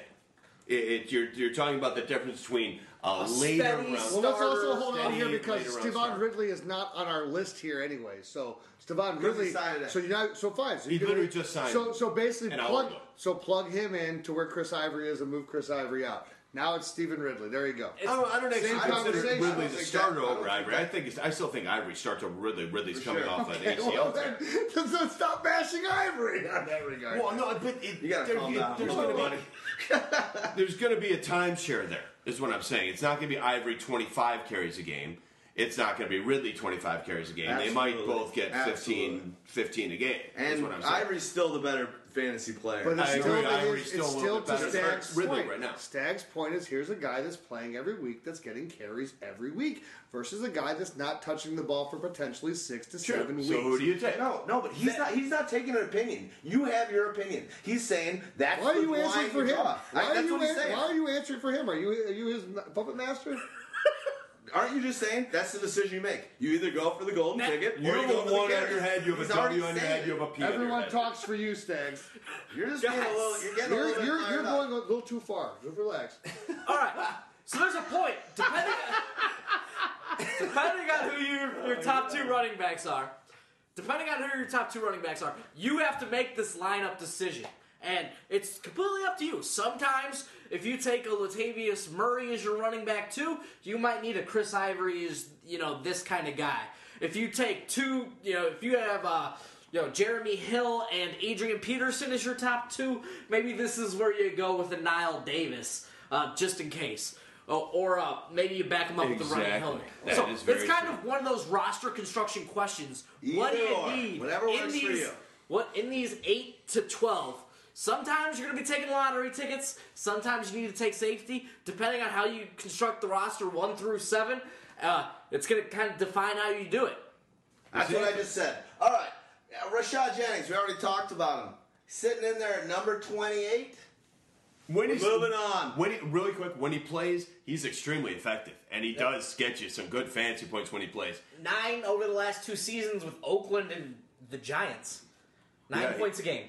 It, it, you're, you're talking about the difference between a, A later round. Well, let's also Starter, hold on here because later Stevan. Ridley is not on our list here anyway. So Stevan Because Ridley, so you know, so fine. So He you're literally just signed So so basically plug so plug him in to where Chris Ivory is and move Chris Ivory out. Now it's Stevan Ridley. There you go. I don't, I don't actually Same consider conversation. Ridley I don't the starter that- over think Ivory. I think it's, I still think Ivory starts over Ridley. Ridley's coming sure. off an Okay, ACL well, tear. then, then stop bashing Ivory on that regard. Well, no, but it, You gotta there- calm it- down. There's going to be there's going to be a timeshare there. Is what I'm saying. It's not going to be Ivory 25 carries a game. It's not going to be Ridley 25 carries a game. They might both get 15, Absolutely. 15 a game. is And what I'm saying. Ivory's still the better fantasy player. But it's I still, agree. it Ivory's is- still it's still to Stag's Ridley point. right now. Stag's point is here's a guy that's playing every week that's getting carries every week versus a guy that's not touching the ball for potentially six to Sure. seven weeks. So who do you take? No, no, but he's not. He's not taking an opinion. You have your opinion. He's saying that's Why are you line answering for him? Why I- are you an- Why are you answering for him? Are you are you his puppet master? Aren't you just saying that's the decision you make? You either go for the golden Now- ticket, You or you have go for the one on your head. You have He's a W on your head. You have a P on your Everyone head. talks for you, Stags. You're just being a little. You're getting a You're little you're, you're going a little too far. Just relax. All right. So there's a point. Depending depending on who your your top two running backs are, depending on who your top two running backs are, you have to make this lineup decision. And it's completely up to you. Sometimes, if you take a Latavius Murray as your running back too, you might need a Chris Ivory as you know this kind of guy. If you take two, you know, if you have uh, you know Jeremy Hill and Adrian Peterson as your top two, maybe this is where you go with a Knile Davis, uh, just in case. Oh, or uh, maybe you back him up with the Ryan Exactly. Hill. That so is it's kind true. of one of those roster construction questions. what do you or. need Whatever in works for these? you. What in these eight to twelve? Sometimes you're going to be taking lottery tickets. Sometimes you need to take safety. Depending on how you construct the roster, one through seven, uh, it's going to kind of define how you do it. That's what I just said. All right, yeah, Rashad Jennings. We already talked about him. Sitting in there at number 28. When he's Moving on. When he, really quick, when he plays, he's extremely effective, and he does get you some good fancy points when he plays. Nine over the last two seasons with Oakland and the Giants. Nine Yeah, points a game.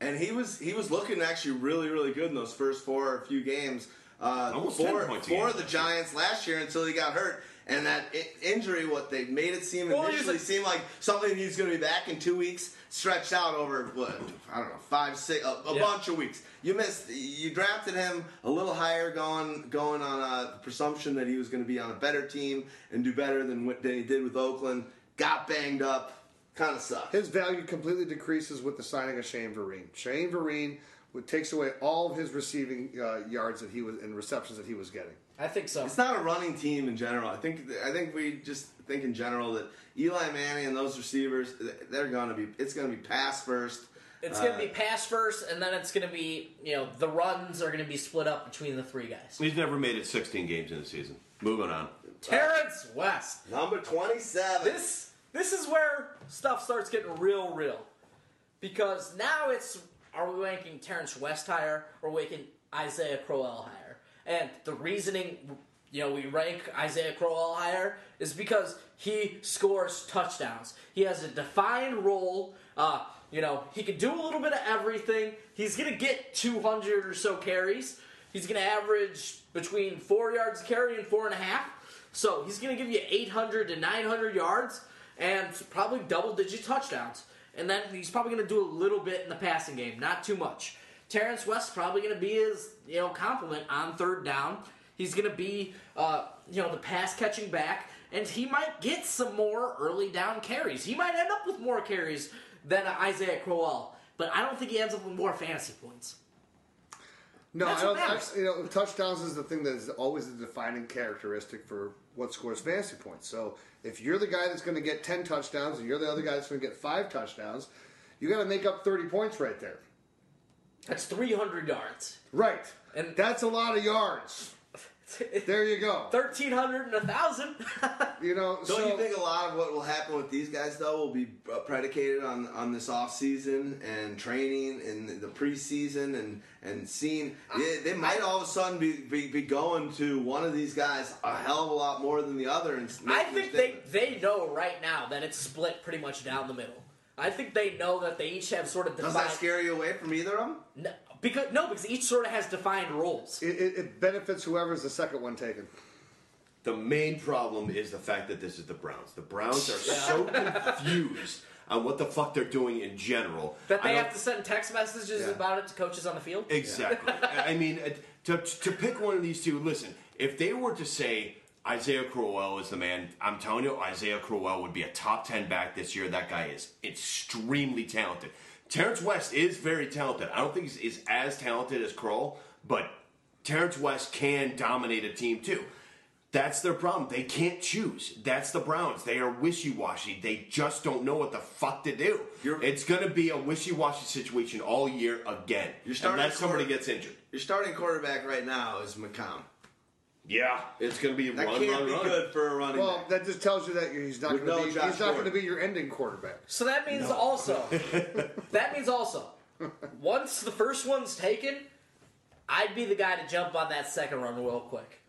And he was he was looking actually really really good in those first four or few games. Uh, Almost for, 10 points a for the. Giants last year until he got hurt. And that I- injury, what they made it seem Well, initially a- seem like something he's going to be back in two weeks, stretched out over what I don't know five six a, a Yeah. bunch of weeks. You missed. You drafted him a little higher, going going on a presumption that he was going to be on a better team and do better than what than he did with Oakland. Got banged up, kind of sucked. His value completely decreases with the signing of Shane Vereen. Shane Vereen takes away all of his receiving uh, yards that he was and receptions that he was getting. I think so. It's not a running team in general. I think I think we just think in general that Eli Manning and those receivers they're going to be it's going to be pass first. It's going Uh, to be pass first, and then it's going to be, you know, the runs are going to be split up between the three guys. He's never made it 16 games in the season. Moving on. Terrance West. number 27. This this is where stuff starts getting real, real. Because now it's are we ranking Terrance West higher or ranking Isaiah Crowell higher? And the reasoning, you know, we rank Isaiah Crowell higher is because he scores touchdowns. He has a defined role. Uh, you know, he can do a little bit of everything. He's gonna get 200 or so carries. He's gonna average between four yards carry and four and a half. So he's going to give you 800 to 900 yards and probably double digit touchdowns. And then he's probably going to do a little bit in the passing game, not too much. Terrance West's probably going to be his you know complement on third down. He's going to be uh, you know the pass catching back, and he might get some more early down carries. He might end up with more carries than Isaiah Crowell, but I don't think he ends up with more fantasy points. No, That's I don't. Actually, you know, touchdowns is the thing that is always a defining characteristic for what scores fantasy points. So if you're the guy that's going to get ten touchdowns and you're the other guy that's going to get five touchdowns, you got to make up thirty points right there. That's 300 yards. Right, And- that's a lot of yards. There you go. 1,300 and a 1,000. You know, Don't so you think a lot of what will happen with these guys though will be uh, predicated on on this off season and training and the preseason and and seeing they, they might all of a sudden be, be be going to one of these guys a hell of a lot more than the other. And I think they, they know right now that it's split pretty much down the middle. I think they know that they each have sort of does that scare you away from either of them? No, because no, because each sort of has defined roles. it, it, it benefits whoever's the second one taken. The main problem is the fact that this is the Browns. The Browns are so confused on what the fuck they're doing in general. That I they don't- have to send text messages Yeah. about it to coaches on the field. Exactly. I mean, uh, to, to pick one of these two, listen, if they were to say Isaiah Crowell is the man, I'm telling you, Isaiah Crowell would be a top 10 back this year. That guy is extremely talented. Terrance West is very talented. I don't think he's, he's as talented as Crowell, but Terrance West can dominate a team too. That's their problem. They can't choose. That's the Browns. They are wishy washy. They just don't know what the fuck to do. You're- it's going to be a wishy washy situation all year again. You're starting unless somebody gets injured. Your starting quarterback right now is McCown. Yeah, it's going to be That run, can't run, be run. good for a running Well, back. that just tells you that he's not going to no be. Josh He's not going to be your ending quarterback. So that means also, that means also, once the first one's taken, I'd be the guy to jump on that second run real quick.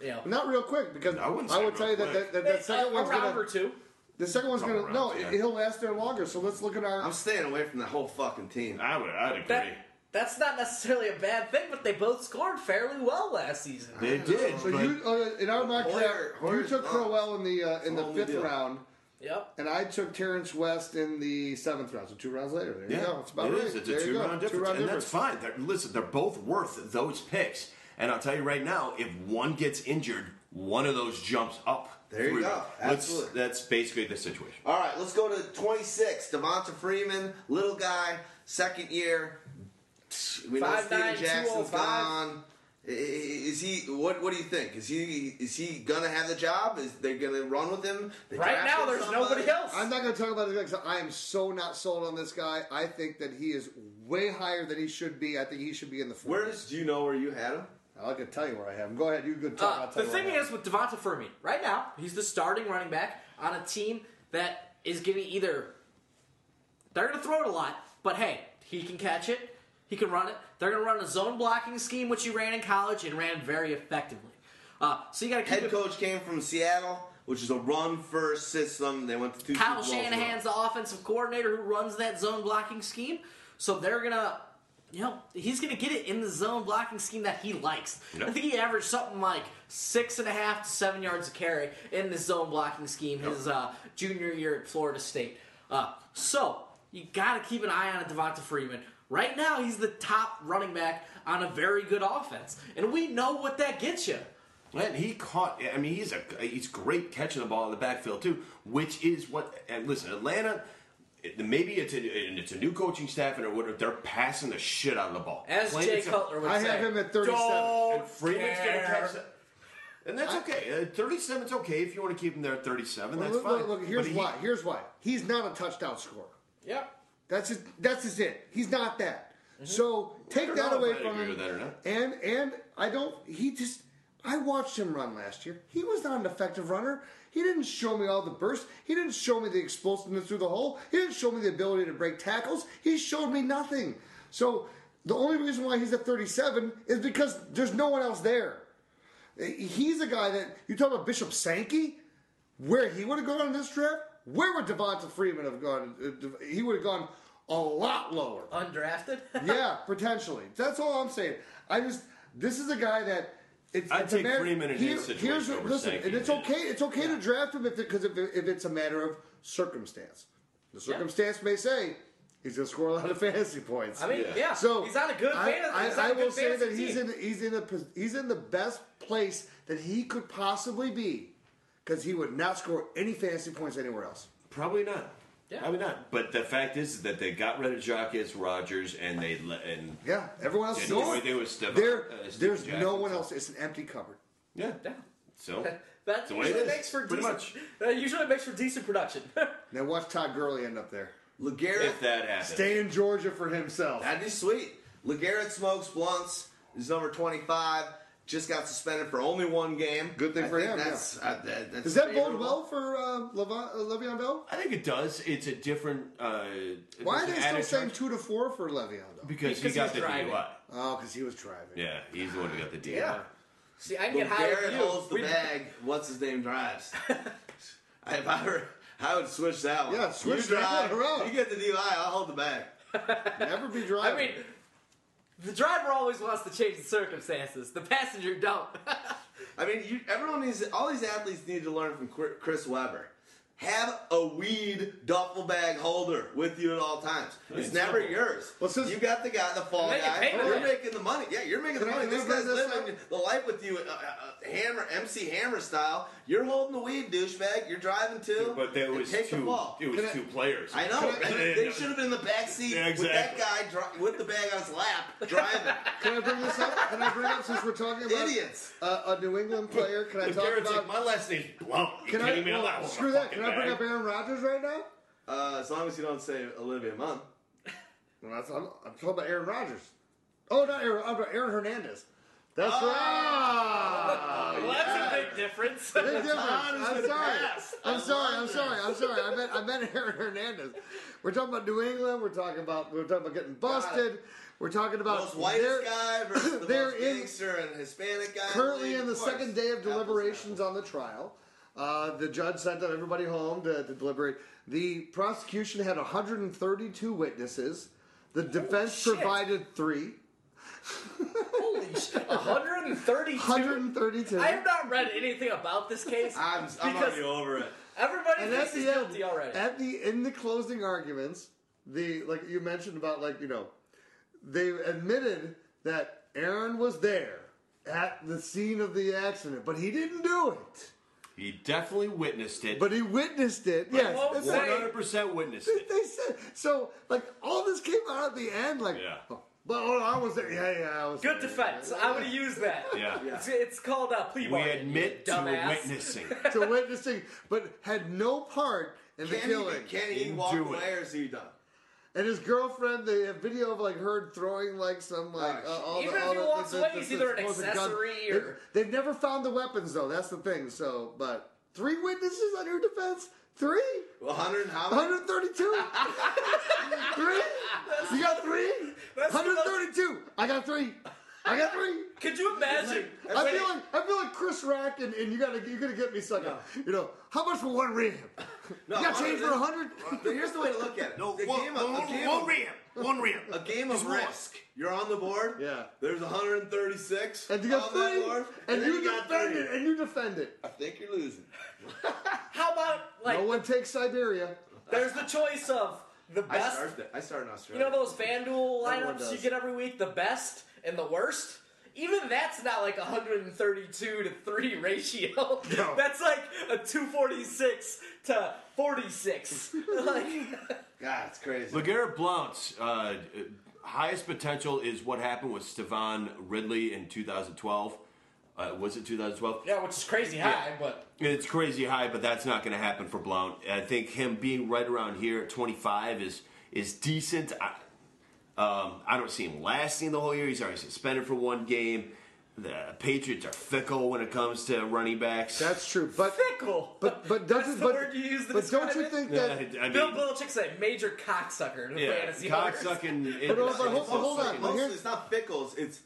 You know, Not real quick because I wouldn't I would tell you real that, quick. that, that, that second a, a one's round going or to. two. The second one's Couple going to. No, yeah. he'll last there longer. So let's look at our. I'm staying away from the whole fucking team. I would, I'd agree. That that's not necessarily a bad thing, but they both scored fairly well last season. they did. so you uh, in our mock Hoyer- draft, you took not. Crowell in the uh, in the It's a whole new fifth deal. round, Yep. and I took Terrance West in the seventh round. So two rounds later, there yeah, you go. It's about it right. is. It's there a two round difference, Two-round and that's fine. They're, listen, they're both worth those picks. And I'll tell you right now, if one gets injured, one of those jumps up. There you go. Absolutely. That's basically the situation. All right, let's go to 26. Devonta Freeman, little guy, second year. We know 5'9", Steven Jackson's 205. gone. I- i- Is he? What? What do you think? Is he? Is he gonna have the job? Is they gonna run with him? They Right now, there's somebody? nobody else. I'm not going to talk about this because I am so not sold on this guy. I think that he is way higher than he should be. I think he should be in the 40s. Where does? Do you know where you had him? I can tell you where I have him. Go ahead. You can talk. Uh, I'll tell the you where thing I is with Devonta Freeman, right now he's the starting running back on a team that is going to either they're going to throw it a lot, but hey, he can catch it, he can run it. They're going to run a zone blocking scheme, which he ran in college and ran very effectively. Uh, so you got to Head it. coach came from Seattle, which is a run first system. They went to two. Kyle Super Bowls in a row. Shanahan's the offensive coordinator who runs that zone blocking scheme. So they're gonna, you know, he's gonna get it in the zone blocking scheme that he likes. Yep. I think he averaged something like six and a half to seven yards a carry in the zone blocking scheme his uh, junior year at Florida State. Uh, so you gotta keep an eye on Devonta Freeman. Right now, he's the top running back on a very good offense, and we know what that gets you. And he caught. I mean, he's a he's great catching the ball in the backfield too, which is what. And listen, Atlanta. Maybe it's a it's a new coaching staff and or whatever. They're passing the shit out of the ball. As Plain Jay and simple. Cutler would I say, have him at 37. Don't And Freeman's gonna care. catch that. And that's okay. Uh, 37 is okay if you want to keep him there at 37. Well, That's look, fine. look, look, here's he- why. Here's why. He's not a touchdown scorer. Yep. That's just that's just it. He's not that. So take that away from him. that. And and I don't. He just. I watched him run last year. He was not an effective runner. He didn't show me all the bursts. He didn't show me the explosiveness through the hole. He didn't show me the ability to break tackles. He showed me nothing. So the only reason why he's at 37 is because there's no one else there. He's a guy that you talk about Bishop Sankey, where he would have gone in this draft. Where would Devonta Freeman have gone? Uh, He would have gone a lot lower. Undrafted. yeah, potentially. That's all I'm saying. I just this is a guy that it's. I'd it's a take matter- Freeman in his situation Here's over listen, Sankey. and it's okay. It's okay to draft him if because if, if it's a matter of circumstance. The circumstance may say he's going to score a lot of fantasy points. I mean, Yeah. yeah. So he's on a good I, fantasy. I, he's on good will say that fantasy he's in he's in a he's in the best place that he could possibly be because he would not score any fantasy points anywhere else. Probably not. Yeah. I mean, not. But the fact is that they got rid of Jacquizz Rodgers and they let and Yeah, everyone else did is the gone. only thing was Steph. There, uh, Steve there's Jackson, no one else. It's an empty cupboard. Yeah. Yeah. So That That's the way it usually is, makes for pretty decent. That usually makes for decent production. Now watch Todd Gurley end up there. LeGarrette, if that happens, Stay in Georgia for himself. that'd be sweet. LeGarrette smokes blunts. He's number 25. Just got suspended for only one game. Good thing I for him, That's, uh, that, that's Does that bode well for uh, Le'Veon, uh, Le'Veon Bell? I think it does. It's a different. Uh, Why are they still saying charge. two to four for Le'Veon Bell? Because, Because he got he's the driving. DUI. Oh, because he was driving. Yeah, he's the one who got the DUI. yeah. See, I can Well, get higher Garrett you. holds the We- bag. What's his name drives? I- if I were, I would switch that one. Yeah, switch you that drive. one around. You get the DUI. I'll hold the bag. Never be I driving. mean, the driver always wants to change the circumstances. The passenger don't. I mean, you, everyone needs. All these athletes need to learn from Chris Webber. Have a weed duffel bag holder with you at all times. It's never yours. Well, since- you got the guy, the fall They get guy. paid for You're that. making the money. Yeah, you're making Can the I- money. This bring guy's this living up? the life with you, uh, uh, hammer, MC Hammer style. You're holding the weed, douchebag. You're driving too. But there And was take the two. fall. It was Can I- two players. I know. Can I- and they should have been in the back seat Yeah, with that exactly. guy dri- with the bag on his lap driving. Can I bring this up? Can I bring up since we're talking about Idiots. uh, a New England player? Can I The talk Garrett's about? like, my last name's Blount. You can I? kidding me? I'm well, not holding screw that. fucking Can I bring up Aaron Rodgers right now? Uh, as long as you don't say Olivia Munn. Well, that's, I'm, I'm talking about Aaron Rodgers. Oh, not Aaron. I'm talking about Aaron Hernandez. That's right. well, that's a big difference. Big difference. Baton is I'm sorry. I'm sorry. I'm sorry. I'm sorry. I meant I meant Aaron Hernandez. We're talking about New England. We're talking about we're talking about getting busted. We're talking about most whitest they're- guy versus the they're most in- gangster and Hispanic guy. currently in the of course. second day of Apples to deliberations on the trial. Uh, the judge sent everybody home to, to deliberate. The prosecution had 132 witnesses. The defense shit. provided three. Holy shit. 132? 132. I have not read anything about this case. I'm, I'm because already over it. everybody and thinks at he's the end, guilty already. at the in the closing arguments, the like you mentioned about like you know, they admitted that Aaron was there at the scene of the accident, but he didn't do it. He definitely witnessed it. But he witnessed it. Yes, won't that's say- right. 100% witnessed They, it. they said so. Like all this came out at the end. Like, Yeah. oh, but oh, I was there. Yeah, yeah, I was. Good there. defense. I would going to use that. Yeah. It's, it's called uh, plea We bargain, admit to dumbass. witnessing. to witnessing, but had no part in the Can he, killing. can he walk do away it. or is he done? And his girlfriend, they have video of like her throwing like some like Oh, uh, all Even the, if all he the, walks the, away, the, he's the either an supposed gun- accessory They- or- They've never found the weapons though. That's the thing. So, but three witnesses on your defense. Three. 100 how many? 132. three. You got three. That's the most- 132. I got three. I got three. Could you imagine? I feel like I feel like Chris Rock, and, and you gotta you're gonna get me sucking. You know how much for one rib? No, you got change for a hundred? Here's the way to look at it. No, the one, game of, one, a game one of, rim. One rim. a game of risk. You're on the board. Yeah. There's 136. And you got on three, board, and, then you got defend it, and you defend it. I think you're losing. How about, like, no one takes Siberia. there's the choice of the I best. started. I started in Australia. You know those FanDuel Everyone lineups you get every week? The best and the worst? Even that's not like a 132 to 3 ratio. No. That's like a 246 to 46. like, God, it's crazy. LeGarrette Blount's uh, highest potential is what happened with Stevan Ridley in 2012. Uh, was it 2012? yeah, which is crazy high, but It's crazy high, but that's not going to happen for Blount. I think him being right around here at 25 is is decent. I, um, I don't see him lasting the whole year. He's already suspended for one game. The Patriots are fickle when it comes to running backs. That's true, but fickle. but but doesn't the but, word you use to but don't describe you it? think Yeah, that? I mean, Bill Belichick's a major cocksucker in yeah, fantasy owners. cocksucking. But, but hold, hold on, Mostly, but it's not fickles. It's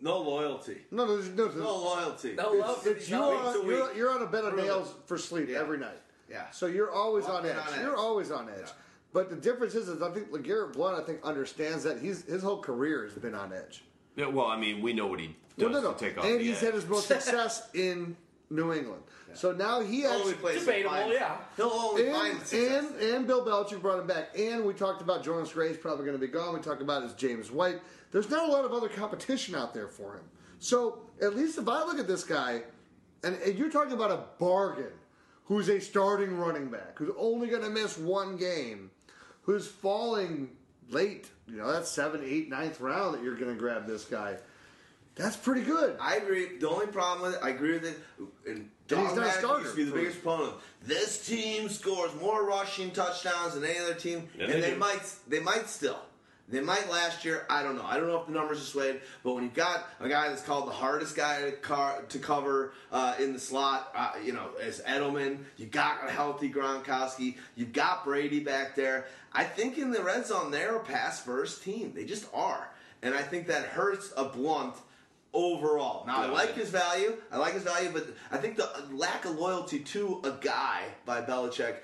no loyalty. no, there's no. No loyalty. No love for It's you're on, you're, you're on a bed of nails for sleep Yeah. every night. Yeah. So you're always on edge. on edge. You're always on edge. Yeah. But the difference is, is I think LeGarrette Blount, I think, understands that he's his whole career has been on edge. Yeah, well, I mean, we know what he does No, no, no. to take off And the he's edge. had his most success in New England. So now he Only actually. plays Debatable, find- yeah. He'll only And, find success. and and Bill Belichick brought him back. And we talked about Jonas Gray's probably going to be gone. We talked about his James White. There's not a lot of other competition out there for him. So at least if I look at this guy, and, and you're talking about a bargain who's a starting running back, who's only going to miss one game, who's falling late. You know, that's seven, eight, ninth round that you're going to grab this guy. That's pretty good. I agree. The only problem with it, I agree with it. And And he's not a starter used to be the for- biggest proponent. of, This team scores more rushing touchdowns than any other team, Yeah, and they they, might. They might still. They might last year. I don't know. I don't know if the numbers are swayed, but when you've got a guy that's called the hardest guy to, car, to cover uh, in the slot, uh, you know, as Edelman, you've got a healthy Gronkowski, you've got Brady back there. I think in the red zone, they're a pass first team. They just are, and I think that hurts a Blount overall. Now I like his value. I like his value, but I think the lack of loyalty to a guy by Belichick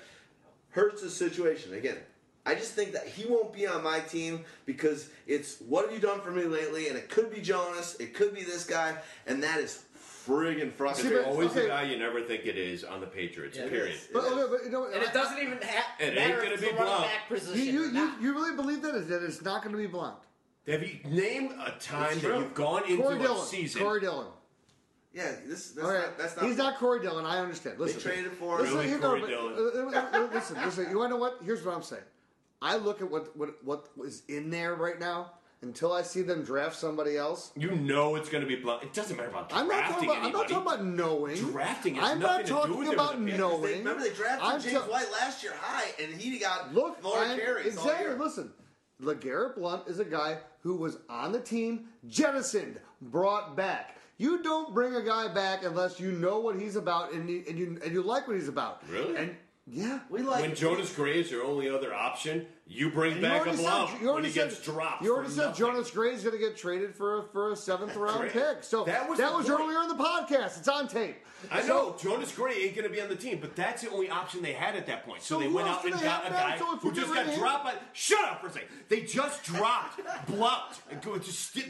hurts the situation. Again, I just think that he won't be on my team because it's what have you done for me lately? And it could be Jonas, it could be this guy, and that is friggin' It's frustrating. but- always okay. the guy you never think it is on the Patriots. Yeah, period. But, okay, but you know, And I- it doesn't even ha- It ain't matter gonna if it's be the running Blount. back position. you, you, you, you really believe that is that it's not going to be Blount? Have you named a time that you've gone into Corey a Dillon. season? Corey Dillon. yeah, this that's All right, not that's not he's not Corey Dillon. I understand. Listen, traded for listen, Really, here- no, Corey Dillon? uh, uh, uh, listen, listen. You want to know what? Here's what I'm saying. I look at what what what is in there right now. Until I see them draft somebody else, You know it's going to be Blount. It doesn't matter about I'm not talking drafting about. I'm not talking about knowing. Drafting has I'm nothing not to do talking with about knowing. They, remember they drafted I'm James tell- White last year high, and he got Look, more I'm- all exactly. year. Listen, LeGarrette Blount is a guy who was on the team, jettisoned, brought back. You don't bring a guy back unless you know what he's about and you and you, and you like what he's about. Really? And yeah, We like When Jonas Gray is your only other option, you bring And back a already Blount said- you when already he said- gets dropped. You already said nothing. Jonas Gray's going to get traded for a, for a seventh round pick. So That was that was point. earlier in the podcast. It's on tape. I So- know Jonas Gray ain't going to be on the team, but that's the only option they had at that point. So, So they went out and got a guy So who we just got dropped by. Shut up for a second. They just dropped Blount. The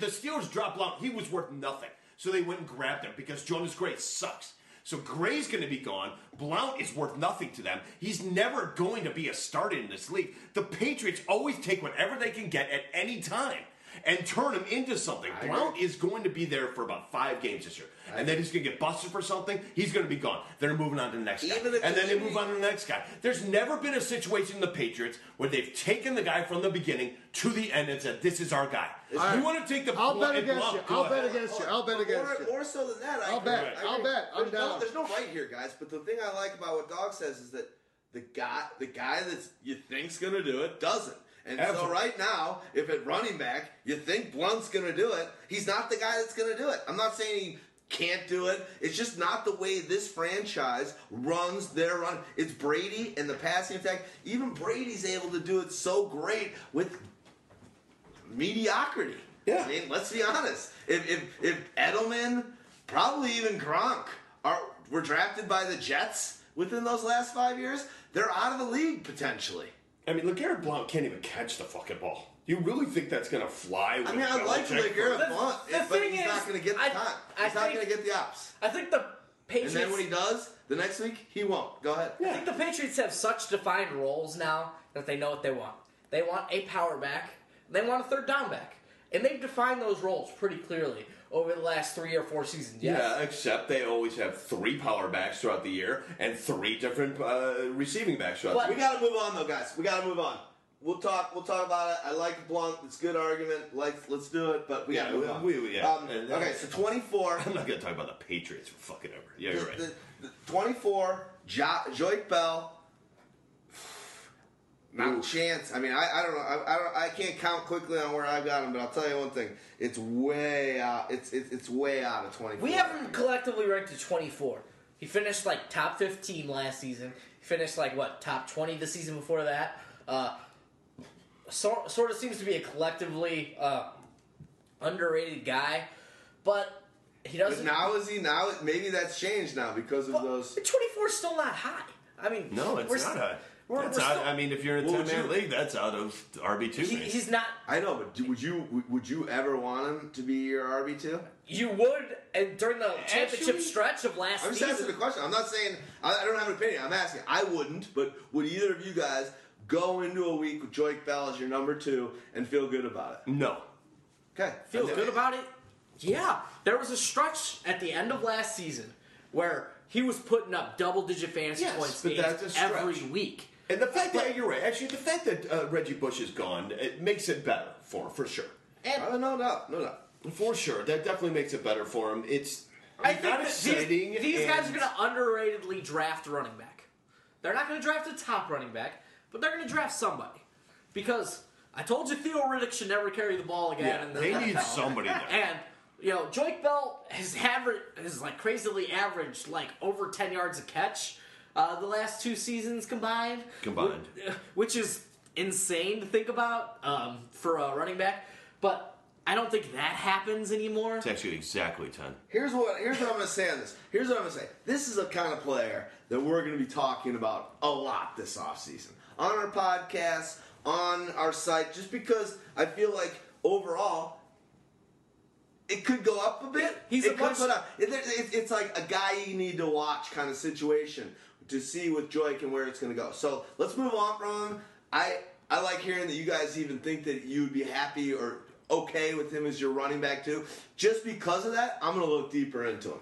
Steelers dropped Blount. He was worth nothing. So they went and grabbed him because Jonas Gray sucks. So Gray's going to be gone. Blount is worth nothing to them. He's never going to be a starter in this league. The Patriots always take whatever they can get at any time and turn him into something. Blount is going to be there for about five games this year. And then he's going to get busted for something. He's going to be gone. They're moving on to the next guy. Even And then they move on to the next guy. There's never been a situation in the Patriots where they've taken the guy from the beginning to the end and said, this is our guy. All right. You want to take the I'll Blount- bet against you. I'll bet against you. I'll bet against you. more so than that, I I'll bet. I I'll bet. I'm There's down. No, there's no right here, guys. But the thing I like about what Dog says is that the guy, the guy that you think's gonna do it, doesn't. And so right now, if at running back you think Blount's gonna do it, he's not the guy that's gonna do it. I'm not saying he can't do it. It's just not the way this franchise runs their run. It's Brady and the passing attack. Even Brady's able to do it so great with mediocrity. Yeah. I mean, let's be honest. If if if Edelman, probably even Gronk, are were drafted by the Jets within those last five years, they're out of the league potentially. I mean, LeGarrette Blount can't even catch the fucking ball. You really think that's going to fly with I mean, I like Belichick? LeGarrette The- Blount, the but thing he's is, not going to get the I- time. I He's not think- going to get the ops. I think the Patriots. And Patriots. then when he does, the next week he won't. Go ahead. I think the Patriots have such defined roles now that they know what they want. They want a power back. They want a third down back, and they've defined those roles pretty clearly over the last three or four seasons. Yes. Yeah, except they always have three power backs throughout the year and three different uh, receiving backs throughout But- the We got to move on though, guys. We got to move on. We'll talk. We'll talk about it. I like Blount. It's a good argument. Like, let's do it. But we got to Yeah, move on. we- we- yeah. Um, And, uh, okay, so 24. I'm not going to talk about the Patriots for fucking ever. Yeah, you're right. The, the, the 24, jo- Joique Bell. Not a chance. I mean, I, I don't know. I, I don't. I can't count quickly on where I've got him, but I'll tell you one thing. It's way out. It's it's, it's way out of 24. We have him collectively ranked at 24. He finished like top 15 last season. He finished like what top 20 the season before that. Uh, sort sort of seems to be a collectively uh, underrated guy, but he doesn't. now is he now? Maybe that's changed now because of But those. 24 is still not high. I mean, No, it's not. st- a, we're- that's we're out, still- I mean, if you're in a Well, 10 man league, that's out of RB2. he, he's not. I know, but do- would you would you ever want him to be your RB two? You would, and during the championship stretch of last season. I'm just season, asking the question. I'm not saying I, I don't have an opinion. I'm asking. I wouldn't, but would either of you guys go into a week with Joique Bell as your number two and feel good about it? no. Okay, feel That's it. good about it. Yeah, there was a stretch at the end of last season where he was putting up double digit fantasy Yes, points but games that's every week. And the fact that you're right, actually, the fact that uh, Reggie Bush is gone, it makes it better for for sure. And Uh, no doubt, no doubt. For sure, that definitely makes it better for him. It's I think that exciting. these, these guys are going to underratedly draft running back. They're not going to draft a top running back, but they're going to draft somebody. Because I told you Theo Riddick should never carry the ball again. Yeah, in the they need somebody there. And you know, Joique Bell has average has like crazily averaged like over ten yards a catch uh, the last two seasons combined. Combined. Which is insane to think about um, for a running back. But I don't think that happens anymore. It's actually exactly ten. Here's what here's what I'm gonna say on this. Here's what I'm gonna say. This is a kind of player that we're gonna be talking about a lot this offseason. On our podcast, on our site, just because I feel like overall it could go up a bit. He's it a could much- go down. It- it- it's like a guy you need to watch kind of situation to see with Joique and where it's going to go. So let's move on from him. I I like hearing that you guys even think that you would be happy or okay with him as your running back too. Just because of that, I'm going to look deeper into him.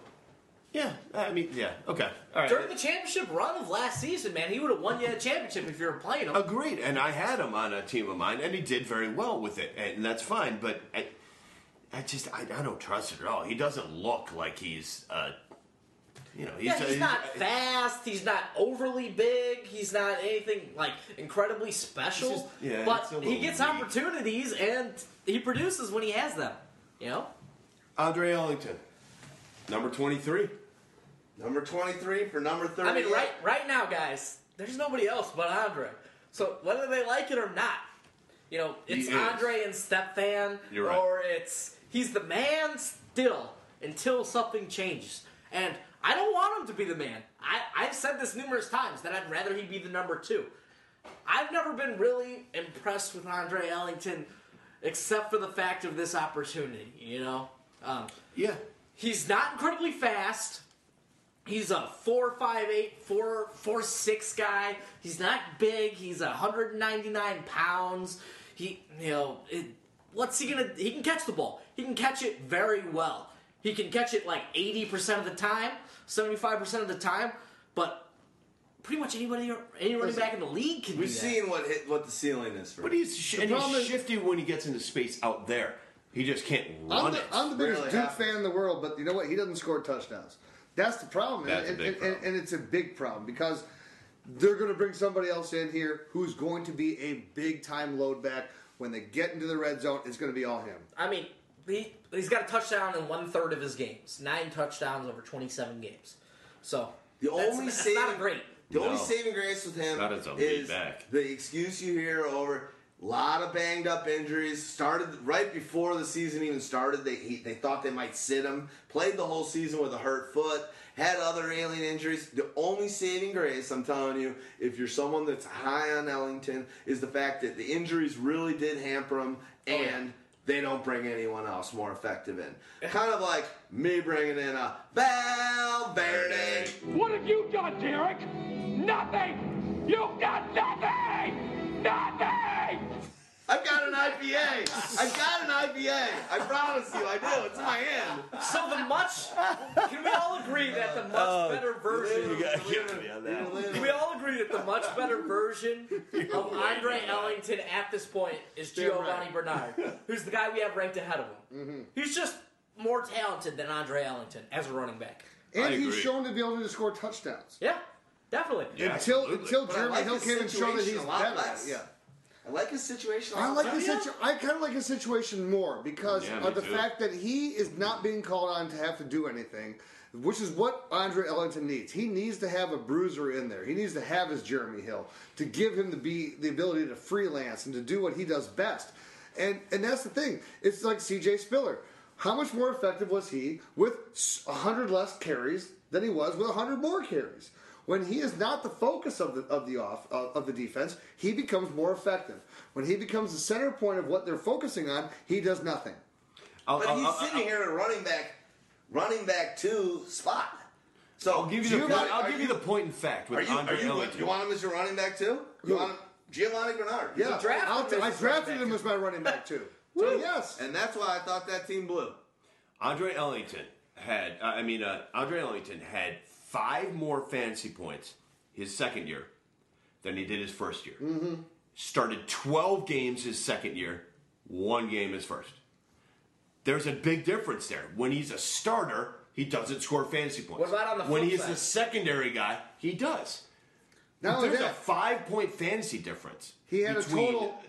Yeah, I mean, yeah, okay, all right. During the championship run of last season, man, he would have won you a championship if you were playing him. Agreed, and I had him on a team of mine, and he did very well with it, and that's fine. But I, I just I, I don't trust it at all. He doesn't look like he's, uh, you know, he's, yeah, he's uh, not fast. He's not overly big. He's not anything like incredibly special. Just- yeah, but he gets weak. opportunities and he produces when he has them. You know, Andre Ellington, number twenty-three. Number 23 for number 30. I mean, right right now, guys, there's nobody else but Andre. So whether they like it or not, you know, it's. Andre and Stepfan, You're right. or it's he's the man still until something changes. And I don't want him to be the man. I, I've said this numerous times that I'd rather he be the number two. I've never been really impressed with Andre Ellington, except for the fact of this opportunity. You know, um, Yeah, he's not incredibly fast. He's a four five eight four four six guy. He's not big. He's 199 pounds. He you know it, what's he gonna? He can catch the ball. He can catch it very well. He can catch it like 80 percent of the time, 75 percent of the time. But pretty much anybody, any running back in the league can We've do that. seen what hit, what the ceiling is for but him. he's sh- The and he's problem is- shifty when he gets into space out there. He just can't run I'm the, it. I'm the biggest Rarely Duke happens. fan in the world, but you know what? He doesn't score touchdowns. That's the problem. That's a and, big and, problem. And, and it's a big problem because they're going to bring somebody else in here who's going to be a big time load back. When they get into the red zone, it's going to be all him. I mean, he he's got a touchdown in one third of his games. Nine touchdowns over 27 games. So The that's, only that's saving, not great. The only saving grace with him Not a is back. the excuse you hear over a lot of banged up injuries. Started right before the season even started. They he, they thought they might sit him. Played the whole season with a hurt foot. Had other alien injuries. The only saving grace, I'm telling you, if you're someone that's high on Ellington, is the fact that the injuries really did hamper him Oh, yeah. And. They don't bring anyone else more effective in. Kind of like me bringing in a Val Valverde. What have you done, Derek? Nothing! You've done nothing! Nothing! I've got an IPA. I've got an IPA. I promise you, I do. It's in my hand. So the much can we all agree that the much oh, better version You got, you can we all agree that the much better version of Andre Ellington at this point is Giovani Bernard, who's the guy we have ranked ahead of him. Mm-hmm. He's just more talented than Andre Ellington as a running back. And he's shown to be able to score touchdowns. Yeah, definitely. Yeah, until absolutely. until But I Jeremy like Hill came and showed that he's a better. less. Yeah. I like his situation. a I lot like better. the situ- I kind of like his situation more because Yeah, of the too. fact that he is not being called on to have to do anything, which is what Andre Ellington needs. He needs to have a bruiser in there. He needs to have his Jeremy Hill to give him the be the ability to freelance and to do what he does best. And and that's the thing. It's like C.J. Spiller. How much more effective was he with hundred less carries than he was with hundred more carries? When he is not the focus of the of the off of, of the defense, he becomes more effective. When he becomes the center point of what they're focusing on, he does nothing. I'll, But I'll- he's I'll- sitting I'll- here at running back, running back two spot. So I'll give you the point, I'll give you the point in fact with Are you, Andre are you, Ellington. you want him as your running back too? You Who? want him, Giovani Bernard? He's Yeah, a drafted I'll him t- I drafted him as my running back too. So yes, And that's why I thought that team blew. Andre Ellington had, uh, I mean, uh, Andre Ellington had five more fantasy points his second year than he did his first year. Mm-hmm. Started 12 games his second year, one game his first. There's a big difference there. When he's a starter, he doesn't score fantasy points. What about on the when he's side? a secondary guy, he does. Only There's a five point fantasy difference. He had a total-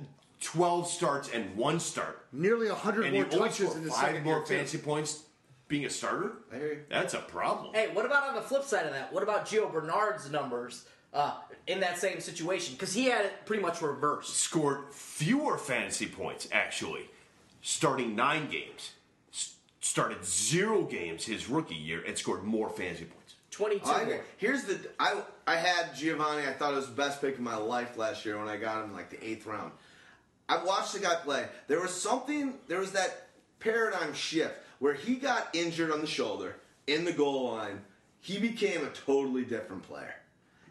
12 starts and one start. Nearly 100 And more touches in the five second more year, fantasy points being a starter? I hear you. That's a problem. Hey, what about on the flip side of that? What about Gio Bernard's numbers uh, in that same situation? Because he had it pretty much reversed. Scored fewer fantasy points, actually, starting nine games. S- started zero games his rookie year and scored more fantasy points. 22 I, more. here's the I I had Giovani. I thought it was the best pick of my life last year when I got him in like the eighth round. I watched the guy play. There was something. There was that paradigm shift where he got injured on the shoulder in the goal line. He became a totally different player.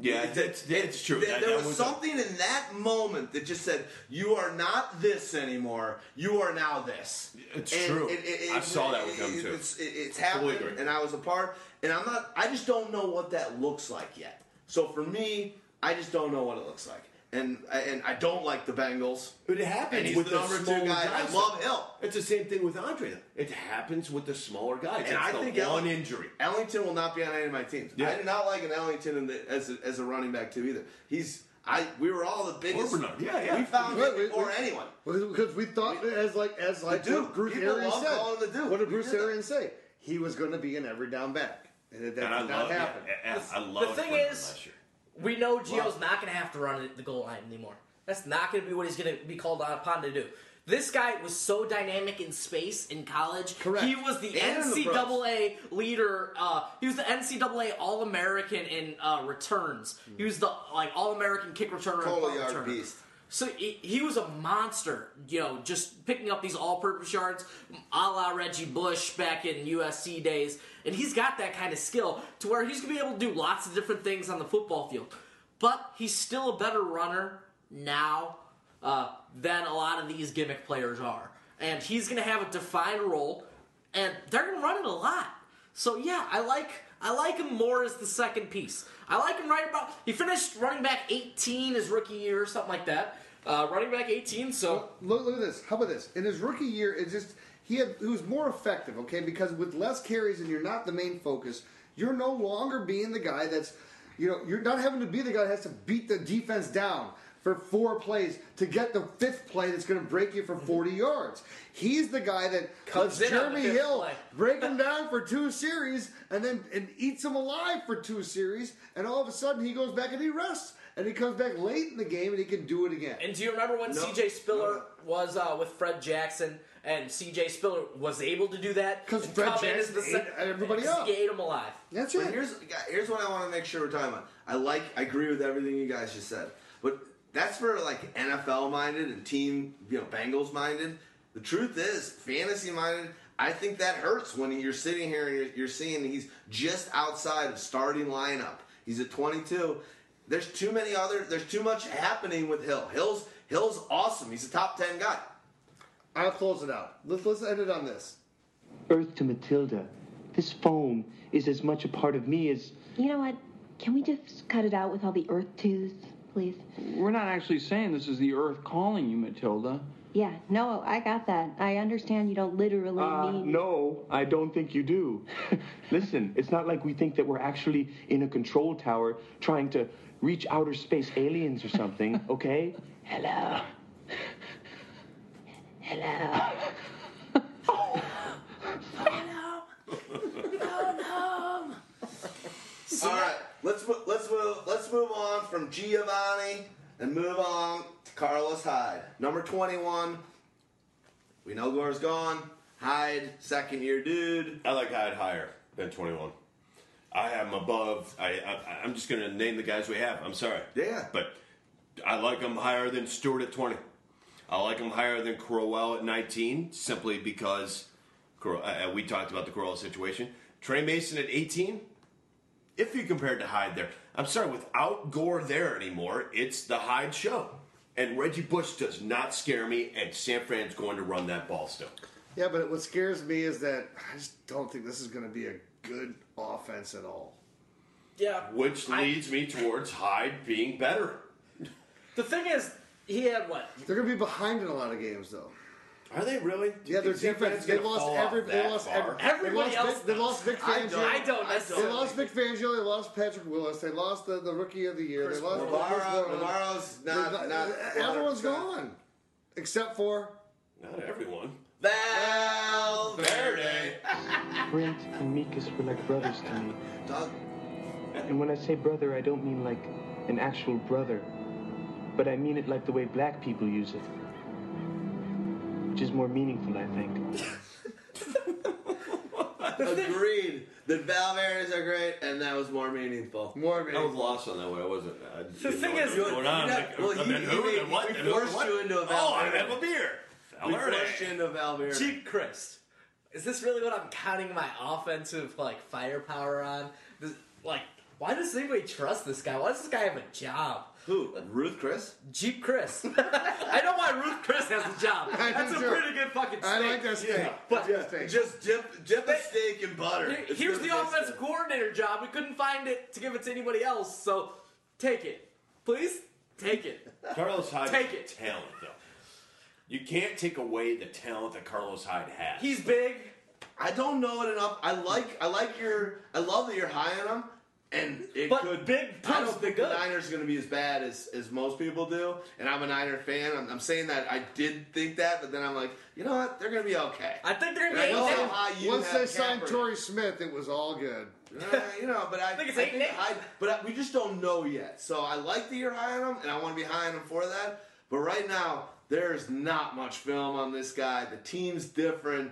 Yeah, It- that's, that's true. There, That- there that was, a- something in that moment that just said, "You are not this anymore. You are now this." It's true. I saw that with him, it- too. It's, it- it's happened, agree. and I was a part. And I'm not. I just don't know what that looks like yet. So for me, I just don't know what it looks like, and and I don't like the Bengals. But it happens And he's with the number two smaller guy. I love Hill. It's the same thing with Andre. It happens with the smaller guys. And It's I think one Ellen- injury. Ellington will not be on any of my teams. Yeah. I did not like an Ellington in the, as a, as a running back too either. He's I we were all the biggest. Or Yeah, yeah. We found Wait, him wait, before wait. anyone. Because we thought as like as like Duke. what Bruce People Arians said. the Duke. What did We Bruce did. Arians say? He was going to be an every down back, and that, that And I did not love, happen. yeah, I The love thing is- last year. We know Gio's not going to have to run the goal line anymore. That's not going to be what he's going to be called upon to do. This guy was so dynamic in space in college. Correct. He was the And in the. NCAA leader. Uh, he was the NCAA All American in uh, returns. He was the like All American kick returner. Total yard returner. beast. So he, he was a monster, you know, just picking up these all-purpose yards, a la Reggie Bush back in USC days, and he's got that kind of skill to where he's gonna be able to do lots of different things on the football field. But he's still a better runner now uh, than a lot of these gimmick players are, and he's gonna have a defined role, and they're gonna run it a lot. So yeah, I like I like him more as the second piece. I like him right about. He finished running back 18 his rookie year or something like that. Uh, running back 18. So Look, look at this. How about this? In his rookie year, it just he had he was more effective. Okay, because with less carries and you're not the main focus, you're no longer being the guy that's, you know, you're not having to be the guy that has to beat the defense down for four plays to get the fifth play that's going to break you for 40 yards. He's the guy that Comes lets in Jeremy Hill play. break him down for two series and then and eats him alive for two series, and all of a sudden he goes back and he rests. And he comes back late in the game and he can do it again. And do you remember when No. C.J. Spiller was uh, with Fred Jackson, and C.J. Spiller was able to do that? Because Fred come in as Jackson the ate sec- everybody up. He ate them alive. That's But it. here's here's what I want to make sure we're talking about. I like I agree with everything you guys just said, but that's for like NFL minded and team you know Bengals minded. The truth is, fantasy minded. I think that hurts when you're sitting here and you're, you're seeing he's just outside of starting lineup. He's at 22. There's too many other. There's too much happening with Hill. Hill's Hill's awesome. He's a top 10 guy. I'll close it out. Let's let's end it on this. Earth to Matilda. This foam is as much a part of me as. You know what? Can we just cut it out with all the earth twos, please? We're not actually saying this is the Earth calling you, Matilda. Yeah, no, I got that. I understand you don't literally Uh, mean. no, I don't think you do. Listen, it's not like we think that we're actually in a control tower trying to reach outer space aliens or something, okay? Hello. Hello. All right, let's let's move let's move on from Giovani and move on to Carlos Hyde, number twenty one. We know Gore's gone. Hyde, second year dude. I like Hyde higher than 21. I have him above. I, I I'm just going to name the guys we have. I'm sorry. Yeah. But I like him higher than Stewart at 20. I like him higher than Crowell at 19, simply because uh, uh, we talked about the Crowell situation. Tre Mason at 18. If you compared to Hyde there, I'm sorry, without Gore there anymore, it's the Hyde show. And Reggie Bush does not scare me, and San Fran's going to run that ball still. Yeah, but what scares me is that I just don't think this is going to be a good offense at all. Yeah. which I- leads me towards Hyde being better. The thing is, he had what? They're going to be behind in a lot of games, though. Are they really? Yeah, their defense. They lost every. They lost every. Everybody they lost, Vic, they lost Vic I Fangio. don't. I don't I necessarily. They lost Vic Fangio. They lost Patrick Willis. They lost the, the rookie of the year. Chris they lost NaVorro, NaVorro's They- not, not. Uh, everyone's 100%. gone, except for Not everyone. Valverde. Brent and Mikas were like brothers to me. Doug, And when I say brother, I don't mean like an actual brother, but I mean it like the way black people use it. Which is more meaningful, I think. agreed that Valverde's are great, and that was more meaningful. more. I was lost on that one. I wasn't. I The didn't thing know what is- going on. you Like, got- well, and you- then who? made- and what? we and forced what? you into a Oh, I have a beer. We Valverde. forced you into Valverde. Geep Chryst. Is this really what I'm counting my offensive like firepower on? This, like, why does anybody trust this guy? Why does this guy have a job? Who? Uh, Ruth Chris? Geep Chryst. I know why Ruth Chris has a job. That's a too. pretty good fucking steak. I like that steak. But Good steak. Just dip, dip a steak in butter. Here- here's the taste. offensive coordinator job. We couldn't find it to give it to anybody else, so take it. Please? Take it. Carlos Hyde Take it. talent, though. You can't take away the talent that Carlos Hyde has. He's big. I don't know it enough. I like I like your I love that you're high on him. And it But could big I don't think good. the Niners are going to be as bad as, as most people do. And I'm a Niner fan. I'm, I'm saying that I did think that, but then I'm like, you know what? They're going to be okay. I think they're gonna I be know eight how now. high you Once have they signed Kaepernick. Torrey Smith, it was all good. Uh, you know, but I, I think it's I eight and. I, but I, we just don't know yet. So I like that you're high on him, and I want to be high on him for that. But right now, there's not much film on this guy. The team's different.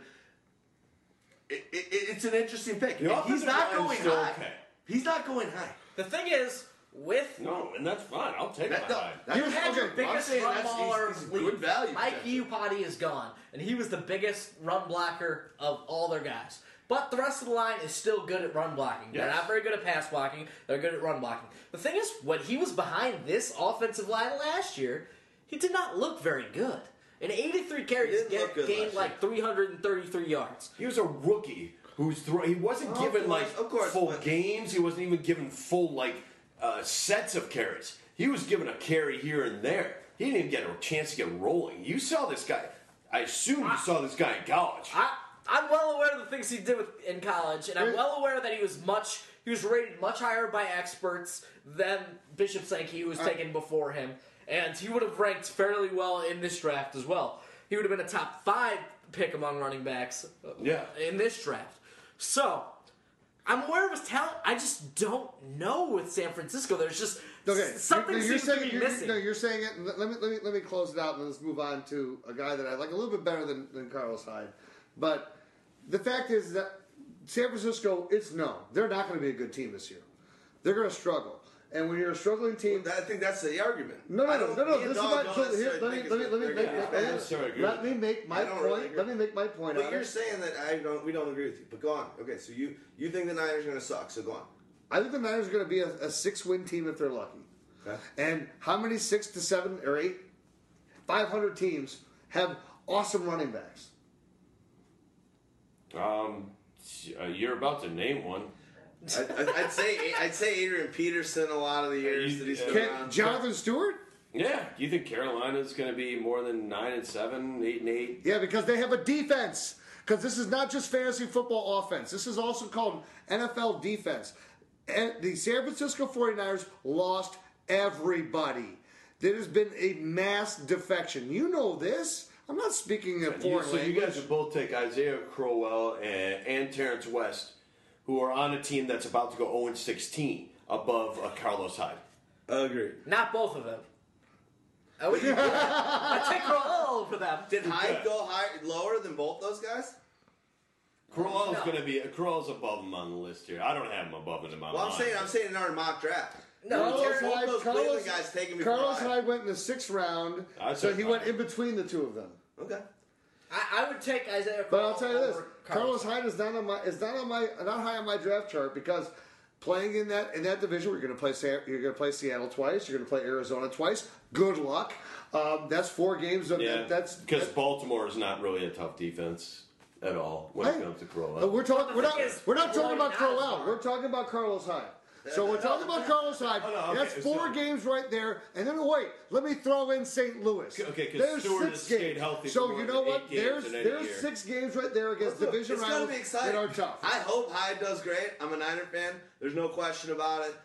It, it, it's an interesting pick. He's not going still high. okay. He's not going high. The thing is, with No, and that's fine. I'll take That- my no, Hyde. that- you had your okay, I'm biggest saying run that's- baller he's- he's good value. Mike potential. Iupati is gone, and he was the biggest run blocker of all their guys. But the rest of the line is still good at run blocking. They're Yes. not very good at pass blocking. They're good at run blocking. The thing is, when he was behind this offensive line last year, he did not look very good. In 83 carries, didn't ga- look good gained last like 333 yards. He was a rookie who's throw. He wasn't Of given course, like of course, full but- games. He wasn't even given full like uh, sets of carries. He was given a carry here and there. He didn't even get a chance to get rolling. You saw this guy. I assume you saw this guy in college. I, I'm well aware of the things he did with, in college, and I'm well aware that he was much he was rated much higher by experts than Bishop Sankey, who was taken before him, and he would have ranked fairly well in this draft as well. He would have been a top five pick among running backs uh, Yeah. in this draft. So I'm aware of his talent. I just don't know with San Francisco. There's just Okay, something you're, you're seems saying, to be you're, missing. No, you're saying it. Let me let me let me close it out and let's move on to a guy that I like a little bit better than, than Carlos Hyde. But the fact is that San Francisco, it's no, they're not going to be a good team this year. They're going to struggle. And when you're a struggling team, I think that's the argument. no, no, no, no, no. This is my don't so here. Let me let me let me that make, they're I gonna- don't necessarily agree let me make my I really point. Let me make my point. But you're it. saying that I don't. We don't agree with you. But go on. Okay, so you you think the Niners are going to suck? So go on. I think the Niners are going to be a, a six-win team if they're lucky. Okay. And how many six to seven or eight, five hundred teams have awesome running backs? Um, uh, you're about to name one. I, I- I'd say I'd say Adrian Peterson a lot of the years You- that he's been Can, around. Jonathan Stewart? Yeah. Do you think Carolina's going to be more than nine and seven, eight and eight? Yeah, because they have a defense. Because this is not just fantasy football offense. This is also called NFL defense. And the San Francisco 49ers lost everybody. There has been a mass defection. You know this. I'm not speaking a You- foreign so you guys would both take Isaiah Crowell and, and Terrance West, who are on a team that's about to go 0 16 above uh, Carlos Hyde. Agreed. Not both of them. I would. I take Crowell over them. Did Hyde go higher, lower than both those guys? Crowell's No. going to be Crowell's above him on the list here. I don't have him above him in my Well, I'm mind. saying I'm saying in our mock draft. No, both, Terrance- both those Carlos- Cleveland guys taking me Carlos for Hyde went in the sixth round, I so took he went in between the two of them. Okay. I, I would take Isaiah. But Crowell I'll tell you this: over Carlos Hyde is not on my is not on my not high on my draft chart because playing in that in that division, you're going to play you're going to play Seattle twice, you're going to play Arizona twice. Good luck. Um, that's four games of Yeah, that, that's because Baltimore is not really a tough defense at all when I- it comes to Uh, Crowell. we're talking. We're not. We're not talking about not Crowell. We're talking about Carlos Hyde. So we're talking about Carlos Hyde. Oh, no, okay, That's four so- games right there. And then wait, let me throw in St. Louis. Okay, 'cause there's Stewart six has stayed games. healthy for So you know what? There's there's year. six games right there against Look, division it's gonna rivals be exciting. that are tough. I hope Hyde does great. I'm a Niner fan. There's no question about it.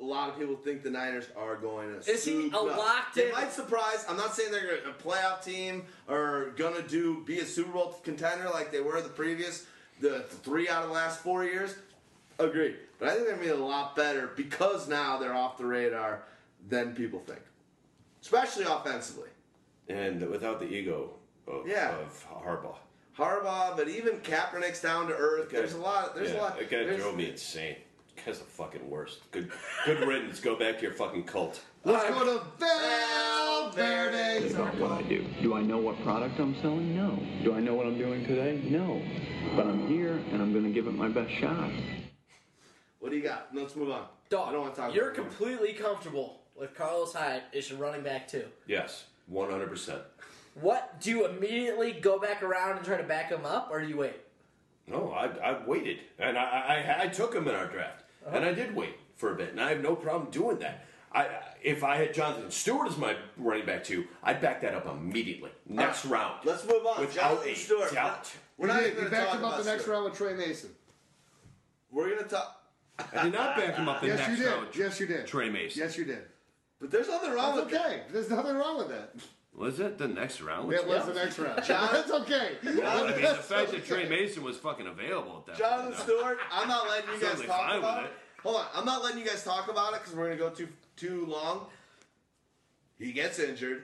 A lot of people think the Niners are going to. Is he a up. locked They in- might surprise. I'm not saying they're a playoff team or gonna do be a Super Bowl contender like they were the previous, the three out of the last four years. Agreed, but I think they're gonna be a lot better because now they're off the radar than people think, especially offensively. and without the ego of, Yeah. of Harbaugh. Harbaugh, but even Kaepernick's down to earth. There's a lot. There's yeah, a lot. That guy drove me insane. That guy's the fucking worst. Good, good riddance. Go back to your fucking cult. Let's go to Valverde. What I do? Do I know what product I'm selling? No. Do I know what I'm doing today? No. But I'm here and I'm going to give it my best shot. What do you got? Let's move on. Dog, I don't want to talk. you're about it. completely comfortable with Carlos Hyde as your running back too. Yes, one hundred percent. What do you immediately go back around and try to back him up, or do you wait? No, I, I waited, and I, I, I took him in our draft, uh-huh. and I did wait for a bit, and I have no problem doing that. I, if I had Jonathan Stewart as my running back too, I'd back that up immediately next round. Let's move on. Without Jonathan a Stewart. doubt. We're not did. even He going to backed talk him up about the next Stewart. round with Tre Mason. We're going to talk. I did not back him up the Yes, next you did. round. Yes, you did. Tre Mason. Yes, you did. But there's nothing wrong That's with that. okay. There's nothing wrong with that. Was it the next round? It was the next round. That's okay. I mean, the fact that Tre Mason was fucking available at that Jonathan point. Stewart, I'm not letting you guys Certainly talk fine about with it. it. Hold on, I'm not letting you guys talk about it because we're going to go too too long. He gets injured.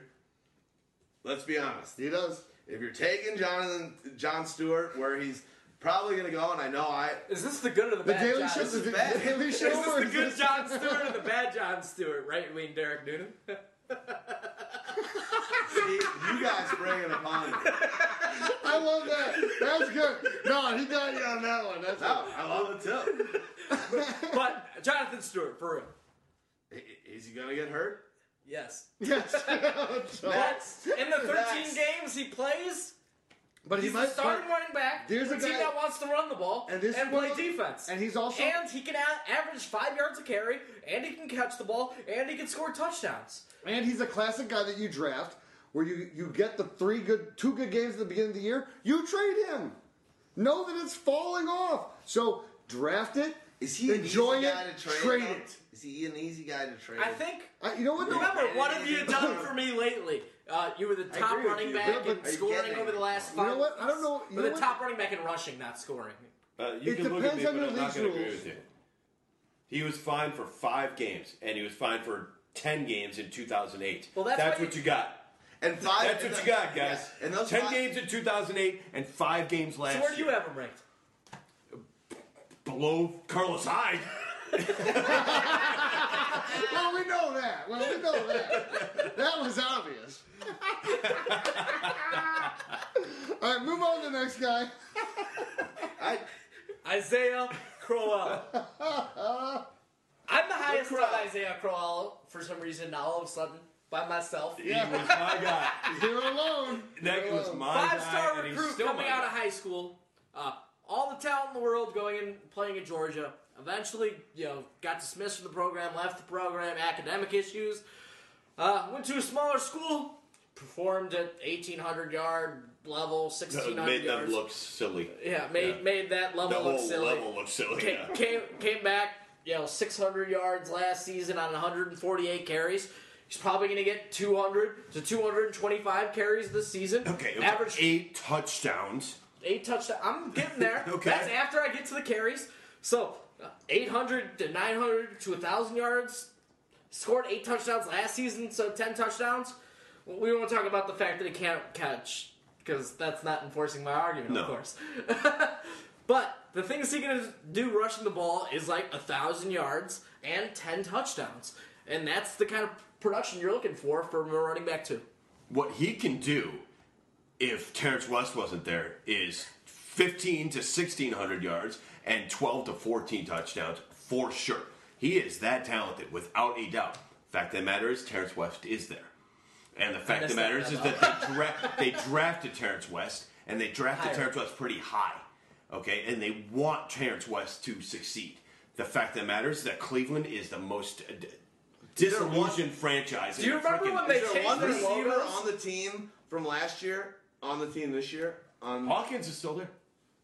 Let's be honest. He does. If you're taking Jonathan John Stewart where he's probably going to go, and I know I Is this the good or the The bad Daily John? Show. This is The bad. Daily Is Show. this the good this- John Stewart or the bad John Stewart? Right, Wayne Derek Noonan. see you guys bring it upon me. I love that. That's good. No, he got you on that one. That's No. I love it too. but Jonathan Stewart, for real. Is he going to get hurt? Yes. Yes. So- That's In the 13 That's- games he plays, but he he's might the starting running back. There's a a team guy- that wants to run the ball And and, this is play of defense. and he's also- and he can average five yards a carry, and he can catch the ball, and he can score touchdowns. And he's a classic guy that you draft, where you you get the three good, two good games at the beginning of the year. You trade him. Know that it's falling off. So draft it. Is he enjoy it? to trade? trade though? it. Is he an easy guy to trade? I think. I, you know what? though? Remember, what have you done for me lately? Uh, you were the top running back Yeah, in scoring over the it? last You five. know what? I don't know- you But know the what? top running back in rushing, not scoring. Uh, you It can look at me, depends on but your I'm not league's going to agree rules. He was fined for five games, and he was fined for ten games in 2008. Well, that's that's what what you- you got. and five. That's what you got, guys. Yeah, And those ten five- games in 2008 and five games last So where do you year. have him ranked? Below Carlos Hyde. Well, we know that. Well, we know that. That was obvious. All right, move on to the next guy. I, Isaiah Crowell. I'm the highest on Isaiah Crowell for some reason. Now all of a sudden, by myself. He was my guy. You're alone. That You're was alone. my Five guy, star he's recruit still coming out of high school. Uh, all the talent in the world going and playing at Georgia. Eventually, you know, got dismissed from the program, left the program, academic issues. Uh, went to a smaller school, performed at 1800 yard level, 1600 made yards. Made them look silly. Yeah, made Yeah. made that The level look whole silly. level looked silly. Came, yeah. came came back, you know, 600 yards last season on 148 carries. He's probably going to get 200 to 225 carries this season. Okay, average eight touchdowns. eight touchdowns. I'm getting there. Okay. That's after I get to the carries. So, Uh, 800 to 900 to 1,000 yards. Scored eight touchdowns last season, so 10 touchdowns. We won't talk about the fact that he can't catch, because that's not enforcing my argument, No. of course. but the things he can do rushing the ball is like 1,000 yards and 10 touchdowns. And that's the kind of production you're looking for from a running back, too. What he can do if Terrance West wasn't there is 15 to 1600 yards and 12 to 14 touchdowns for sure. He is that talented without a doubt. Fact of the matter is Terrance West is there. And the fact of the matter that is, is that they, dra- they drafted Terrance West and they drafted Higher. Terrance West pretty high. Okay, and they want Terrance West to succeed. the fact that matters is that Cleveland is the most uh, d- disillusioned franchise. Do you remember frickin- when they Is there changed one their receiver logos? on the team from last year on the team this year? On Hawkins is still there.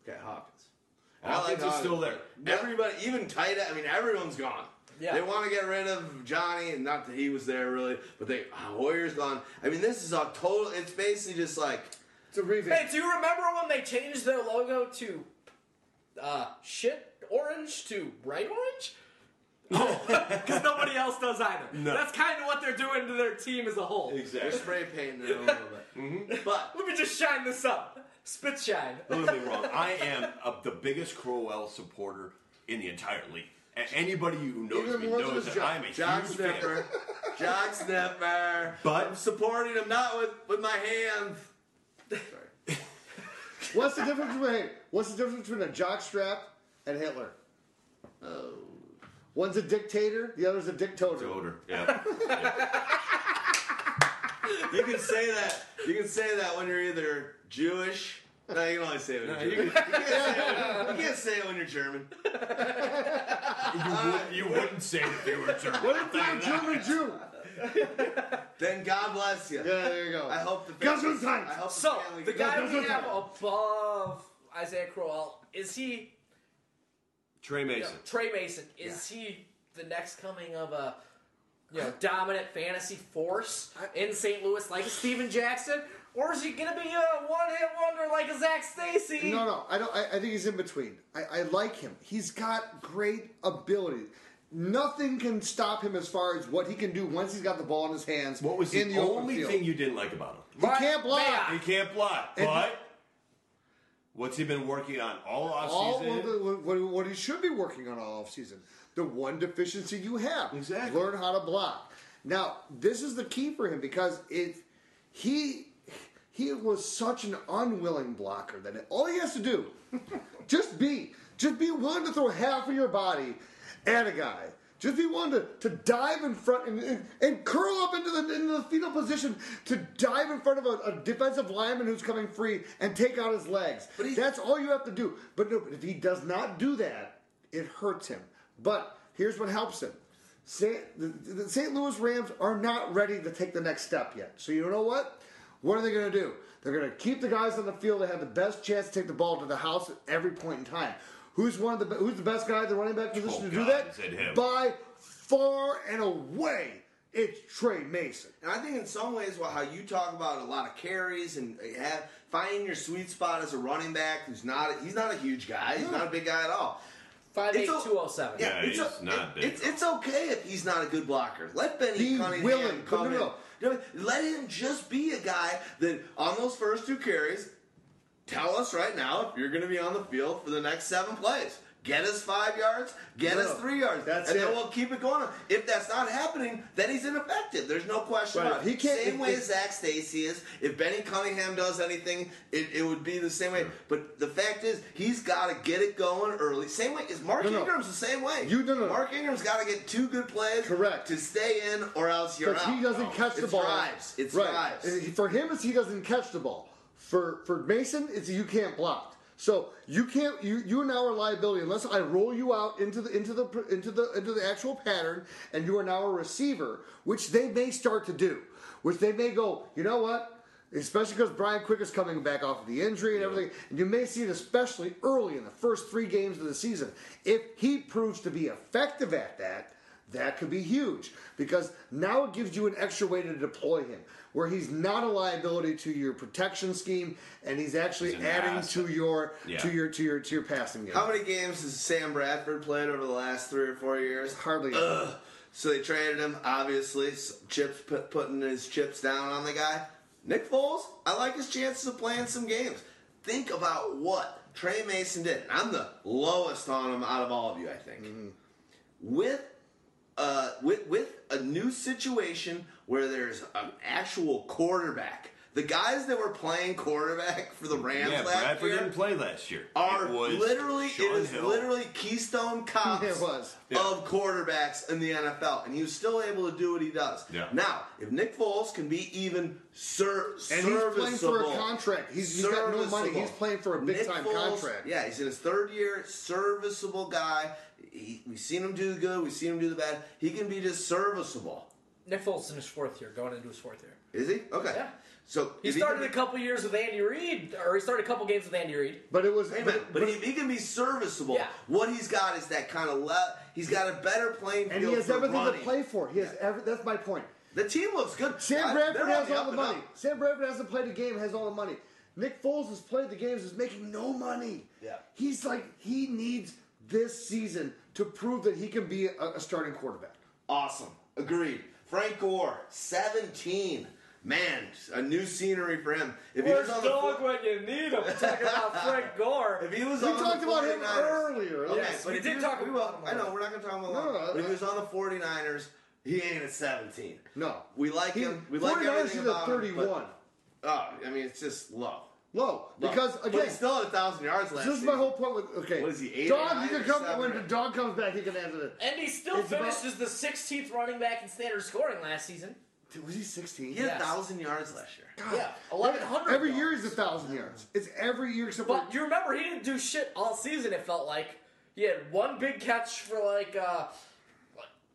okay, Hawkins. And I Hawkins is still there. but Everybody, even tight. end- I mean, everyone's gone. Yeah. They want to get rid of Johnny, and not that he was there really, but they ah, Warriors gone. I mean, this is a total. It's basically just like It's a revamp. Hey, do you remember when they changed their logo to uh, shit orange to bright orange? No, because nobody else does either. No. That's kind of what they're doing to their team as a whole. Exactly. they're spray painting it a little bit. But Let me just shine this up. Spit shine. Don't get me wrong. I am a, the biggest Crowell supporter in the entire league. A- Anybody who knows Even me more than knows that job. I'm a Jock huge Snipper, fan. Jock Snipper. But- I'm supporting him not with with my hands. Sorry. What's the difference between what's the difference between a jockstrap and Hitler? Oh. One's a dictator, the other's a dictator. Odor. Yeah. You can say that. You can say that when you're either Jewish. No, you can only say it when you're Jewish. You, can't say it, you can't say it when you're German. you, would, you wouldn't say that they were German. What if they're a German Jew? Then God bless you. Yeah, there you go. I hope the family, Gesundheit. I hope the So, family the guy we have above Isaiah Crowell, is he, Tre you know, Mason. Tre Mason, is he the next coming of a you know, dominant fantasy force in St. Louis like a Steven Jackson? Or is he going to be a one-hit wonder like a Zac Stacy? No, no, I don't. I, I think he's in between. I, I like him. He's got great ability. Nothing can stop him as far as what he can do once he's got the ball in his hands. What was in the, the only field. thing you didn't like about him? He can't block. Man. He can't block. And- But what's he been working on all all offseason? of the, what, what he should be working on all offseason. The one deficiency you have. Exactly. Learn how to block. Now, this is the key for him because it he he was such an unwilling blocker that all he has to do just be just be willing to throw half of your body at a guy. Just be willing to, to dive in front and, and, and curl up into the into the fetal position to dive in front of a, a defensive lineman who's coming free and take out his legs. But That's all you have to do. But no, if he does not do that, it hurts him. But here's what helps him. St. The, the St. Louis Rams are not ready to take the next step yet. So you know what? What are they going to do? They're going to keep the guys on the field that have the best chance to take the ball to the house at every point in time. Who's one of the who's the best guy at the running back position Oh, to do oh, God, that? is it him? By far and away, it's Tre Mason. And I think in some ways, well, how you talk about a lot of carries and have finding your sweet spot as a running back who's not he's not a huge guy, he's not a big guy at all. Five eight It's a- two oh seven. Yeah, Yeah, it's, he's o- not big. It's, it's okay if he's not a good blocker. Let Benny Be Cunningham willing, come but no, in. no. You know, let him just be a guy that on those first two carries, tell us right now if you're going to be on the field for the next seven plays. Get us five yards, get No, us three yards, that's and it. then we'll keep it going. If that's not happening, then he's ineffective. There's no question Right, about it. he can't- Same if- way if- as Zac Stacy is. If Benny Cunningham does anything, it, it would be the same way. But the fact is, he's got to get it going early. Same way as Mark No, no. Ingram's the same way. You- no, no, no. Mark Ingram's got to get two good plays, Correct. to stay in, or else you're out. he doesn't catch the ball. drives. It's right. drives. For him, it's he doesn't catch the ball. For for Mason, it's you can't block. So you can't you you are now a liability unless I roll you out into the into the into the into the actual pattern, and you are now a receiver, which they may start to do, which they may go. You know what? Especially because Brian Quick is coming back off of the injury and everything, and you may see it especially early in the first three games of the season. If he proves to be effective at that, that could be huge because now it gives you an extra way to deploy him where he's not a liability to your protection scheme and he's actually He's adding asset. to your Yeah. to your to your to your passing game. How many games has Sam Bradford played over the last three or four years? Hardly. Ugh. So they traded him, obviously. Chips put, putting his chips down on the guy. Nick Foles, I like his chances of playing some games. Think about what Tre Mason did. I'm the lowest on him out of all of you, I think. Mm-hmm. With uh, with with a new situation where there's an actual quarterback The guys that were playing quarterback for the Rams Yeah, last Bradford year didn't play last year. are it was literally Shaun it is Hill. literally Keystone Cops It was. of quarterbacks in the NFL, and he was still able to do what he does. Yeah. Now, if Nick Foles can be even ser- And he's playing for a contract. He's, he's got no money. He's playing for a big Nick time Foles, contract. Yeah, he's in his third year, serviceable guy. He, we've seen him do the good, we've seen him do the bad. He can be just serviceable. Nick Foles in his fourth year, going into his fourth year. Is he? Okay. Yeah. So He if started can a couple years with Andy Reid, or he started a couple games with Andy Reid. But it was. Hey, but, but, but if he can be serviceable, Yeah. what he's got is that kind of le- he's got a better playing field and he has for everything running. to play for. He has every, That's my point. The team looks good. Sam Bradford has all the money. up. Sam Bradford hasn't played a game, has all the money. Nick Foles has played the games, is making no money. Yeah. He's like, he needs this season to prove that he can be a, a starting quarterback. Awesome. Agreed. Frank Gore, 17. Man, a new scenery for him. If he was on the four- when you need him? Talking about Frank Gore. if he was We on talked the about him 49ers earlier. Okay, Yes, but we if did he was- talk about will- him I know, we're not going to talk about No, long. no, But if he was on the 49ers, he ain't at 17. No. We like He, him. We like 49ers everything is about at him, 31. but- Oh, I mean, it's just low. Low. Low. Because, but again, he's still at a thousand yards last this is season. my whole point with, okay. What is he, eight Dog, or he can come, seven when the dog comes back, he can answer it. And he still It's about- finished as the 16th running back in standard scoring last season. Dude, was he 16? He had a Yes. thousand yards last year. God. Yeah, 1,100. Every yards. year he's a thousand yards. It's every year except for But you remember he didn't do shit all season. It felt like he had one big catch for like uh,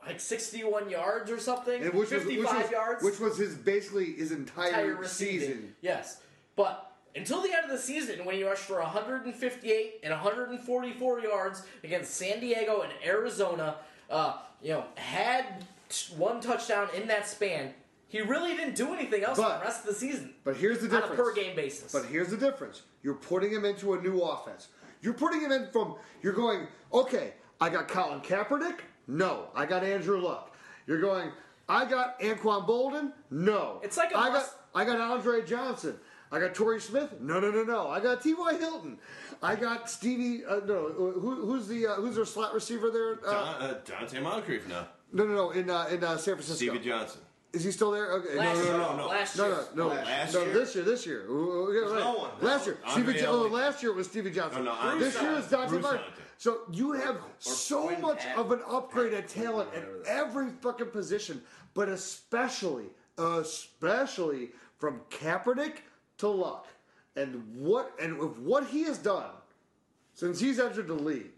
like 61 yards or something, And which was, 55 which was, yards, Which was his basically his entire, entire season. Yes, but until the end of the season, when he rushed for 158 and 144 yards against San Diego and Arizona, uh, you know, had one touchdown in that span. He really didn't do anything else for But- the rest of the season But here's the difference. on a per game basis. But here's the difference. You're putting him into a new offense. You're putting him in from. You're going. Okay, I got Colin Kaepernick. No, I got Andrew Luck. You're going. I got Anquan Boldin. No, It's like a I got. I got Andre Johnson. I got Torrey Smith. No, no, no, no. I got T.Y. Hilton. I got Stevie. Uh, no, who, who's the uh, who's their slot receiver there? Uh, John, uh, Donte Moncrief now. no, no, no. In uh, in uh, San Francisco. Stevie Johnson. Is he still there? Okay. last no, year, no, no, no. last no, year, no, no, Last no. year? This year, this year. Ooh, okay, right. no one. Last year, Andre Stevie. Oh, last year it was Stevie Johnson. No, no, this year is Dante Bruce Martin. Hunter. So you have so Quinn much Patton. of an upgrade at talent at every fucking position, but especially, especially from Kaepernick to Luck, and what and with what he has done since he's entered the league,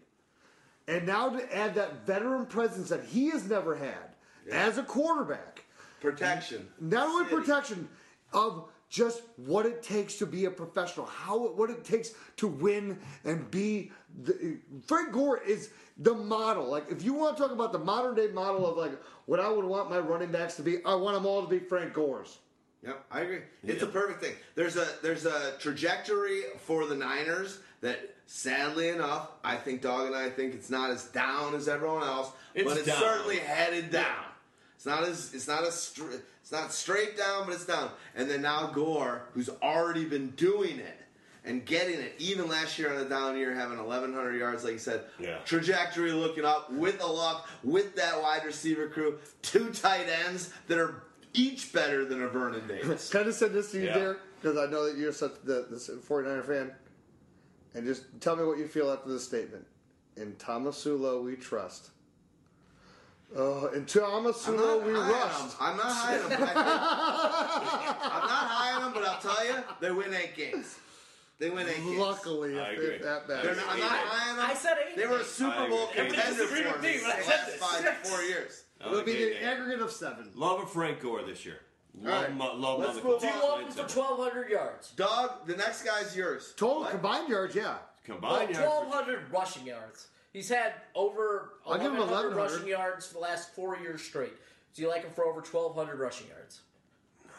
and now to add that veteran presence that he has never had as a quarterback Protection. not only protection of just what it takes to be a professional, how what it takes to win and be. The, Frank Gore is the model. Like if you want to talk about the modern day model of like what I would want my running backs to be, I want them all to be Frank Gores. Yep, I agree. It's Yeah. a perfect thing. There's a there's a trajectory for the Niners that sadly enough, I think Dog and I think it's not as down as everyone else, It's but it's down. certainly headed down. It's not as it's not as str- it's not straight down, but it's down. And then now Gore, who's already been doing it and getting it, even last year on a down year, having 1,100 yards, like you said, Yeah. trajectory looking up with the luck, with that wide receiver crew, two tight ends that are each better than a Vernon Davis. Can I just send this to you, Yeah. Derek? Because I know that you're such the, the 49er fan. And just tell me what you feel after this statement. In Tomsula we trust. Uh, in I'm Tomsula we high rust. I'm not high on them. I think, I'm not high on them, but I'll tell you, they win eight games. They win eight games. Luckily, I if agree. they're that bad. They're not, I'm not high on them. I said eight They were a. Super Bowl contender for me me, the but I said last five, Six. four years. It'll oh, be the yeah. aggregate of seven. Love of Frank Gore this year. Love, All right. mo- love Let's Mother move Do you on. love him for 1,200 yards? Dog, the next guy's yours. Total What? combined yards, yeah. Combined yards. 1,200 rushing yards. He's had over I'll give him 1,100 1,100. rushing yards for the last four years straight. Do you like him for over 1,200 rushing yards?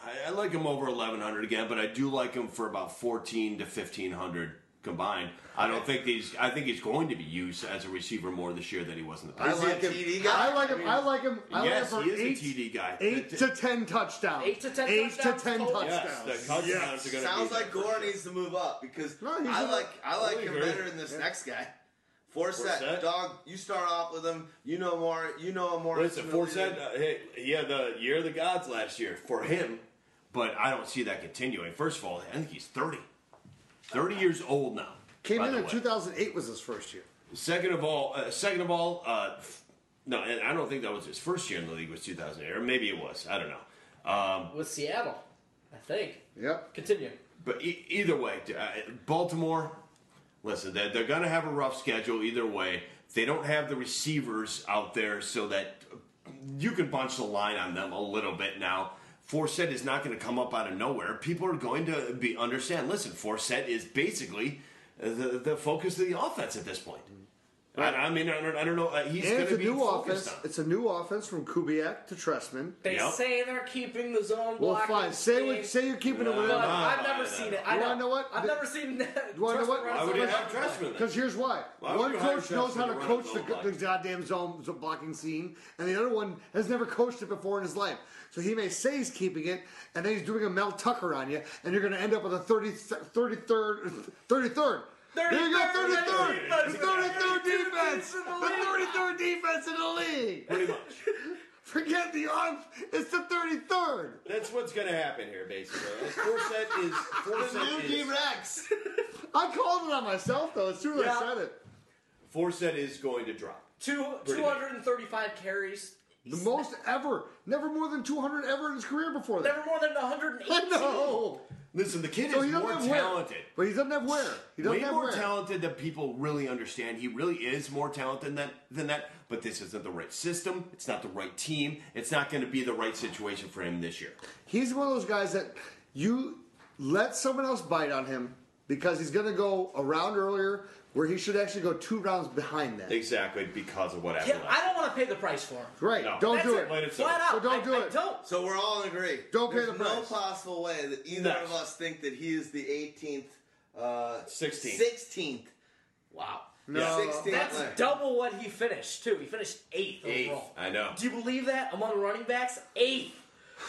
I, I like him over 1100 again, but I do like him for about 14 to 1500 combined. I don't think he's. I think he's going to be used as a receiver more this year than he was in the past. I like him. TD guy? I like him. I like him. I yes, like he him is for a TD guy. eight to ten touchdowns. Eight to 10 Eight touchdowns to ten total? yes, touchdowns. the touchdowns are going to Sounds be like Gore sure. needs to move up because No, I like I like him better than this next guy. Forsett, Forsett? dog, you start off with him. You know more. You know him more. Listen, intimately Forsett, uh, hey, he had the year of the gods last year. For him, but I don't see that continuing. First of all, I think he's 30. 30 years old now. Came by in the in way. 2008 was his first year. Second of all, uh, second of all, uh, f- no, and I don't think that was his first year in the league was 2008, or maybe it was. I don't know. Um, With Seattle, I think. Yep. Continue. but e- either way, uh, Baltimore, listen, they're, they're going to have a rough schedule either way. They don't have the receivers out there so that you can bunch the line on them a little bit now. Forsett is not going to come up out of nowhere. People are going to be understand. Listen, Forsett is basically the the focus of the offense at this point. I, I mean, I don't, I don't know. Uh, he's going to a be new focused offense. on. It's a new offense from Kubiak to Trestman. They Yep. say they're keeping the zone Well, fine. Say what. Say you're keeping it No, with But no, I've never no, seen no. it. I You know. wanna know what? I've The- never seen. You wanna know what? Why would you have Trestman? Because here's why. Why one coach knows how to Trestman to run coach the, the goddamn zone, zone blocking scene, and the other one has never coached it before in his life. So he may say he's keeping it, and then he's doing a Mel Tucker on you, and you're going to end up with a 30, 33rd, 33rd. There you go, 33rd 33rd. The 33rd defense defense. the The 33rd defense in the league. Pretty much. Forget the arms. It's the 33rd. That's what's going to happen here, basically. And Forsett is The new is, D-Rex. I called it on myself, though, as soon as Yeah. I said it. Forsett is going to drop. Two, Pretty 235 carries. The most ever. Never more than 200 ever in his career before that. Never more than 118. I know. Listen, the kid So is he doesn't more have where. talented. But he doesn't have where. He doesn't Way have more where. talented than people really understand. He really is more talented than that, than that. But this isn't the right system. It's not the right team. It's not going to be the right situation for him this year. He's one of those guys that you let someone else bite on him because he's going to go around earlier where he should actually go two rounds behind that. Exactly because of what happened Yeah, last I don't want to pay the price for him. Right. No. Don't That's do it. it. Let it Flat out. So don't I, do I it. don't. So we're all in agree. Don't pay There's the no price. possible way that either No. of us think that he is the 18th, uh, 16th. 16th. Wow. No. 16th. That's player. double what he finished too. He finished eighth, Eighth. overall. I know. Do you believe that among running backs? Eighth.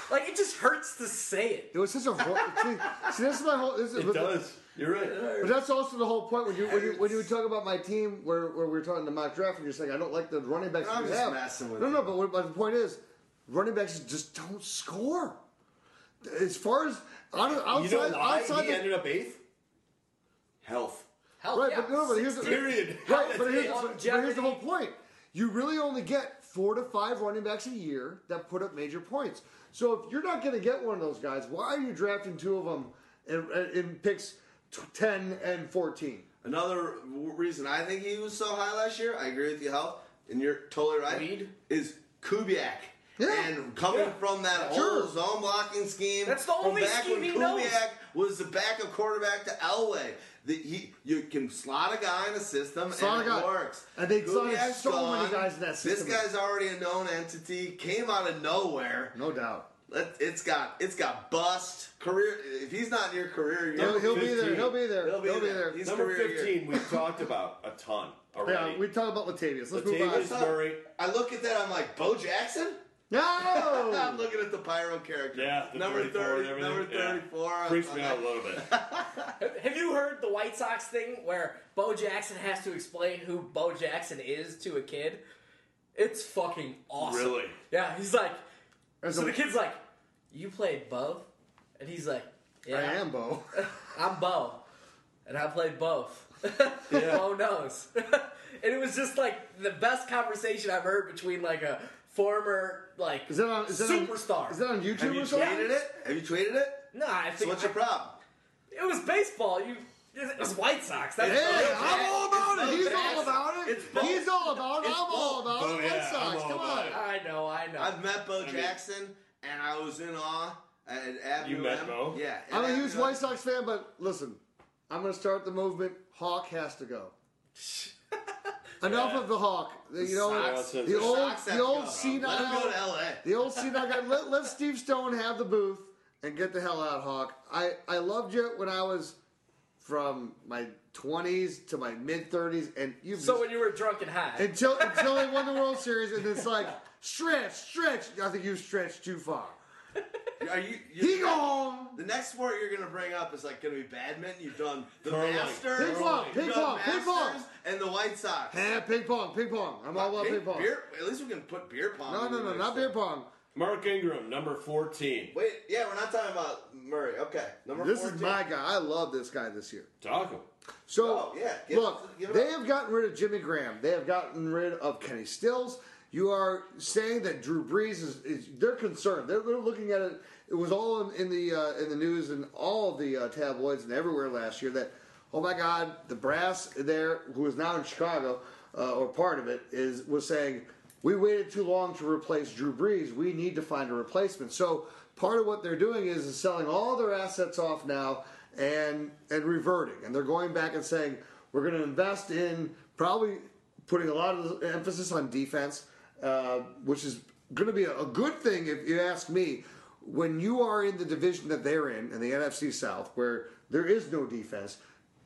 Like it just hurts to say it. It was such a. hor- see, see, this is my whole. This is, It does. You're right. But that's also the whole point when you when you, when you talk about my team where, where we were talking the mock draft and you're saying I don't like the running backs I'm we just have. messing with no, you. no, but, what, but the point is, running backs just don't score. As far as out- outside, You know why outside he the, ended up eighth? Health. Hell right, yeah. but no, but here's the Period. Right, but here's, it. but here's the whole point. You really only get four to five running backs a year that put up major points. So if you're not going to get one of those guys, why are you drafting two of them in, in picks t- ten and fourteen? Another reason I think he was so high last year, I agree with you, Health, and you're totally right, Reed? is Kubiak. Yeah. And coming Yeah. from that Sure. whole zone blocking scheme, That's the from only back scheme when he Kubiak knows. was the backup quarterback to Elway. The, he, you can slot a guy in a system Slot and a guy. it works. And they signed Kubiak's so many guys in that system. This guy's already a known entity. Came out of nowhere. No doubt. Let- It's got it's got bust career. If he's not in your career, He'll, you're, he'll be there. He'll be there. He'll be there. He's Number 15, we've talked about a ton already. Yeah, we talk about Latavius. Let's move Latavius on. Murray. I look at that. I'm like Bo Jackson. No, I'm looking at the pyro character. Yeah, the number 34 and thirty, everything. number Yeah. thirty-four. Freaks I'm me like, out a little bit. Have you heard the White Sox thing where Bo Jackson has to explain who Bo Jackson is to a kid? It's fucking awesome. Really? Yeah, he's like, As so a- the kid's like, "You played Bo," and he's like, "Yeah, I am Bo. I'm Bo, and I played both." Bo knows, and it was just like the best conversation I've heard between like a former like Is that on? Is that on- superstar. is that on YouTube Have you or something? tweeted it? Have you tweeted it? no, I So think what's your problem? it was baseball. You, it was White Sox. That's Hey, I'm all about it. He's all about it. It's Bo. He's all about it. It's I'm all about Bo, it. Oh, yeah, White Sox. I'm all Come on. I know, I know. I've met Bo mean- Jackson, and I was in awe at Avenue You met M. Bo? Yeah. at I'm a huge Avenue White Sox fan, but listen, I'm going to start the movement. Hawk has to go. Enough of the Hawk. The- You know, Sox- the the old, Sox have the to old go. Let him go to L.A. the old senile guy. Let, let Steve Stone have the booth and get the hell out, Hawk. I, I loved you when I was from my 20s to my mid 30s, and you've so just- when you were drunk and high, until until they won the World Series, and it's like stretch, stretch. I think you stretched too far. Are you? He you're- gone. The next sport you're gonna bring up is like gonna be badminton. You've done the Curling. Masters, Ping pong, ping pong, ping pong. And the White Sox. Yeah, ping pong, ping pong. I'm all about ping pong. Beer, at least we can put beer pong. No, no, no, not there. beer pong. Mark Ingram, number 14. Wait, yeah, we're not talking about Murray. Okay, number This 14. is my guy. I love this guy this year. Talk him. So Oh, yeah, give look, it- give they up. have gotten rid of Jimmy Graham. They have gotten rid of Kenny Stills. You are saying that Drew Brees is, is they're concerned. They're, they're looking at it. It was all in, in the uh, in the news and all the uh, tabloids and everywhere last year that oh my God, the brass there who is now in Chicago uh, or part of it is was saying we waited too long to replace Drew Brees. We need to find a replacement. So part of what they're doing is, is selling all their assets off now and and reverting, and they're going back and saying we're going to invest in probably putting a lot of emphasis on defense, uh, which is going to be a, a good thing if you ask me. When you are in the division that they're in, in the NFC South, where there is no defense,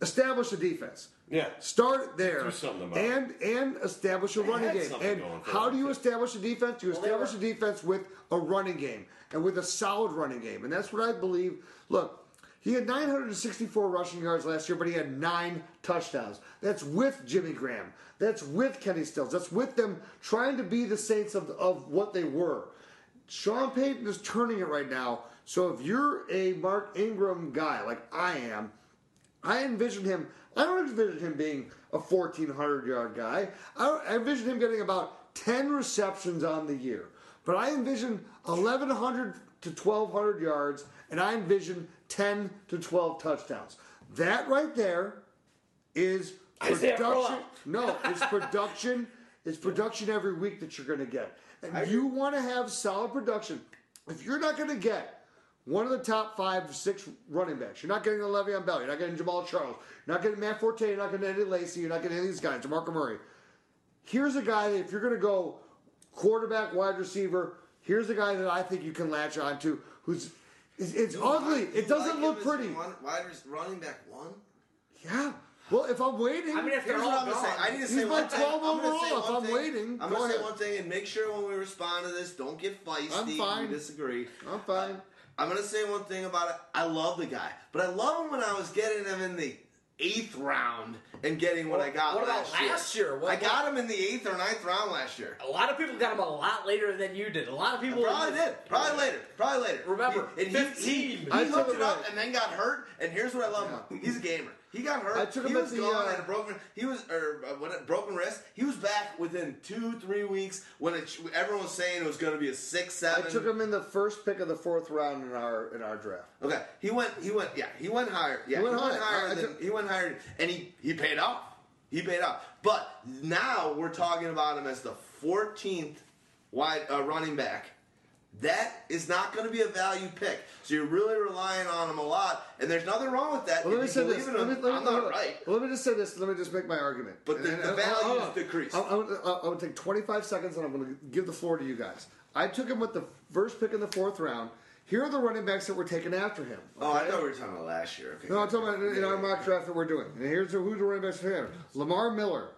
establish a defense. Yeah. Start there Do something about and and establish a They running game. And how do you establish a defense? You Well, establish a defense with a running game and with a solid running game, and that's what I believe. Look, he had 964 rushing yards last year, but he had nine touchdowns. That's with Jimmy Graham. That's with Kenny Stills. That's with them trying to be the Saints of of what they were. Sean Payton is turning it right now. So if you're a Mark Ingram guy like I am, I envision him. I don't envision him being a 1,400 yard guy. I, I envision him getting about 10 receptions on the year. But I envision 1,100 to 1,200 yards, and I envision 10 to 12 touchdowns. That right there is production. No, it's production. It's production every week that you're going to get. And you want to have solid production. If you're not going to get one of the top five, six running backs, you're not getting a Le'Veon Bell, you're not getting Jamaal Charles, you're not getting Matt Forte, you're not getting Eddie Lacy, you're not getting any of these guys, DeMarco Murray. Here's a guy that if you're going to go quarterback, wide receiver, here's a guy that I think you can latch on to who's. It's, it's ugly. You It doesn't like look pretty. One, wide rec- running back one. Yeah. Well, if I'm waiting, I mean, if they're Here's what all I'm gonna say. gone, I need to He's say my one thing. 12 I'm gonna say overall if I'm thing. waiting. I'm gonna say ahead. one thing and make sure when we respond to this, don't get feisty. I'm fine. You disagree. I'm fine. I'm gonna say one thing about it. I love the guy, but I love him when I was getting him in the eighth round and getting what I got what about last year. last year? What I about- got him in the eighth or ninth round last year. A lot of people got him a lot later than you did. A lot of people Probably did. Probably later. Probably later. Remember, He- and 15. He, he, I hooked it up and then got hurt. And here's what I love him. He's a gamer. He got hurt. I took him he was the, gone uh, a broken. He was or uh, Broken wrist. He was back within two, three weeks when it, everyone was saying it was going to be a six, seven. I took him in the first pick of the fourth round in our in our draft. Okay, he went. He went. Yeah, he went higher. Yeah, He went higher. I- I than, took- he went higher, and he he paid off. He paid off. But now we're talking about him as the 14th wide uh, running back. That is not going to be a value pick. So you're really relying on him a lot, and there's nothing wrong with that. Well, let me say this. Let me, let me, I'm not right. well, let me just say this. Let me just make my argument. But the- And- the and- hold on. decreased. I'm, I'm, gonna- I'm going to take 25 seconds and I'm going to give the floor to you guys. I took him with the first pick in the fourth round. Here are the running backs that were taken after him. Oh, I thought we were talking about last year. Okay. No, I'm talking about in our mock draft that we're doing. And here's who the running backs him: Lamar Miller,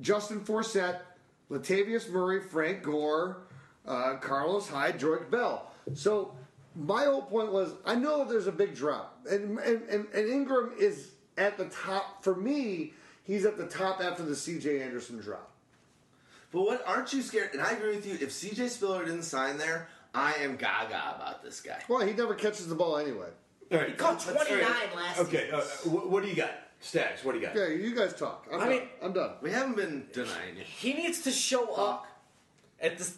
Justin Forsett, Latavius Murray, Frank Gore, uh, Carlos Hyde, Joique Bell. So my whole point was, I know there's a big drop, and and, and, and Ingram is at the top for me. He's at the top after the C.J. Anderson drop. But what aren't you scared? And I agree with you. If CJ Spiller didn't sign there, I am gaga about this guy. Well, he never catches the ball anyway. All right. He caught 29 All last Okay, year. uh, what, what do you got? Stags, what do you got? Yeah, you guys talk. I'm I done. mean- I'm done. We haven't been denying you. He needs to show up at this.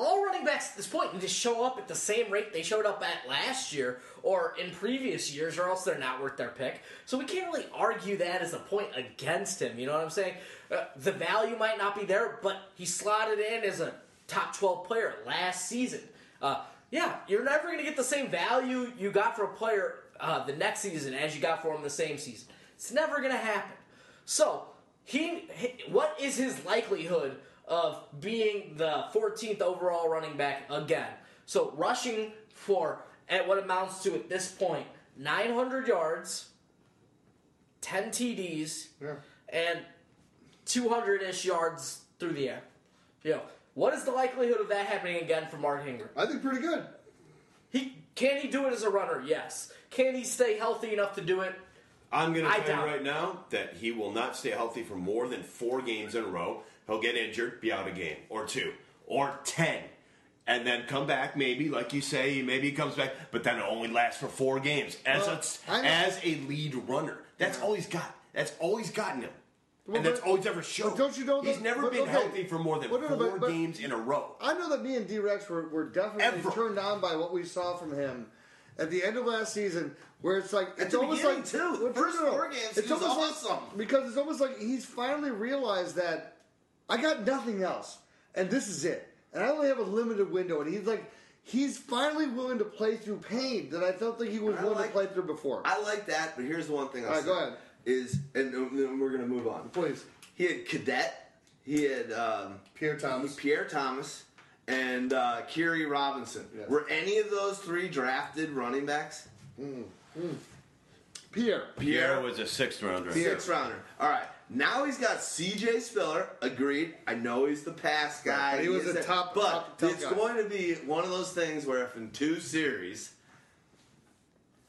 All running backs at this point need to show up at the same rate they showed up at last year or in previous years, or else they're not worth their pick. So we can't really argue that as a point against him. You know what I'm saying? Uh, the value might not be there, but he slotted in as a top 12 player last season. Uh, yeah, you're never going to get the same value you got for a player uh, the next season as you got for him the same season. It's never going to happen. So he, what is his likelihood of being the 14th overall running back again? So rushing for at what amounts to at this point 900 yards, 10 TDs, Yeah. and 200 ish yards through the air. You know, what is the likelihood of that happening again for Mark Ingram? I think pretty good. He can he do it as a runner? Yes. Can he stay healthy enough to do it? I'm going to I tell you doubt right now that he will not stay healthy for more than four games in a row. He'll get injured, be out a game or two or ten and then come back. Maybe, like you say, maybe he comes back, but then it only lasts for four games as Well, a as a lead runner. That's all he's got. That's all he's gotten him. Well, and that's all he's ever shown. don't you know he's never but been okay. healthy for more than Well, no, no, four but- but- games in a row. I know that me and D-Rex were, were definitely Ever. turned on by what we saw from him at the end of last season, where it's like it's the almost like too. First no, no, four games, it's almost awesome. like, because it's almost like he's finally realized that I got nothing else, and this is it, and I only have a limited window, and he's like. He's finally willing to play through pain that I felt like he was I willing like- to play through before. I like that, but here's the one thing I'll All right, say. go ahead. Is and then we're gonna move on. Please, He had Cadet. He had um, Pierre Thomas. Pierre Thomas and uh, Khiry Robinson. Yes. Were any of those three drafted running backs? Pierre. Pierre was a sixth rounder. Sixth rounder. All right. Now he's got C.J. Spiller. Agreed. I know he's the pass guy. But he was a that- top- But top- top it's guy. going to be one of those things where if in two series,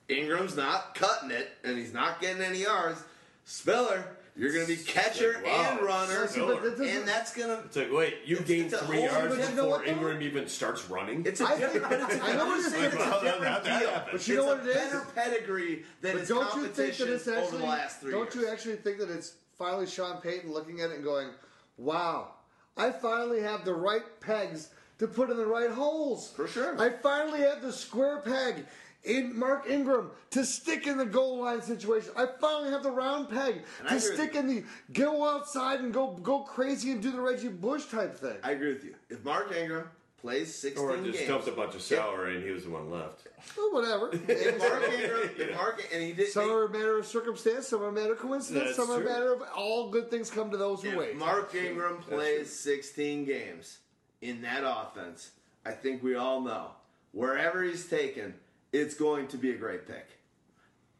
Ingram's not cutting it and he's not getting any yards, Spiller, you're going to be catcher Wow. and runner, See, but that and that's going to. It's like, wait, you It's- gained three yards but you know before what. Ingram even starts running. It's a I different, think- but it's a I know what it is. it's a Well, that- different that deal. happens. But you know what it is. a better pedigree than But don't you think that competition it's over actually? the last three don't you actually think that it's finally Sean Payton looking at it and going, "Wow, I finally have the right pegs to put in the right holes." For sure. I finally have the square peg in Mark Ingram to stick in the goal line situation. I finally have the round peg And to stick in the go outside and go go crazy and do the Reggie Bush type thing. I agree with you. If Mark Ingram plays 16 Or just games, dumped a bunch of salary and he was the one left. well, whatever. if Mark Ingram, if Mark, and he did, Some are a matter of circumstance, some are a matter of coincidence, That's some are a matter of all good things come to those who if wait. Mark Ingram plays 16 games in that offense, I think we all know wherever he's taken, it's going to be a great pick.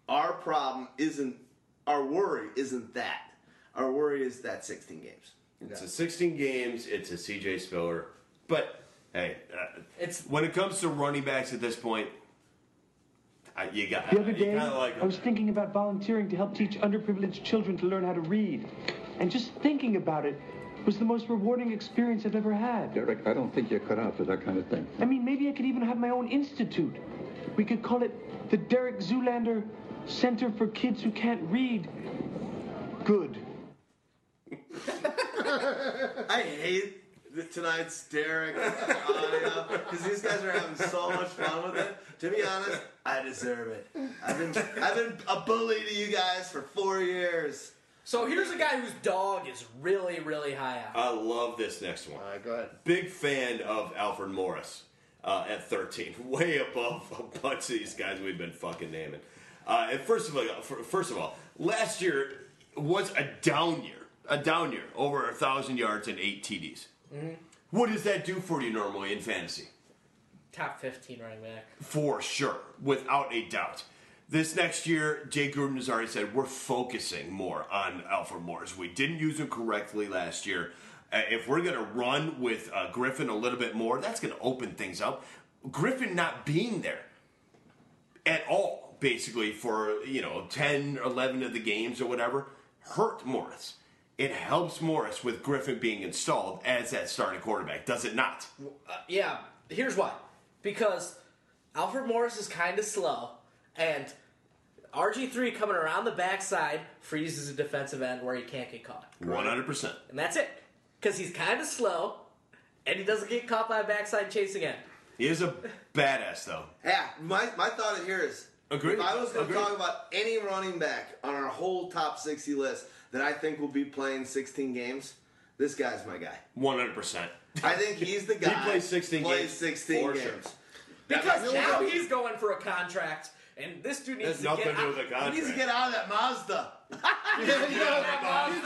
Our problem isn't, our worry isn't that. Our worry is that 16 games. It's a 16 games. It's a CJ Spiller. But hey, uh, It's- when it comes to running backs at this point, I, you got The other day, like I was thinking about volunteering to help teach underprivileged children to learn how to read. And just thinking about it was the most rewarding experience I've ever had. Derek, I don't think you're cut out for that kind of thing. I mean, maybe I could even have my own institute. We could call it the Derek Zoolander Center for Kids Who Can't Read. Good. I hate the, tonight's Derek audio because these guys are having so much fun with it. To be honest, I deserve it. I've been I've been a bully to you guys for four years. So here's a guy whose dog is really, really high up. I love this next one. All right, go ahead. Big fan of Alfred Morris uh, at 13, way above a bunch of these guys we've been fucking naming. Uh, and first of all, first of all, last year was a down year, a down year, over a thousand yards and eight TDs. What does that do for you normally in fantasy? Top 15 running back. For sure, without a doubt. This next year, Jay Gruden has already said we're focusing more on Alfred Morris. We didn't use him correctly last year. Uh, if we're going to run with uh, Griffin a little bit more, that's going to open things up. Griffin not being there at all, basically, for, you know, 10, 11 of the games or whatever, hurt Morris. It helps Morris with Griffin being installed as that starting quarterback, does it not? Uh, yeah, here's why. Because Alfred Morris is kind of slow, and RG3 coming around the backside freezes a defensive end where he can't get caught. 100%. And that's it. Because he's kind of slow, and he doesn't get caught by a backside chase again. He is a badass, though. Yeah, my, my thought here is Agreed. if I was going to talk about any running back on our whole top 60 list that I think will be playing 16 games, this guy's my guy. 100%. I think he's the guy. he plays 16 plays games, 16 for games. sure. Because now he's going for a contract, and this dude needs Has to get out. He needs to get out of that Mazda. he definitely does. He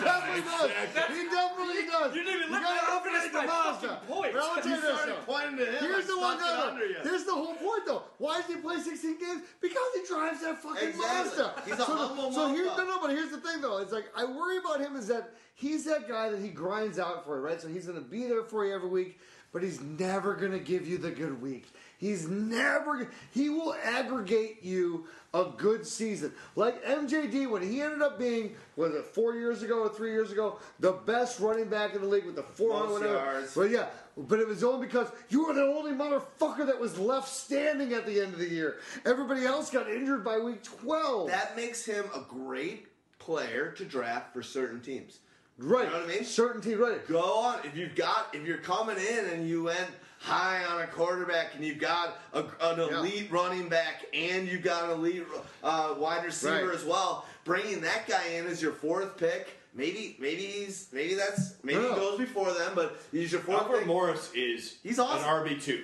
definitely does. You didn't even You let gotta me upgrade finish the my Mazda. fucking point. But I'll tell you You this, started though. pointing to him. Here's the one stuck though. under you. Here's the whole point though. Why does he play 16 games? Because he drives that fucking Exactly. Mazda. He's a so, humble so here's no, no, but here's the thing though. It's like I worry about him is that he's that guy that he grinds out for you, right? So he's gonna be there for you every week, but he's never gonna give you the good week. He's never. He will aggregate you a good season. Like MJD when he ended up being was it four years ago or three years ago the best running back in the league with the 400 Most whatever. yards. Well, yeah, but it was only because you were the only motherfucker that was left standing at the end of the year. Everybody else got injured by week 12. That makes him a great player to draft for certain teams. right. You know what I mean? Certainty, right. Go on. If you've got, if you're coming in and you went high on a quarterback and you've got a, an Yeah. elite running back and you've got an elite uh, wide receiver Right. as well, bringing that guy in as your fourth pick. Maybe, maybe he's, maybe that's, maybe No. he goes before them, but he's your fourth Alfred pick. Morris is He's awesome. an RB two.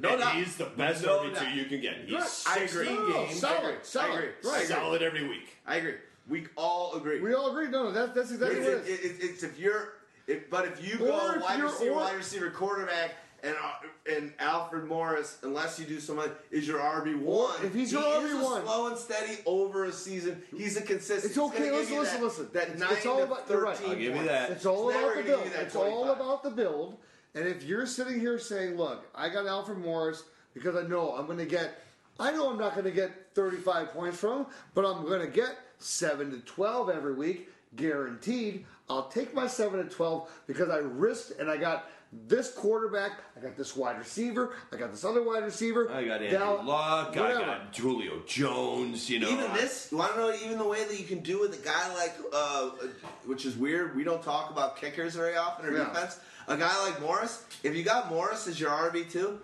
No and doubt. he's the best No RB two you can get. He's Right. I 16 agree. No, games, solid, I agree. solid. I agree. Right. solid every week. I agree. We all agree. We all agree. No, no, that's that's exactly It's, what it is. it- it- it's if you're, if, but if you Or go if wide receiver, or- wide receiver, quarterback, and uh, and Alfred Morris, unless you do something, is your RB one. If he's your he RB1. slow and steady over a season. He's a consistent. It's okay. Listen, listen, that, listen. That It's- nine it's all about- you're right. I'll give you that. It's all He's about the build. give you It's all about the build. And if you're sitting here saying, "Look, I got Alfred Morris because I know I'm going to get, I know I'm not going to get 35 points from him, but I'm going to get seven to 12 every week, guaranteed." I'll take my seven to 12 because I risked and I got this quarterback, I got this wide receiver, I got this other wide receiver. I got Andrew Dal- Luck. I got Julio Jones. You know, Even this, you want to know even the way that you can do with a guy like, uh, which is weird. We don't talk about kickers very often or Yeah. defense. A guy like Morris, if you got Morris as your RB two,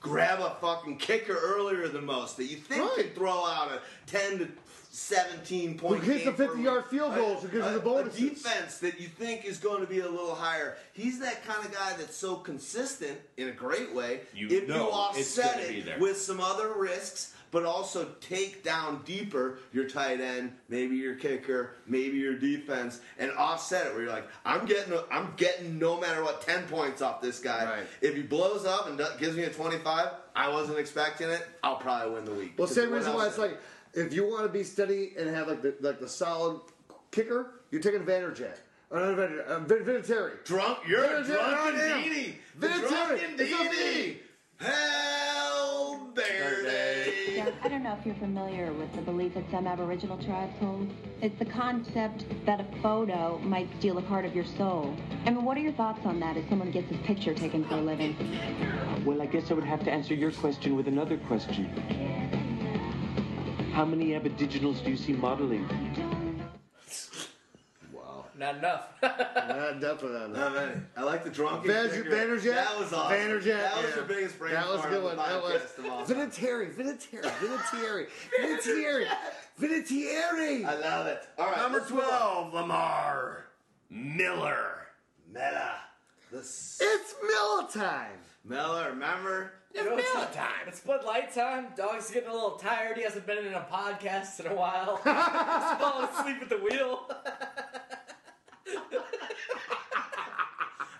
grab a fucking kicker earlier than most that you think Right. could throw out a ten to seventeen point. Who hits the 50-yard field goals because of the bonuses. A defense that you think is going to be a little higher. He's that kind of guy that's so consistent in a great way. You if know you it's offset gonna be it there. with some other risks, but also take down deeper your tight end, maybe your kicker, maybe your defense, and offset it where you're like, I'm getting, I'm getting no matter what, ten points off this guy. Right. If he blows up and gives me a 25, I wasn't expecting it. I'll probably win the week. Well, same reason why it's like if you want to be steady and have like the like the solid kicker, you're taking Vanderjagt. Or not Vanderjagt, um, Vin- Vinatieri. drunk. You're a Vinatieri, drunken I am. Dini. The Vinatieri, drunken it's not Dini. me. Hell Verde. Yeah, I don't know if you're familiar with the belief that some Aboriginal tribes hold. It's the concept that a photo might steal a part of your soul. I mean, what are your thoughts on that as someone gets his picture taken for a living? Well, I guess I would have to answer your question with another question. How many aboriginals do you see modeling? Wow. Not enough. Yeah, definitely not. Not many. I like the drunken Van- kicker. Vanderjagt. That was awesome. Vanderjagt. That was yeah. your biggest brain That was a good one. That was podcast of all time. Vinatieri. Vinatieri. Vinatieri. Vinatieri. Vinatieri. I love it. All right, Number let's move on. 12, Lamar Miller. Meta. The s- It's Miller time. Miller, remember? You know, it's, it's Bud Light time. Dog's getting a little tired. He hasn't been in a podcast in a while. He's falling asleep at the wheel.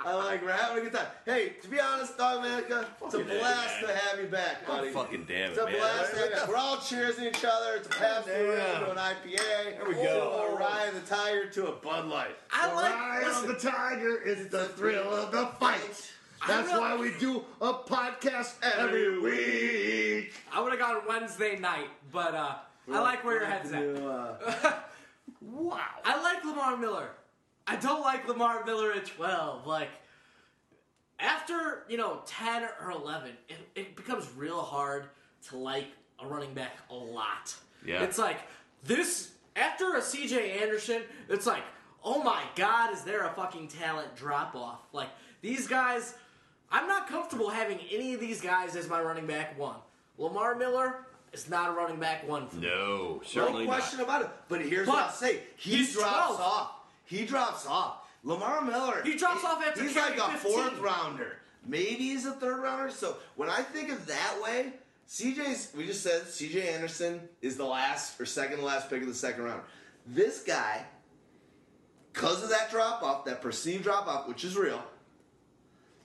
I like we're having a good time. Hey, to be honest, Dog Manica, it's a blast man. to have you back, God buddy. fucking damn It's it, a man. blast. to have. We're all cheersing each other. It's a Pabst Blue Damn. Ribbon to an IPA. There we go. To a Rye the Tiger to a Bud Light. I The like. Eye listen, of the tiger is the thrill of the fight. That's really- why we do a podcast every week. I would have gone Wednesday night, but uh, I like where your head's at. Uh, Wow. I like Lamar Miller. I don't like Lamar Miller at 12. Like, after, you know, 10 or 11, it, it becomes real hard to like a running back a lot. Yeah. It's like, this, after a CJ Anderson, it's like, oh my god, is there a fucking talent drop off? Like, these guys, I'm not comfortable having any of these guys as my running back one. Lamar Miller is not a running back one for me. No, no question not. about it. But here's But what I'll say. He he's drops 12. off. He drops off. Lamar Miller. He drops off after He's like a 15. fourth rounder. Maybe he's a third rounder. So when I think of that way, CJ's. We just said CJ Anderson is the last or second to last pick of the second round. This guy, because of that drop off, that perceived drop off, which is real.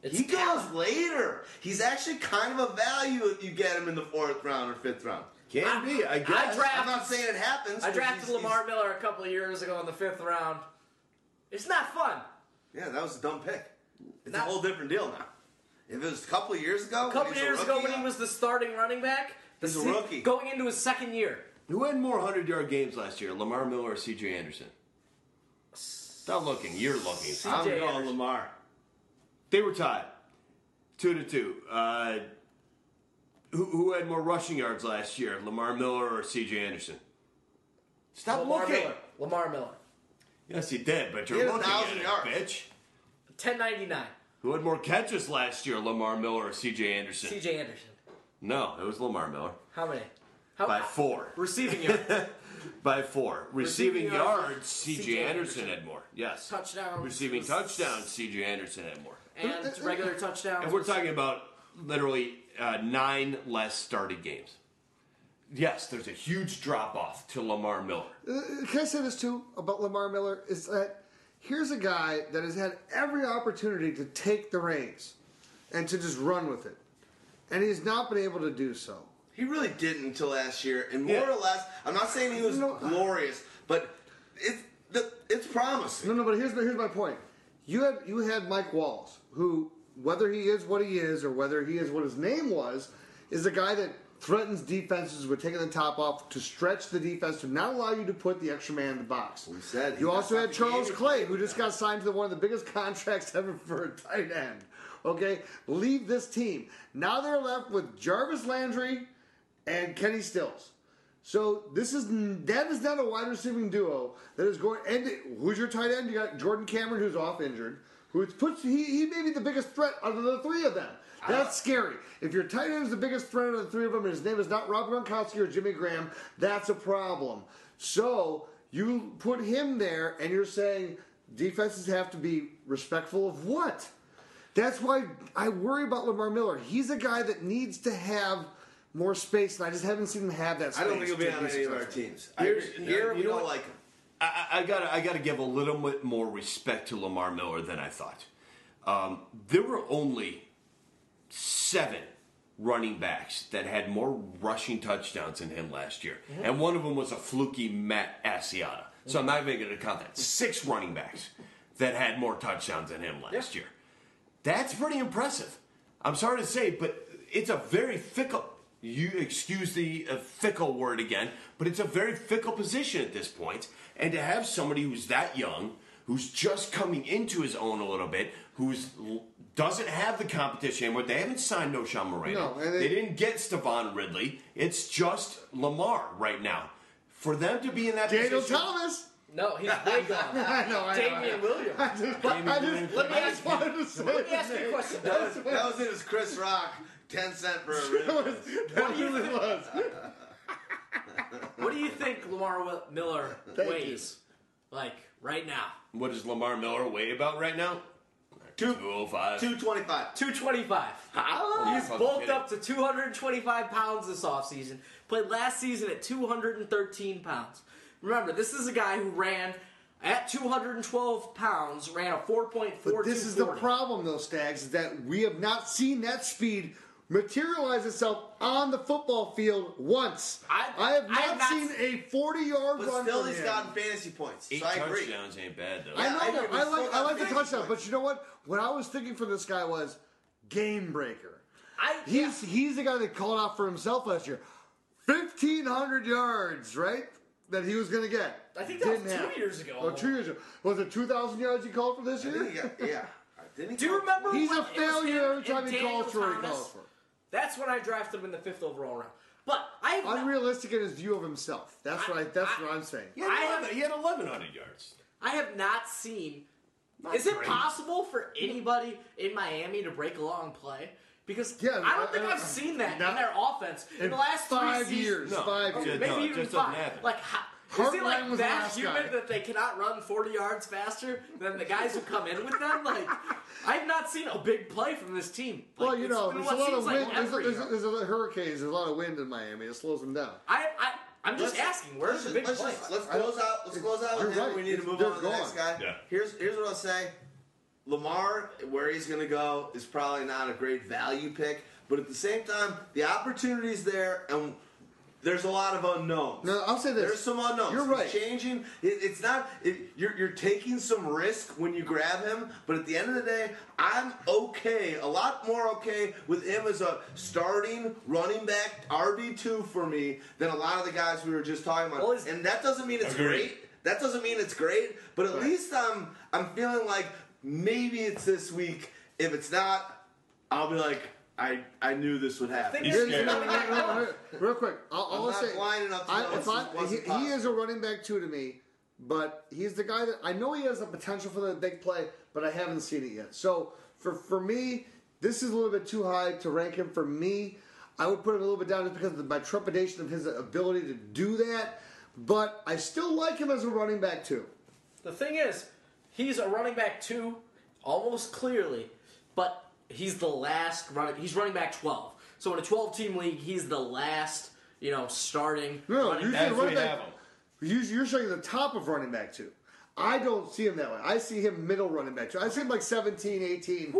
It's he goes talent. later. He's actually kind of a value if you get him in the fourth round or fifth round. Can I- be, I I guess. draft- I'm not saying it happens. I drafted he's- Lamar Miller a couple of years ago in the fifth round. It's not fun. Yeah, that was a dumb pick. It's Not- a whole different deal now. If it was a couple of years ago, A couple when he years was a ago when he was the starting running back, the He's a se- rookie. going into his second year. Who had more 100 yard games last year, Lamar Miller or CJ Anderson? Stop looking. You're looking. I'm going Lamar. They were tied. Two to two. Uh, who, who had more rushing yards last year, Lamar Miller or CJ Anderson? Stop Lamar looking. Miller. Lamar Miller. Yes, he did, but you're He had a looking thousand at yards. it, bitch. Ten ninety nine. Who had more catches last year, Lamar Miller or CJ Anderson? C.J. Anderson. No, it was Lamar Miller. How many? How By four. receiving yard, By four. Receiving, Receiving yards, yards, CJ C.J. Anderson Anderson. had more. Yes. touchdowns, Receiving was- touchdowns, CJ Anderson had more. And regular touchdowns. And we're talking about literally uh, nine less started games. Yes, there's a huge drop off to Lamar Miller. Uh, Can I say this too about Lamar Miller? Is that here's a guy that has had every opportunity to take the reins and to just run with it, and he's not been able to do so. He really didn't until last year, and more Yeah. or less, I'm not saying he was No. glorious, but it's the, it's promising. No, no, but here's here's my point. You had you had Mike Walls, who whether he is what he is or whether he is what his name was, is a guy that threatens defenses with taking the top off to stretch the defense to not allow you to put the extra man in the box. We said you also had Charles Clay, who just got signed to one of the biggest contracts ever for a tight end. Okay, leave this team. Now they're left with Jarvis Landry and Kenny Stills. So this is that is not a wide receiving duo that is going. And who's your tight end? You got Jordan Cameron, who's off injured. Who puts he, he may be the biggest threat out of the three of them. That's ah. scary. If your tight end is the biggest threat out of the three of them, and his name is not Rob Gronkowski or Jimmy Graham, that's a problem. So you put him there, and you're saying defenses have to be respectful of what? That's why I worry about Lamar Miller. He's a guy that needs to have more space, and I just haven't seen him have that Space I don't think he'll be on any of our teams. I Here's- agree. Here, you we don't like him. I, I I gotta, I gotta give a little bit more respect to Lamar Miller than I thought. Um, there were only seven running backs that had more rushing touchdowns than him last year, and one of them was a fluky Matt Asiata. So I'm not even going to count that. Six running backs that had more touchdowns than him last year. That's pretty impressive. I'm sorry to say, but it's a very fickle. You excuse the uh, fickle word again, but it's a very fickle position at this point. And to have somebody who's that young, who's just coming into his own a little bit, who's doesn't have the competition anymore. They haven't signed No. Knowshon Moreno. No, and they, they- didn't get Stevan Ridley. It's just Lamar right now. For them to be in that position. Daniel position, Thomas. No, he's way gone. I know. I know, Damien Williams. I just, But I just, let me ask just wanted to say Let me ask you a question. That was, that was in his Chris Rock, 10 cent for a rib. That really was. What do you think Lamar Wi- Miller Thank weighs? Like right now, what does Lamar Miller weigh about right now? Two- 205. 225. two twenty five. Ah, He's bulked up to two hundred twenty five pounds this offseason. Played last season at two hundred and thirteen pounds. Remember, this is a guy who ran at two hundred and twelve pounds, ran a four point four. But this is the problem, though, Stags, is that we have not seen that speed materialize itself on the football field once. I- have I not, have not seen s- a 40 yard But run still, from he's him. gotten fantasy points. Eight So I agree. touchdowns ain't bad though. I Yeah, know, I I, like, I like the touchdown, points. but you know what? What I was thinking for this guy was game breaker. I, He's he's the guy that called out for himself last year. 1,500 yards, right? That he was going to get. I think that was Didn't two happen. years ago. Oh, two years ago. Was it 2,000 yards he called for this I year? think he got, yeah. Didn't he Do you remember? He's when a failure every time he Daniel calls for what he calls for. That's when I drafted him in the fifth overall round. But I have not, Unrealistic in his view of himself. That's what I. That's I- what I'm saying. He had, I 11, he had 1,100 yards. I have not seen. Not is it possible for anybody in Miami to break a long play? Because Yeah, I don't think uh, I've seen that not- in their offense in, in the last five three years. No. Five years. Maybe no, even just five. happen. Like, how, Hart is he like was that human guy. that they cannot run 40 yards faster than the guys who come in with them? Like, I've not seen a big play from this team. Like, Well, you know, there's a lot seems of like wind. There's, every there's, year. there's a hurricanes. There's a lot of wind in Miami. It slows them down. I, I, I'm just Let's- asking, where's the let's big just- play? let's, let's close out. Let's close out with him. right. We need to move on to the next guy. Yeah. Here's here's what I'll say. Lamar, where he's going to go, is probably not a great value pick, but at the same time, the opportunity's there, and there's a lot of unknowns. No, I'll say this. There's some unknowns. You're He's right. changing. It, it's not. It, you're you're taking some risk when you grab him, but at the end of the day, I'm okay. A lot more okay with him as a starting running back RB two for me than a lot of the guys we were just talking about. Well, and that doesn't mean it's Agreed. great. That doesn't mean it's great. But at Right. least I'm I'm feeling like maybe it's this week. If it's not, I'll be like. I, I knew this would happen. He's Here's- scared. Real quick, I'll, I'm I'll not say blind enough to I, know if this I, wasn't he, he possible. is a running back two to me, but he's the guy that I know he has the potential for the big play, but I haven't seen it yet. So for for me, this is a little bit too high to rank him. For me, I would put him a little bit down just because of my trepidation of his ability to do that. But I still like him as a running back too. The thing is, he's a running back two, almost clearly, but he's the last running. He's running back twelve. So in a twelve-team league, he's the last, you know, starting No, running you back. said As running we back. have him. You, you're showing the top of running back two. I don't see him that way. I see him middle running back two. I see him like 17, 18.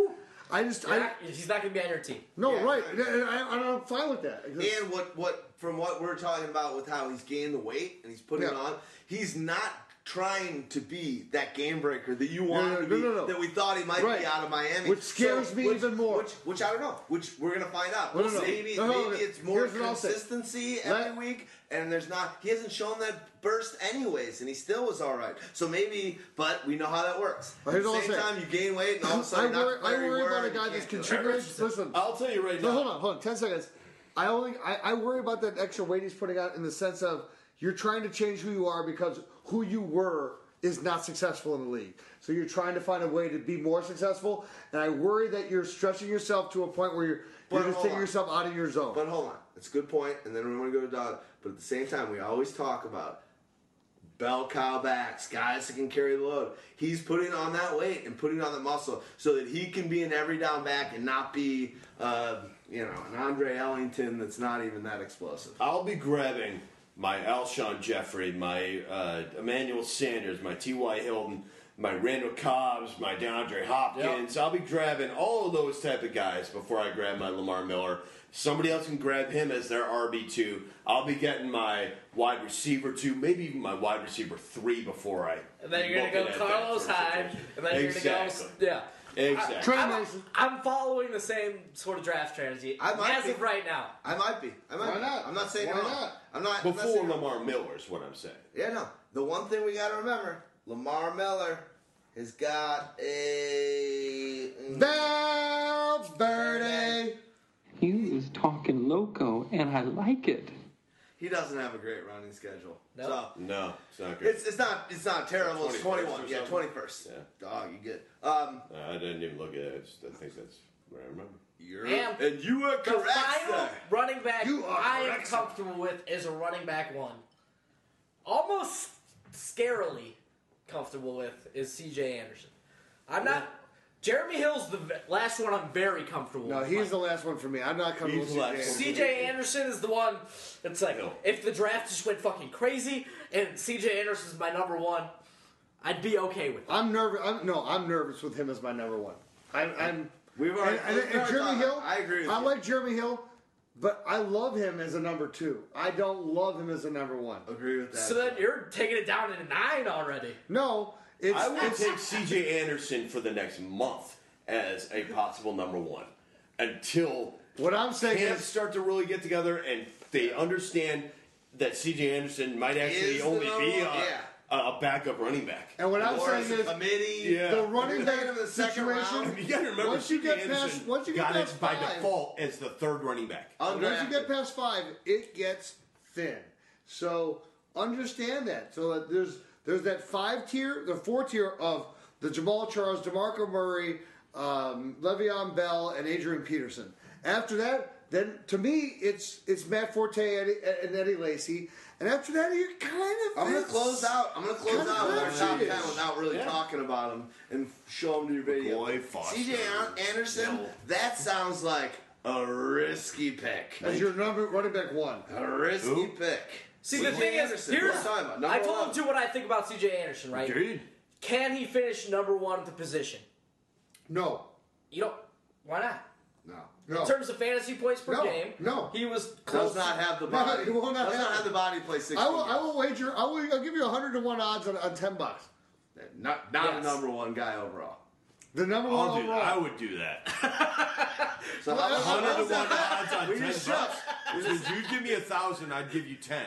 I just, You're I, not- he's not going to be on your team. no, Yeah. right. And I, I, I'm fine with that. And what, what from what we're talking about with how he's gained the weight and he's putting it on, he's not trying to be that game breaker that you No, want no, to no, be, no, no. that we thought he might Right. be out of Miami. Which scares me which- even more. Which, which I don't know. Which we're gonna find out. No, no, no. Maybe, No, no, maybe okay. it's more Here's what I'll consistency Let- every week, and there's not. He hasn't shown that burst anyways, and he still was all right. So maybe, but we know how that works. At here's the all I'll same time, you gain weight, and all of a sudden, worry, not I worry about a guy that's can't do it. contributing. Listen, I'll tell you right no, now. hold on, hold on, ten seconds. I only, I, I worry about that extra weight he's putting out in the sense of you're trying to change who you are because who you were is not successful in the league. So you're trying to find a way to be more successful, and I worry that you're stretching yourself to a point where you're, you're just taking on. yourself out of your zone. But hold on, it's a good point, and then we want to go to Doug. But at the same time, we always talk about bell cow backs, guys that can carry the load. He's putting on that weight and putting on the muscle so that he can be an every down back and not be, uh, you know, an Andre Ellington that's not even that explosive. I'll be grabbing my Alshon Jeffery, my uh, Emmanuel Sanders, my T.Y. Hilton, my Randall Cobbs, my DeAndre Hopkins. I'll be grabbing all of those type of guys before I grab my Lamar Miller. Somebody else can grab him as their RB2. I'll be getting my wide receiver two, maybe even my wide receiver three before I. And then you're going to go Carlos Hyde, and then you're going to go. Exactly. Yeah. Exactly. Trey I'm, I'm following the same sort of draft strategy I might as be. of right now. I might be. I might Why be. not? I'm not saying Why you're wrong. not? I'm not. I'm not Before saying- Lamar Miller is what I'm saying. Yeah, no. The one thing we got to remember Lamar Miller has got a. Mm. Bounce, birdie. He is talking loco, and I like it. He doesn't have a great running schedule. No. So. No, it's not good. It's, it's not it's not terrible. It's 21st twenty or one. Yeah, something? twenty first. Yeah. Dog, you good. Um, I didn't even look at it. I, just, I think that's what I remember. you're And and you were The final sir. running back You are I am correct, sir. comfortable with is a running back one. Almost scarily comfortable with is C.J. Anderson. I'm not. Jeremy Hill's the last one I'm very comfortable No, with. he's the last one for me. I'm not comfortable He's with the last CJ. one. C.J. Anderson is the one. It's like No. if the draft just went fucking crazy and C.J. Anderson's my number one, I'd be okay with it. I'm nervous. I'm, no, I'm nervous with him as my number one. I'm. I'm We've and, already- and, we've and already Jeremy talked- Hill. I agree with I you. like Jeremy Hill, but I love him as a number two. I don't love him as a number one. Agree with that. So then you're taking it down to nine already. No, it's. I would it's take C.J. Anderson for the next month as a possible number one until what I'm saying camps is. start to really get together and they understand that C.J. Anderson might actually only be a, yeah. a, a backup running back. And what I'm saying is, committee. Yeah. the running back taking him in the second situation. round. You got to remember, Once you C.J. get past- once you get past it by default as the third running back. Once you get past five, it gets thin. So understand that. So that there's there's that five tier, the four tier of the Jamaal Charles, Demarco Murray, um, Le'Veon Bell, and Adrian Peterson. After that, then to me it's it's Matt Forte Eddie, and Eddie Lacy, and after that you're kind of. I'm gonna close out. I'm gonna close out with our top ten without really Yeah. talking about them and show them to your video. McCoy, Foster, CJ Anderson. Hill. That sounds like a risky pick. As your number running back one. A risky Who? pick. See, the thing is, here's What are you talking about? I told one. him to what I think about C.J. Anderson, right? Agreed. Can he finish number one at the position? No. You don't. Why not? No. No. In terms of fantasy points per No, game, no. he was close. Does not have the No, body. he will not does not have have the body play 16 I will. I will wager. I will. I'll give you 101 odds on, on 10 bucks. Not, not Yes. the number one guy overall. The number one I'll do, overall. I would do that. So how about Well, Hundred to one odds on We ten just bucks. shoved. If you'd give me a thousand, I'd give you ten.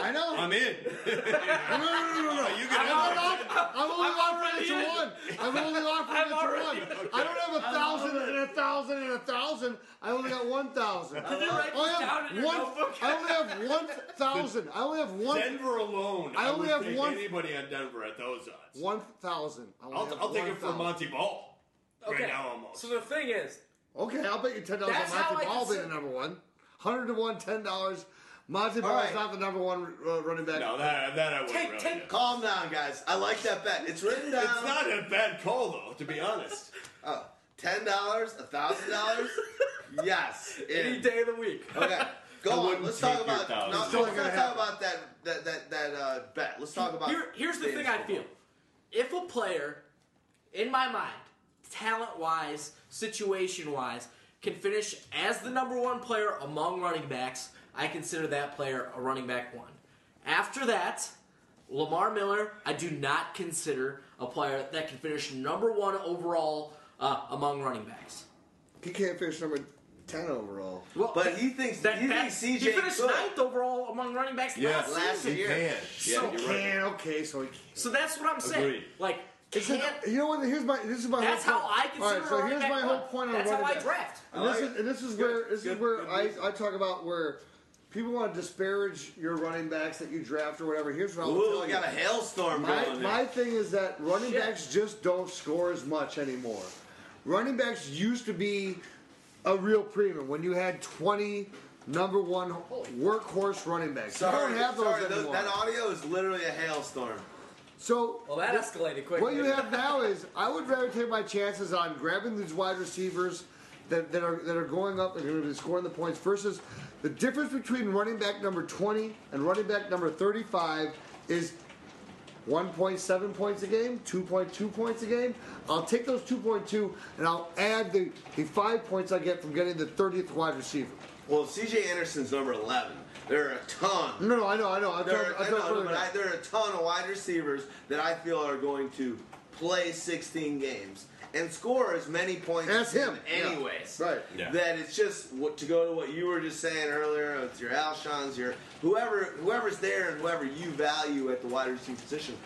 I know. I'm in. no, no, no, no, no, no. You can I'm, have not, I'm only I'm offering it to in. one. I'm only offering I'm it to already- one. I don't have a thousand and a thousand and a thousand. I only got one thousand. Can write I have in your one. notebook? I only have one thousand. I only have one. Denver alone. I I, only would have one- anybody on Denver at those odds. One thousand. I only I'll, have I'll take it for. Montee Ball. Okay. Right now, almost. So the thing is, Okay, I'll bet you ten dollars on That's how Montee Ball being the number one. Hundred to one, ten dollars. Montee All Ball is not the number one uh, running back. no, that that I wouldn't Take- really take- Calm down, guys. I like that bet. It's written down. It's not a bad call though, to be honest. Oh, ten dollars, a thousand dollars. Yes. any day of the week. Okay. Go I on. Let's talk about. thousand. No, let's not not talk about that that that that uh, bet. Let's talk about. Here, here's the thing fantasy I feel. If a player, in my mind, talent wise, situation wise, can finish as the number one player among running backs, I consider that player a running back one. After that, Lamar Miller, I do not consider a player that can finish number one overall uh, among running backs. He can't finish number ten overall. Well, But he thinks that, he that, thinks he CJ finished could. ninth overall among running backs Yes, last last season. year. can. Yeah, So you're right. Can okay, so he can't. So that's what I'm saying. Agreed. Like, It's an- can't, you know what? Here's my. This is my. that's whole how. I consider All right, so here's my whole point on That's how running I draft. And this is, and this is where this good, is where good I. I talk about where people want to disparage your running backs that you draft or whatever. Here's what I'll Ooh, tell we you. got a hailstorm My, going. my thing is that running Shit. backs just don't score as much anymore. Running backs used to be a real premium when you had 20 number one workhorse running backs. Sorry, you don't have those sorry. anymore. that audio is literally a hailstorm. so Well, that escalated quickly. what you have now is I would rather take my chances on grabbing these wide receivers that, that are that are going up and going to be scoring the points versus the difference between running back number 20 and running back number 35 is 1.7 points a game, 2.2 points a game. I'll take those 2.2 and I'll add the, the five points I get from getting the 30th wide receiver. Well, CJ Anderson's number 11. There are a ton. No, no, I know, I know. I'm There talking, are, I'm I know, but. I, there are a ton of wide receivers that I feel are going to play 16 games and score as many points as him. him Yeah. anyways. Right. Yeah. That it's just what to go to what you were just saying earlier. It's your Alshons, your whoever whoever's there and whoever you value at the wide receiver position.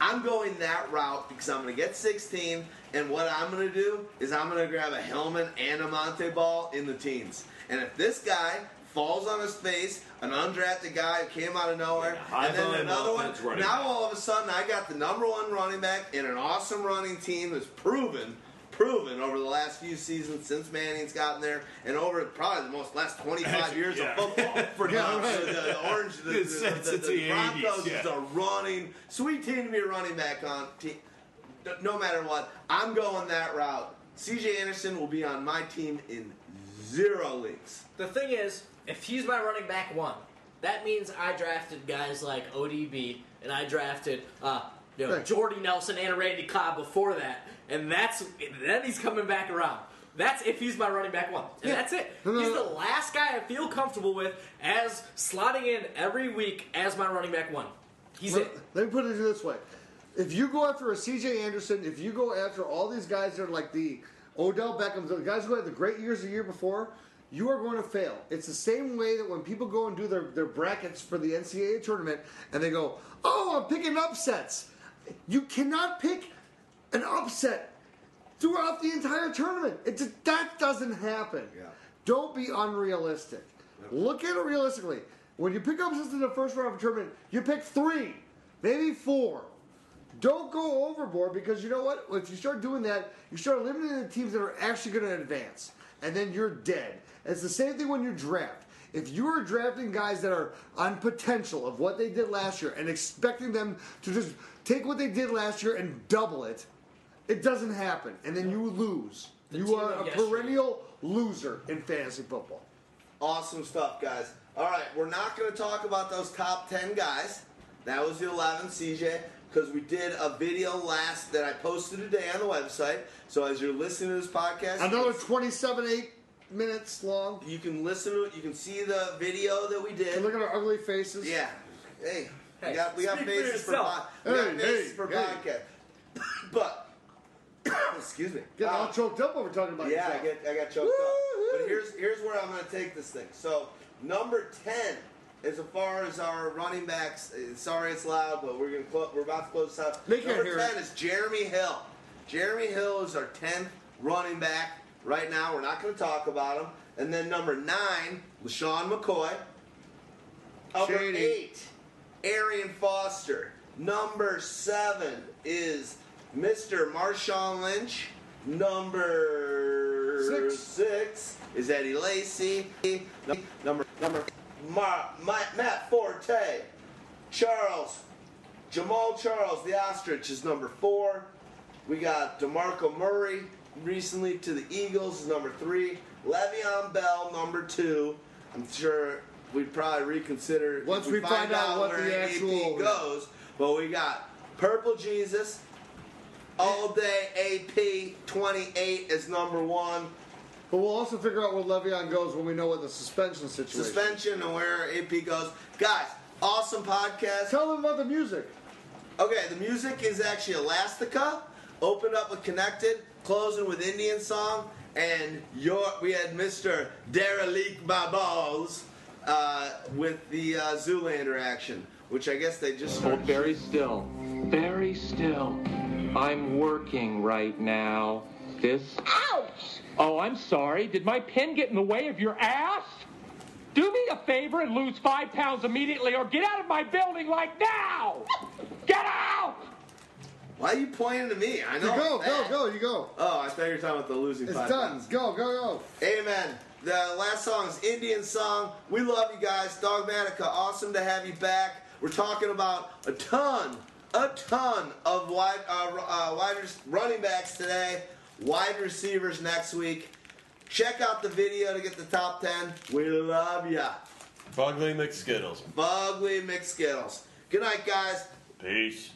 I'm going that route because I'm going to get 16, and what I'm going to do is I'm going to grab a Hillman and a Montee Ball in the teens. And if this guy falls on his face, an undrafted guy who came out of nowhere, Yeah, and then another one, now back. all of a sudden I got the number one running back in an awesome running team that's proven. Proven over the last few seasons since Manning's gotten there, and over probably the most last 25 years Yeah. of football. Pretty Yeah, much. right. The, the orange, the, the, Since- the, the, since the the 80s, Broncos yeah. is a running, sweet team to be a running back on. Team. No matter what, I'm going that route. CJ Anderson will be on my team in zero leagues. The thing is, if he's my running back one, that means I drafted guys like ODB and I drafted uh, you know, Jordy Nelson and Randy Cobb before that, and that's then he's coming back around. That's if he's my running back one, and Yeah. that's it. He's the last guy I feel comfortable with as slotting in every week as my running back one. He's Let, it. let me put it this way: if you go after a C.J. Anderson, if you go after all these guys that are like the Odell Beckham, the guys who had the great years the year before, you are going to fail. It's the same way that when people go and do their, their brackets for the NCAA tournament, and they go, "Oh, I'm picking upsets." You cannot pick an upset throughout the entire tournament. It just, that doesn't happen. Yeah. Don't be unrealistic. Look at it realistically. When you pick upsets in the first round of a tournament, you pick three, maybe four. Don't go overboard because you know what? If you start doing that, you start limiting the teams that are actually going to advance, and then you're dead. It's the same thing when you draft. If you are drafting guys that are on potential of what they did last year and expecting them to just take what they did last year and double it, it doesn't happen, and then you lose. The you are a yesterday. perennial loser in fantasy football. Awesome stuff, guys. All right, we're not going to talk about those top 10 guys. That was the 11, CJ. Because we did a video last that I posted today on the website. So as you're listening to this podcast, Another 27, 8 minutes long. you can listen to it. You can see the video that we did. And look at our ugly faces. Yeah. Hey, we Hey, got we got speak for faces for, yourself. pod, we got Hey, faces hey, for hey. podcast. but excuse me. Getting Uh, all choked up over talking about yeah, I get I got choked up. But here's here's where I'm going to take this thing. So number ten, as far as our running backs, sorry it's loud, but we're gonna we're about to close this out. They number ten it. is Jeremy Hill. Jeremy Hill is our tenth running back right now. We're not going to talk about him. And then number nine, LeSean McCoy. Number eight, Arian Foster. Number seven is Mr. Marshawn Lynch. Number Six. six is Eddie Lacy. Number number Ma, Ma, Matt Forte. Charles Jamaal Charles, the ostrich, is number four. We got DeMarco Murray recently to the Eagles, is number three. Le'Veon Bell, number two. I'm sure we'd probably reconsider Once we find out what where the AP actual- goes. But we got Purple Jesus, All Day AP 28 is number one. But we'll also figure out where Le'Veon goes when we know what the suspension situation. Suspension and where AP goes. Guys, awesome podcast. Tell them about the music. Okay, the music is actually Elastica. Opened up with Connected, closing with Indian Song, and your we had Mr. Derelict Babals uh, with the uh, Zoolander action, which I guess they just Hold very still. Very still. I'm working right now. This. Ouch! Oh, I'm sorry. Did my pen get in the way of your ass? Do me a favor and lose five pounds immediately or get out of my building like now! Get out! Why are you pointing to me? I know. You go, go, go, you go. Oh, I thought you were talking about the losing It's five done. pounds. Go, go, go. Amen. The last song is Indian Song. We love you guys. Dogmatica, awesome to have you back. We're talking about a ton, a ton of wide, uh, uh, wide running backs today, wide receivers next week. Check out the video to get the top 10. We love ya. Fugly McSkittles. Bugly McSkittles. Good night, guys. Peace.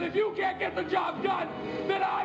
Because if you can't get the job done, then I